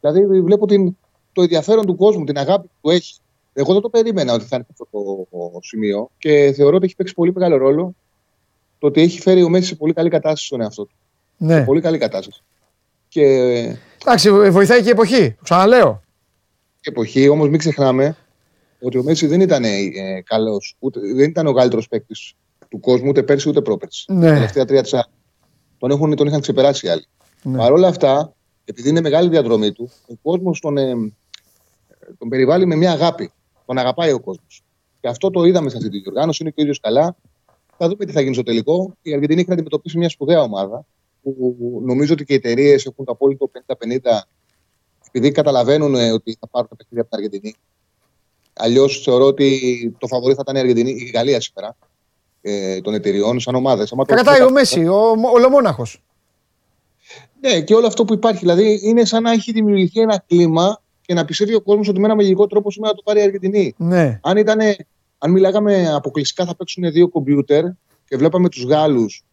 Δηλαδή βλέπω την, το ενδιαφέρον του κόσμου, την αγάπη που έχει. Εγώ δεν το περίμενα ότι θα είναι αυτό το σημείο και θεωρώ ότι έχει παίξει πολύ μεγάλο ρόλο το ότι έχει φέρει ο Μέση σε πολύ καλή κατάσταση στον εαυτό του. Ναι. Σε πολύ καλή κατάσταση. Και Εντάξει, βοηθάει και η εποχή. Το Ξαναλέω. εποχή όμως μην ξεχνάμε ότι ο Μέση δεν ήταν ε, καλός, ούτε, δεν ήταν ο καλύτερος παίκτης του κόσμου ούτε πέρσι ούτε πρόπερσι. Ναι. Τα τελευταία τρία τεσσάρια. Τον, έχουν, τον είχαν ξεπεράσει οι άλλοι. Ναι. Παρ' όλα αυτά, επειδή είναι μεγάλη διαδρομή του, ο κόσμος τον, ε, τον περιβάλλει με μια αγάπη. Τον αγαπάει ο κόσμος. Και αυτό το είδαμε σε αυτή τη διοργάνωση. Είναι και ο ίδιος καλά. Θα δούμε τι θα γίνει στο τελικό. Η Αργεντινή έχει να αντιμετωπίσει μια σπουδαία ομάδα. Που νομίζω ότι και οι εταιρείες έχουν το απόλυτο 50-50 επειδή καταλαβαίνουν ε, ότι θα πάρουν τα παιχνίδια από την Αργεντινή. Αλλιώς θεωρώ ότι το φαβορή θα ήταν η, Αργεντινή, η Γαλλία σήμερα ε, των εταιριών σαν ομάδες. Κρατάει ο Μέση, ο ολομόναχο. Ναι, και όλο αυτό που υπάρχει. Δηλαδή είναι σαν να έχει δημιουργηθεί ένα κλίμα και να πιστεύει ο κόσμος ότι με ένα μαγικό τρόπο σήμερα θα το πάρει η Αργεντινή. Ναι. Αν, ήτανε, αν μιλάγαμε αποκλειστικά θα παίξουν δύο κομπιούτερ και βλέπαμε τους Γάλλους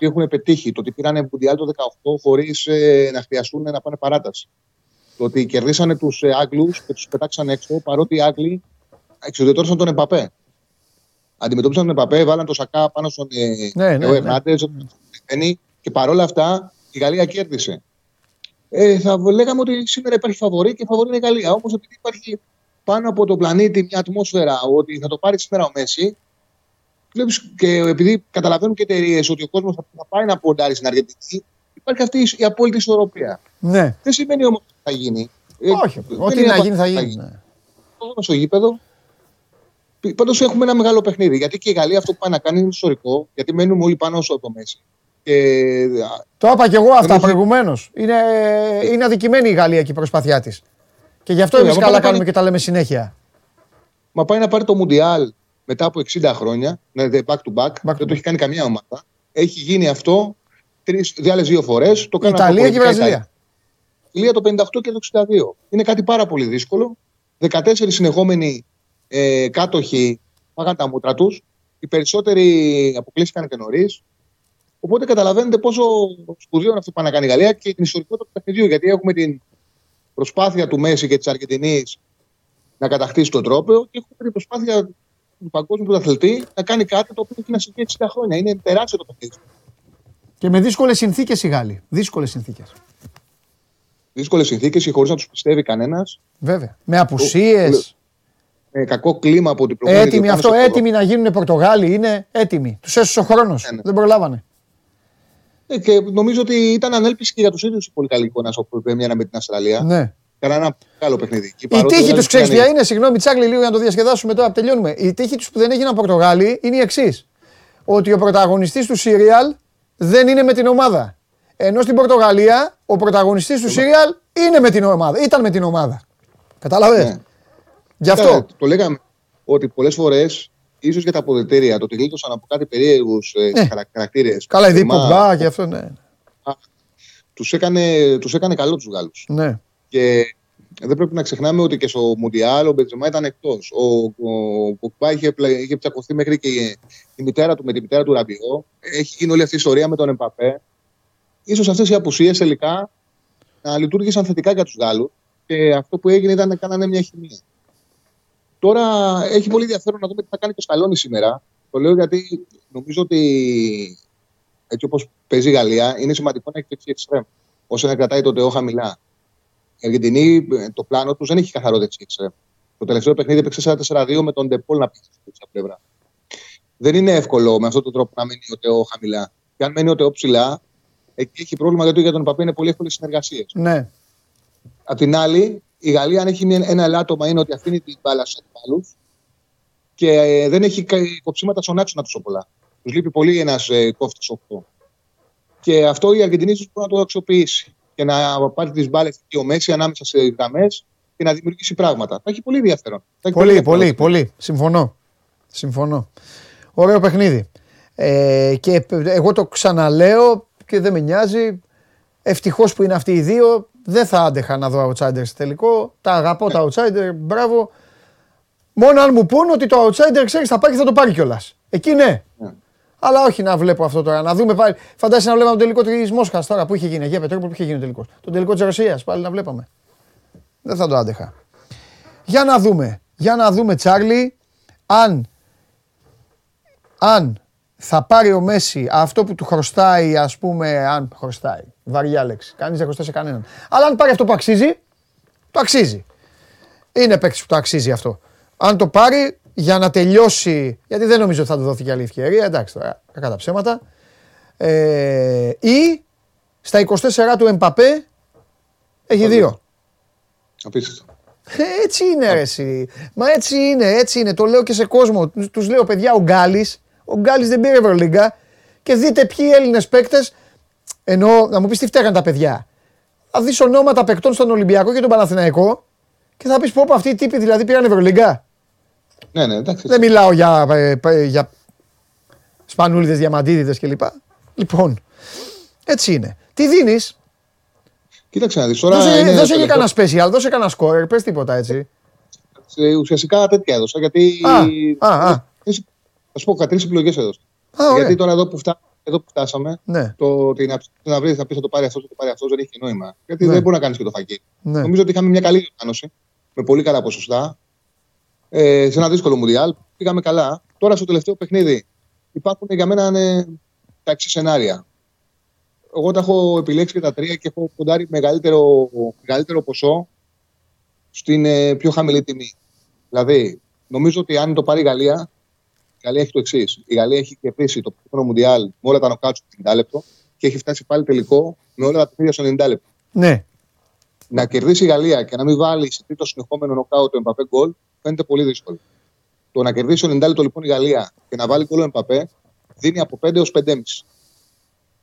τι έχουν πετύχει, το ότι πήραν Μουντιάλ το 18 χωρίς ε, να χρειαστούν να πάνε παράταση. Το ότι κερδίσανε τους ε, Άγγλους και τους πετάξαν έξω, παρότι οι Άγγλοι εξουδετώρισαν τον Εμπαπέ. Αντιμετώπισαν τον Εμπαπέ, βάλαν το Σακά πάνω στον ε, Ναι, ναι, Θεό ναι. Ερνάντες, και παρόλα αυτά η Γαλλία κέρδισε. Ε, θα λέγαμε ότι σήμερα υπάρχει φαβορή και φαβορή είναι η Γαλλία. Όμως επειδή υπάρχει πάνω από τον πλανήτη μια ατμόσφαιρα ότι θα το πάρει σήμερα ο Μέση, βλέπεις και επειδή καταλαβαίνουν και εταιρείες ότι ο κόσμος θα, θα πάει να ποντάρει στην Αργεντινή, υπάρχει αυτή η- η απόλυτη ισορροπία. Ναι. Δεν σημαίνει όμως ότι θα γίνει. Ε, Όχι, δεν ό,τι είναι να αυτό γίνει που θα γίνει. ναι. Το δούμε στο γήπεδο. Πάντως έχουμε ένα μεγάλο παιχνίδι. Γιατί και η Γαλλία αυτό που πάει να κάνει είναι ιστορικό, γιατί μένουμε όλοι πάνω στο το Μέση. Και α, Το είπα και εγώ αυτά Δεν έχει- προηγουμένως. Είναι, είναι αδικημένη η Γαλλία και η προσπάθειά της. Και γι' αυτό Ναι, εμεί άμα καλά πάει να κάνουμε πάρει- και τα λέμε συνέχεια. Μα πάει να πάρει το Μουντιάλ μετά από 60 χρόνια, ναι, δε- back to back, δεν το έχει κάνει καμία ομάδα. Έχει γίνει αυτό τρεις, δύο άλλες δύο φορές. Το Η κάνουν Ιταλία και η διαφορετικά οι Βραζιλία. Η Ιταλία το 58 και το 62. Είναι κάτι πάρα πολύ δύσκολο. 14 συνεχόμενοι ε, κάτοχοι πάγαν τα μούτρα τους. Οι περισσότεροι αποκλείστηκαν και νωρίς. Οπότε καταλαβαίνετε πόσο σπουδαίο είναι αυτό που πάει να κάνει η Γαλλία και την ιστορικότητα του παιχνιδιού. Γιατί έχουμε την προσπάθεια του Μέση και της Αργεντινής να κατακτήσει τον τρόπο και έχουμε την προσπάθεια του παγκόσμιου πρωταθλητή να κάνει κάτι το οποίο έχει να συμβεί 60 χρόνια. Είναι τεράστιο το παιχνίδι. Και με δύσκολες συνθήκες οι Γάλλοι. Δύσκολες συνθήκες. Δύσκολες συνθήκες και χωρίς να τους πιστεύει κανένας. Βέβαια. Με απουσίες. Με κακό κλίμα από την προηγούμενη Έτοιμοι διοργάνωση. αυτό, έτοιμοι να γίνουν Πορτογάλοι. Είναι έτοιμοι. Τους έσωσε ο χρόνος. Δεν προλάβανε. Ε, και νομίζω ότι ήταν ανέλπιση και για τους ίδιους η πολύ καλή εικόνα που premiera με την Αυστραλία. Ναι. Κάνα ένα καλό παιχνίδι. Και Η παρότι τύχη δεν τους ξέρεις ήταν- ποια είναι. Συγγνώμη, Τσάρλι, λίγο για να το διασκεδάσουμε τώρα. Τελειώνουμε. Η τύχη τους που δεν έγιναν Πορτογάλοι είναι η εξής. Ότι ο πρωταγωνιστής του Σύριαλ δεν είναι με την ομάδα. Ενώ στην Πορτογαλία ο πρωταγωνιστής του Σύριαλ είναι με την ομάδα. Ήταν με την ομάδα. Κατάλαβες; Ναι. Γι' αυτό. Κοίτα, Το λέγαμε ότι πολλές φορές, ίσως για τα αποδετήρια, το ότι γλίτωσαν από κάτι περίεργους ε, χαρακτήρες. Καλά, η Διπομπά και αυτό, ναι. Τους έκανε, τους έκανε καλό τους Γάλλους. ναι. Και δεν πρέπει να ξεχνάμε ότι και στο Μουντιάλ ο Μπεντζεμά ήταν εκτός. Ο, ο Ποκπά είχε, πλα- είχε ψακωθεί μέχρι και η, η μητέρα του με τη μητέρα του Ραμπιό. Έχει γίνει όλη αυτή η ιστορία με τον Εμπαπέ. Ίσως αυτές οι απουσίες τελικά να λειτουργήσαν θετικά για τους Γάλλους και αυτό που έγινε ήταν να κάνανε μια χημεία. Τώρα έχει πολύ ενδιαφέρον να δούμε τι θα κάνει το Σκαλόνι σήμερα. Το λέω γιατί νομίζω ότι έτσι όπως παίζει η Γαλλία, είναι σημαντικό να έχει δεξί εξτρέμ. Όσο να κρατάει το Τεό χαμηλά. Η Αργεντινή, ε, το πλάνο τους δεν έχει καθαρό δεξί εξτρέμ. Το τελευταίο παιχνίδι έπαιξε 4-4-2 με τον Ντεπόλ να παίξει στη δεξιά πλευρά. Δεν είναι εύκολο με αυτόν τον τρόπο να μείνει ο Τεό χαμηλά. Και αν μένει ο Τεό ψηλά, εκεί έχει πρόβλημα γιατί για τον Παπέ είναι πολύ εύκολες συνεργασίες. Ναι. Απ' την άλλη, η Γαλλία, αν έχει μια- ένα ελάττωμα, είναι ότι αφήνει την μπάλα στου αντιπάλου και ε, δεν έχει κα- κοψίματα στον άξονα τόσο πολλά. Τους λείπει πολύ ένας ε, κόφτης 8. Και αυτό η Αργεντινή ίσως μπορεί να το αξιοποιήσει και να πάρει τις μπάλες εκεί ο Μέση ανάμεσα σε γραμμές και να δημιουργήσει πράγματα. Θα έχει πολύ ενδιαφέρον. Θα έχει Πολύ, ενδιαφέρον. πολύ, πολύ. Συμφωνώ. Συμφωνώ. Ωραίο παιχνίδι. Ε, και εγώ το ξαναλέω και δεν με νοιάζει. Ευτυχώς που είναι αυτοί οι δύο. Δεν θα άντεχα να δω outsiders στο τελικό. Τα αγαπώ τα outsider. Μπράβο. Μόνο αν μου πούν ότι το outsider ξέρεις θα πάει και θα το πάρει κιόλας. Εκεί ναι. Αλλά όχι να βλέπω αυτό τώρα. Να δούμε πάλι. Φαντάζεσαι να βλέπαμε τον τελικό τη Μόσχας τώρα που είχε γίνει. Για Πετρόπουλο που είχε γίνει ο τελικός. Τον τελικό της Ρωσίας πάλι να βλέπαμε. Δεν θα το άντεχα. Για να δούμε. Για να δούμε, Τσάρλι, αν, αν θα πάρει ο Μέση αυτό που του χρωστάει, ας πούμε, αν χρωστάει. Βαριά λέξη. Κανείς δεν χρωστάει σε κανέναν. Αλλά αν πάρει αυτό που αξίζει, το αξίζει. Είναι παίκτης που το αξίζει αυτό. Αν το πάρει για να τελειώσει, γιατί δεν νομίζω ότι θα του δοθεί και άλλη ευκαιρία, εντάξει τώρα, κακά τα ψέματα. Ε, ή στα 24 του Εμπαπέ έχει δύο. Απίστευτο. Ε, Έτσι είναι ρε εσύ. Μα έτσι είναι, έτσι είναι. Το λέω και σε κόσμο. Τους- Τους λέω παιδιά ο Γκάλης, ο Γκάλης δεν πήρε Ευρωλίγκα και δείτε ποιοι Έλληνες παίκτες, ενώ να μου πεις τι φταίγαν τα παιδιά. Θα δεις ονόματα παικτών στον Ολυμπιακό και τον Παναθηναϊκό και θα πεις πω πω αυτοί οι τύποι δηλαδή πήραν Ευρωλίγκα. Ναι, ναι, εντάξει. Δεν μιλάω για, ε, ε, για σπανούλιδες, διαμαντίδιδες κλπ. Λοιπόν, έτσι είναι. Τι δίνεις, Κοίταξε να δεις τώρα. δώσε, είναι δώσε και τελευταίο- κανένα special, δώσε κανένα scorer, πες τίποτα έτσι. Ε, ουσιαστικά τέτοια έδωσα. Γιατί. Α, α, α. Θα σου πω, κάτι τρει επιλογές έδωσα. Α, ωραία. γιατί τώρα εδώ που, φτά, εδώ που φτάσαμε, Ναι. το ότι να, ψάξεις να βρεις, θα πεις θα το πάρει αυτός, θα το πάρει αυτός, δεν έχει νόημα. Γιατί Ναι. δεν μπορεί να κάνεις και το φακί. Ναι. Νομίζω ότι είχαμε μια καλή διοργάνωση με πολύ καλά ποσοστά. Ε, σε ένα δύσκολο μουντιάλ. Πήγαμε καλά. Τώρα στο τελευταίο παιχνίδι υπάρχουν για μένα ε, τα εξή σενάρια. Εγώ τα έχω επιλέξει και τα τρία και έχω ποντάρει μεγαλύτερο, μεγαλύτερο ποσό στην ε, πιο χαμηλή τιμή. Δηλαδή, νομίζω ότι αν το πάρει η Γαλλία, η Γαλλία έχει το εξής. Η Γαλλία έχει κερδίσει το πρώτο Μουντιάλ με όλα τα νοκάτ στο 90 λεπτό και έχει φτάσει πάλι τελικό με όλα τα παιχνίδια στο 90 λεπτό. Ναι. Να κερδίσει η Γαλλία και να μην βάλει σε τρίτο συνεχόμενο νοκάουτ το Εμπαπέ γκολ φαίνεται πολύ δύσκολο. Το να κερδίσει το 90 λεπτό λοιπόν η Γαλλία και να βάλει γκολ ο Εμπαπέ δίνει από 5 έως 5,5.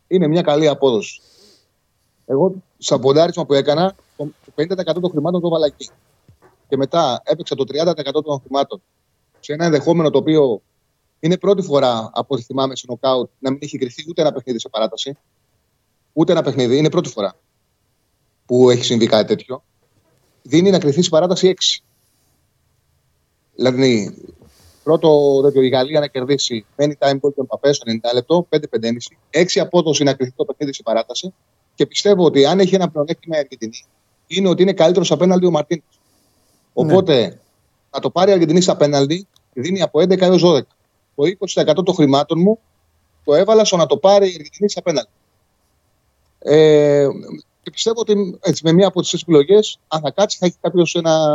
Είναι μια καλή απόδοση. Εγώ, σαν ποντάρισμα που έκανα, το 50% των χρημάτων το βάλα εκεί. Και μετά έπαιξα το 30% των χρημάτων σε ένα ενδεχόμενο το οποίο είναι πρώτη φορά από ό,τι θυμάμαι σε νοκάουτ να μην έχει κρυφθεί ούτε ένα παιχνίδι σε παράταση. Ούτε ένα παιχνίδι. Είναι πρώτη φορά που έχει συμβεί κάτι τέτοιο. Δίνει να κρυφθεί σε παράταση 6. Δηλαδή, πρώτο τέτοιο η Γαλλία να κερδίσει μένει time goal τον Παπέ στο 90 λεπτό, 5-5,5. 6 απόδοση να κρυφθεί το παιχνίδι σε παράταση. Και πιστεύω ότι αν έχει ένα πλεονέκτημα η Αργεντινή, είναι ότι είναι καλύτερος απέναντι ο Μαρτίν. Οπότε, να το πάρει η Αργεντινή στα πέναλτι, δίνει από 11 έως 12. Το 20% των χρημάτων μου το έβαλα στο να το πάρει η Αργεντινή στα πέναλτι. Ε, και πιστεύω ότι έτσι, με μία από τις επιλογές, αν θα κάτσει, θα έχει κάποιος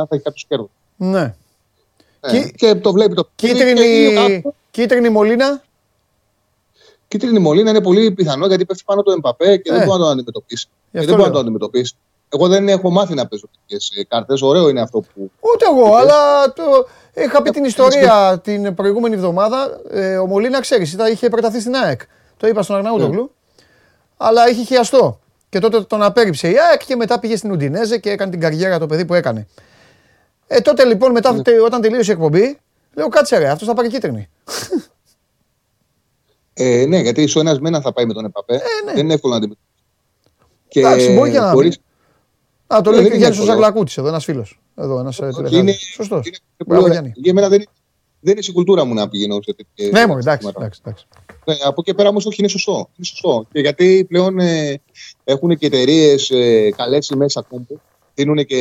κάποιος κέρδος. Ναι. Ναι. Και το βλέπει το Κίτρινη, και είναι- κίτρινη μολύνα; Κίτρινη μολύνα είναι πολύ πιθανό γιατί πέφτει πάνω το Εμπαπέ και Ε. δεν μπορεί να το αντιμετωπίσει. Και αυτό δεν μπορεί να λέω. το αντιμετωπίσει. Εγώ δεν έχω μάθει να παίζω τέτοιε κάρτε. Ωραίο είναι αυτό που. Ούτε εγώ, αλλά το... είχα πει την ιστορία την προηγούμενη εβδομάδα. Ε, ο Μολύνα, ξέρει, είχε προταθεί στην ΑΕΚ. Το είπα στον Αρναούτογλου. Αλλά είχε χιαστό. Και τότε τον απέρριψε η ΑΕΚ και μετά πήγε στην Ουντινέζε και έκανε την καριέρα το παιδί που έκανε. Ε, τότε λοιπόν, μετά, τε- όταν τελείωσε η εκπομπή, λέω κάτσε ρε, αυτό θα πάρει κίτρινη. Ε, ναι, γιατί ο ένα με έναν θα πάει με τον Εμπαπέ. Δεν είναι εύκολο να αντιμετωπίσει. Και Ε, Εντάξει, μπορεί και να χωρίς- Α, το Ε, λέει δεν και ο είναι Γιάννης ο εύκολο. Ζαγλακούτης εδώ, ένας φίλος. Εδώ, ένας ε, είναι- τηλεθεατής. Σωστός. είναι- Μπράβο, Γιάννη. Για μένα δεν είναι, δεν είναι στην κουλτούρα μου να πηγαίνω σε τέτοια. Ναι, μωρέ, εντάξει, εντάξει, εντάξει. Ναι, από εκεί πέρα όμως όχι, είναι σωστό. Είναι σωστό. Και γιατί πλέον ε, έχουν και εταιρείες ε, καλές μέσα κόμπου. Δίνουν και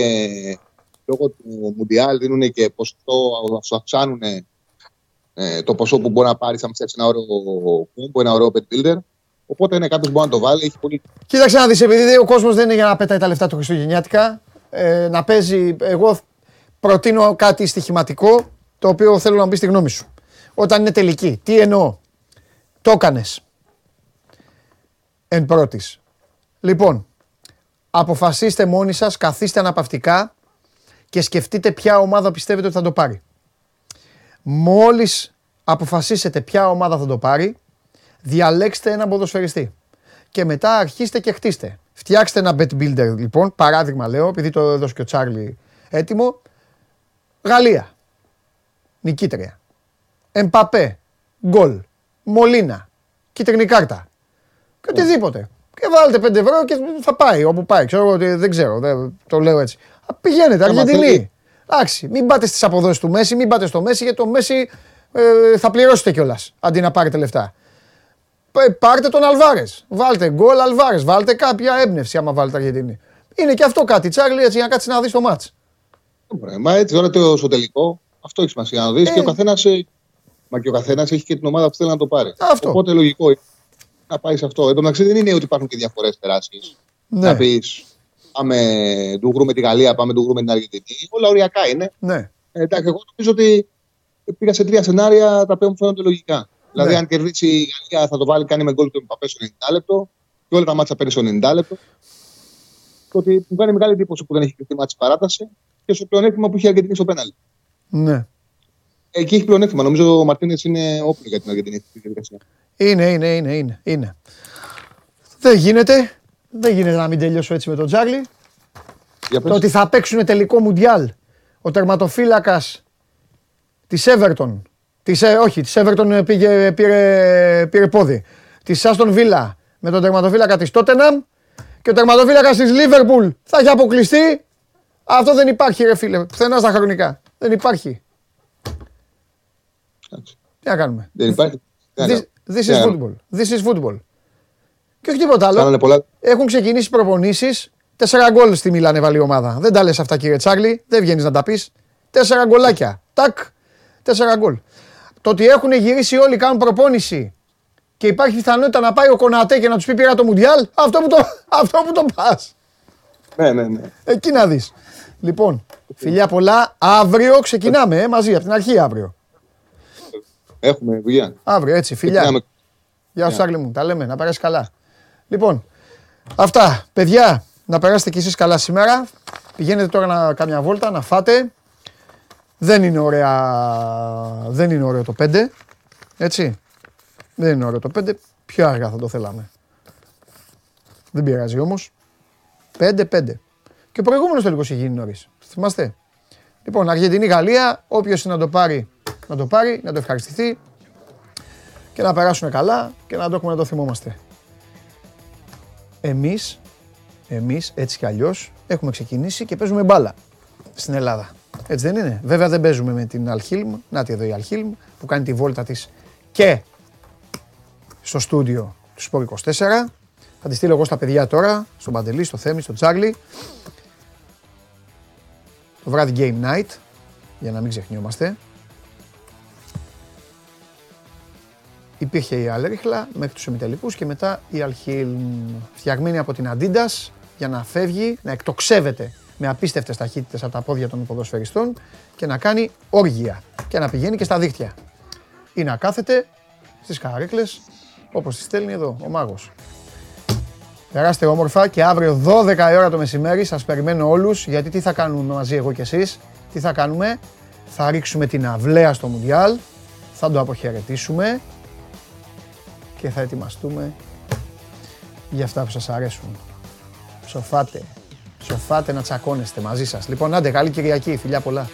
λόγω του Μουντιάλ, δίνουν και ποσοστό, σου αυξάνουν ε, το ποσό που μπορεί να πάρεις αν φτιάξεις ένα ωραίο κόμπο, ένα ωραίο pet builder. Οπότε ναι, κάποιος μπορεί να το βάλει. Έχει πολύ... Κοίταξε να δεις, επειδή ο κόσμος δεν είναι για να πετάει τα λεφτά του Χριστουγεννιάτικα, ε, να παίζει, εγώ προτείνω κάτι στοιχηματικό, το οποίο θέλω να μπει στη γνώμη σου. Όταν είναι τελική, τι εννοώ; Το έκανες. Εν πρώτης. Λοιπόν, αποφασίστε μόνοι σας, καθίστε αναπαυτικά και σκεφτείτε ποια ομάδα πιστεύετε ότι θα το πάρει. Μόλις αποφασίσετε ποια ομάδα θα το πάρει, διαλέξτε έναν ποδοσφαιριστή. Και μετά αρχίστε και χτίστε. Φτιάξτε ένα bet builder λοιπόν, παράδειγμα λέω, επειδή το έδωσε και ο Τσάρλι έτοιμο. Γαλλία. Νικήτρια. Εμπαπέ. Γκολ. Μολίνα. Κίτρινη κάρτα. Και οτιδήποτε. Και βάλτε 5 ευρώ και θα πάει όπου πάει. Ξέρω εγώ ότι δεν ξέρω. Δεν, το λέω έτσι. Α, Πηγαίνετε, Άμα Αργεντινή. θέλει. Εντάξει, μην πάτε στις αποδόσεις του Μέση, μην πάτε στο Μέση, γιατί το Μέση ε, θα πληρώσετε κιόλας αντί να πάρετε λεφτά. Πα- Πάρτε τον Αλβάρες. Βάλτε γκολ Αλβάρες. Βάλτε κάποια έμπνευση άμα βάλετε Αργεντινή. Είναι και αυτό κάτι, Τσάρλι, έτσι για να κάτσεις να δεις το μάτς. Ωραία, Μα έτσι τώρα το, στο τελικό, αυτό έχει σημασία να δεις. Ε. Και ο καθένας. Μα και ο καθένας έχει και την ομάδα που θέλει να το πάρει. Αυτό. Οπότε λογικό είναι να πάει σε αυτό. Εν τω μεταξύ δεν είναι ότι υπάρχουν και διαφορές τεράστιες. Ναι. Να πεις πάμε του γρούμε τη Γαλλία, πάμε του γρούμε την Αργεντινή. Όλα οριακά είναι. Ναι. Ε, εντάξει, εγώ νομίζω ότι πήγα σε τρία σενάρια τα οποία μου φαίνονται λογικά. Δηλαδή, Ναι. αν κερδίσει η Γαλλία, θα το βάλει, κάνει με γκολ του Εμπαπέ στο 90 λεπτό. Και όλα τα μάτσα παίρνει στο 90 λεπτό. Και ότι μου κάνει μεγάλη εντύπωση που δεν έχει κρυφτεί μάτσα παράταση και στο πλεονέκτημα που είχε η Αργεντινή στο πέναλ. Ναι. Εκεί έχει πλεονέκτημα. Νομίζω ο Μαρτίνες είναι όπλο για την Αργεντινή στη διαδικασία. Είναι, είναι, είναι, είναι, είναι. Δεν γίνεται. Δεν γίνεται να μην τελειώσω έτσι με τον Τζάρλι. Για Το ότι θα παίξουν τελικό Μουντιάλ ο τερματοφύλακας της Everton. Της, ε, όχι, της Everton πήγε, πήρε, πήρε πόδι. Της Άστον Βίλα με τον τερματοφύλακα της Τότεναμ και ο τερματοφύλακας της Λίβερπουλ θα έχει αποκλειστεί. Αυτό δεν υπάρχει, ρε φίλε. Πουθενά στα χρονικά. Δεν υπάρχει. Τι να κάνουμε; Δεν υπάρχει. Τι να This, κάνω. this Τι να is κάνω. football. This is football. Και όχι τίποτα άλλο. Κάνανε πολλά. Έχουν ξεκινήσει προπονήσεις. Τέσσερα γκολ στη Μίλαν έβαλε η ομάδα. Δεν τα λες αυτά, κύριε Τσάρλι. Δεν βγαίνεις να τα πεις. Τέσσερα γκολάκια. Τάκ. Τέσσερα γκολ. Το ότι έχουν γυρίσει όλοι, κάνουν προπόνηση και υπάρχει πιθανότητα να πάει ο Κονατέ και να τους πει πήρα το Μουντιάλ, αυτό που το, αυτό που το πας. Ναι, ναι, ναι. Εκεί να δεις. Λοιπόν, φιλιά πολλά. Αύριο ξεκινάμε ε, μαζί, από την αρχή αύριο. Έχουμε δουλειά. Αύριο, έτσι, φιλιά. Ξεκινάμε. Γεια σου, Γεια. Άγγλε μου. Τα λέμε, να περάσει καλά. Λοιπόν, αυτά. Παιδιά, να περάσετε κι εσείς καλά σήμερα. Πηγαίνετε τώρα να κάμια βόλτα, να φάτε. Δεν είναι ωραία, δεν είναι ωραίο το 5. Έτσι. Δεν είναι ωραίο το 5. Πιο αργά θα το θέλαμε. Δεν πειράζει όμως. 5-5. Και ο προηγούμενος τελικός είχε γίνει νωρίς. Θυμάστε. Λοιπόν, Αργεντινή-Γαλλία. Όποιος είναι να το πάρει, να το πάρει, να το ευχαριστηθεί και να περάσουν καλά και να το έχουμε να το θυμόμαστε. Εμείς, εμείς έτσι κι αλλιώς έχουμε ξεκινήσει και παίζουμε μπάλα στην Ελλάδα. Έτσι δεν είναι. Βέβαια δεν παίζουμε με την Αλχίλμ. Να τη εδώ η Αλχίλμ που κάνει τη βόλτα της και στο στούντιο του Σπόρ 24. Θα τη στείλω εγώ στα παιδιά τώρα, στον Παντελή, στο Θέμη, στο Τσάρλι. Το βράδυ Game Night, για να μην ξεχνιόμαστε. Υπήρχε η Αλέριχλα μέχρι τους εμιτελικούς και μετά η Αλχίλμ φτιαγμένη από την Adidas για να φεύγει, να εκτοξεύεται με απίστευτες ταχύτητες από τα πόδια των ποδοσφαιριστών και να κάνει όργια και να πηγαίνει και στα δίχτυα. Ή να κάθεται στις καρέκλες όπως τις στέλνει εδώ ο μάγος. Περάστε όμορφα και αύριο 12 η ώρα το μεσημέρι σας περιμένω όλους γιατί τι θα κάνουμε μαζί εγώ και εσείς, τι θα κάνουμε, θα ρίξουμε την αυλαία στο Μουντιάλ, θα το αποχαιρετήσουμε και θα ετοιμαστούμε για αυτά που σας αρέσουν. Σοφάτε, Σοφάτε να τσακώνεστε μαζί σας. Λοιπόν, άντε, καλή Κυριακή. Φιλιά πολλά.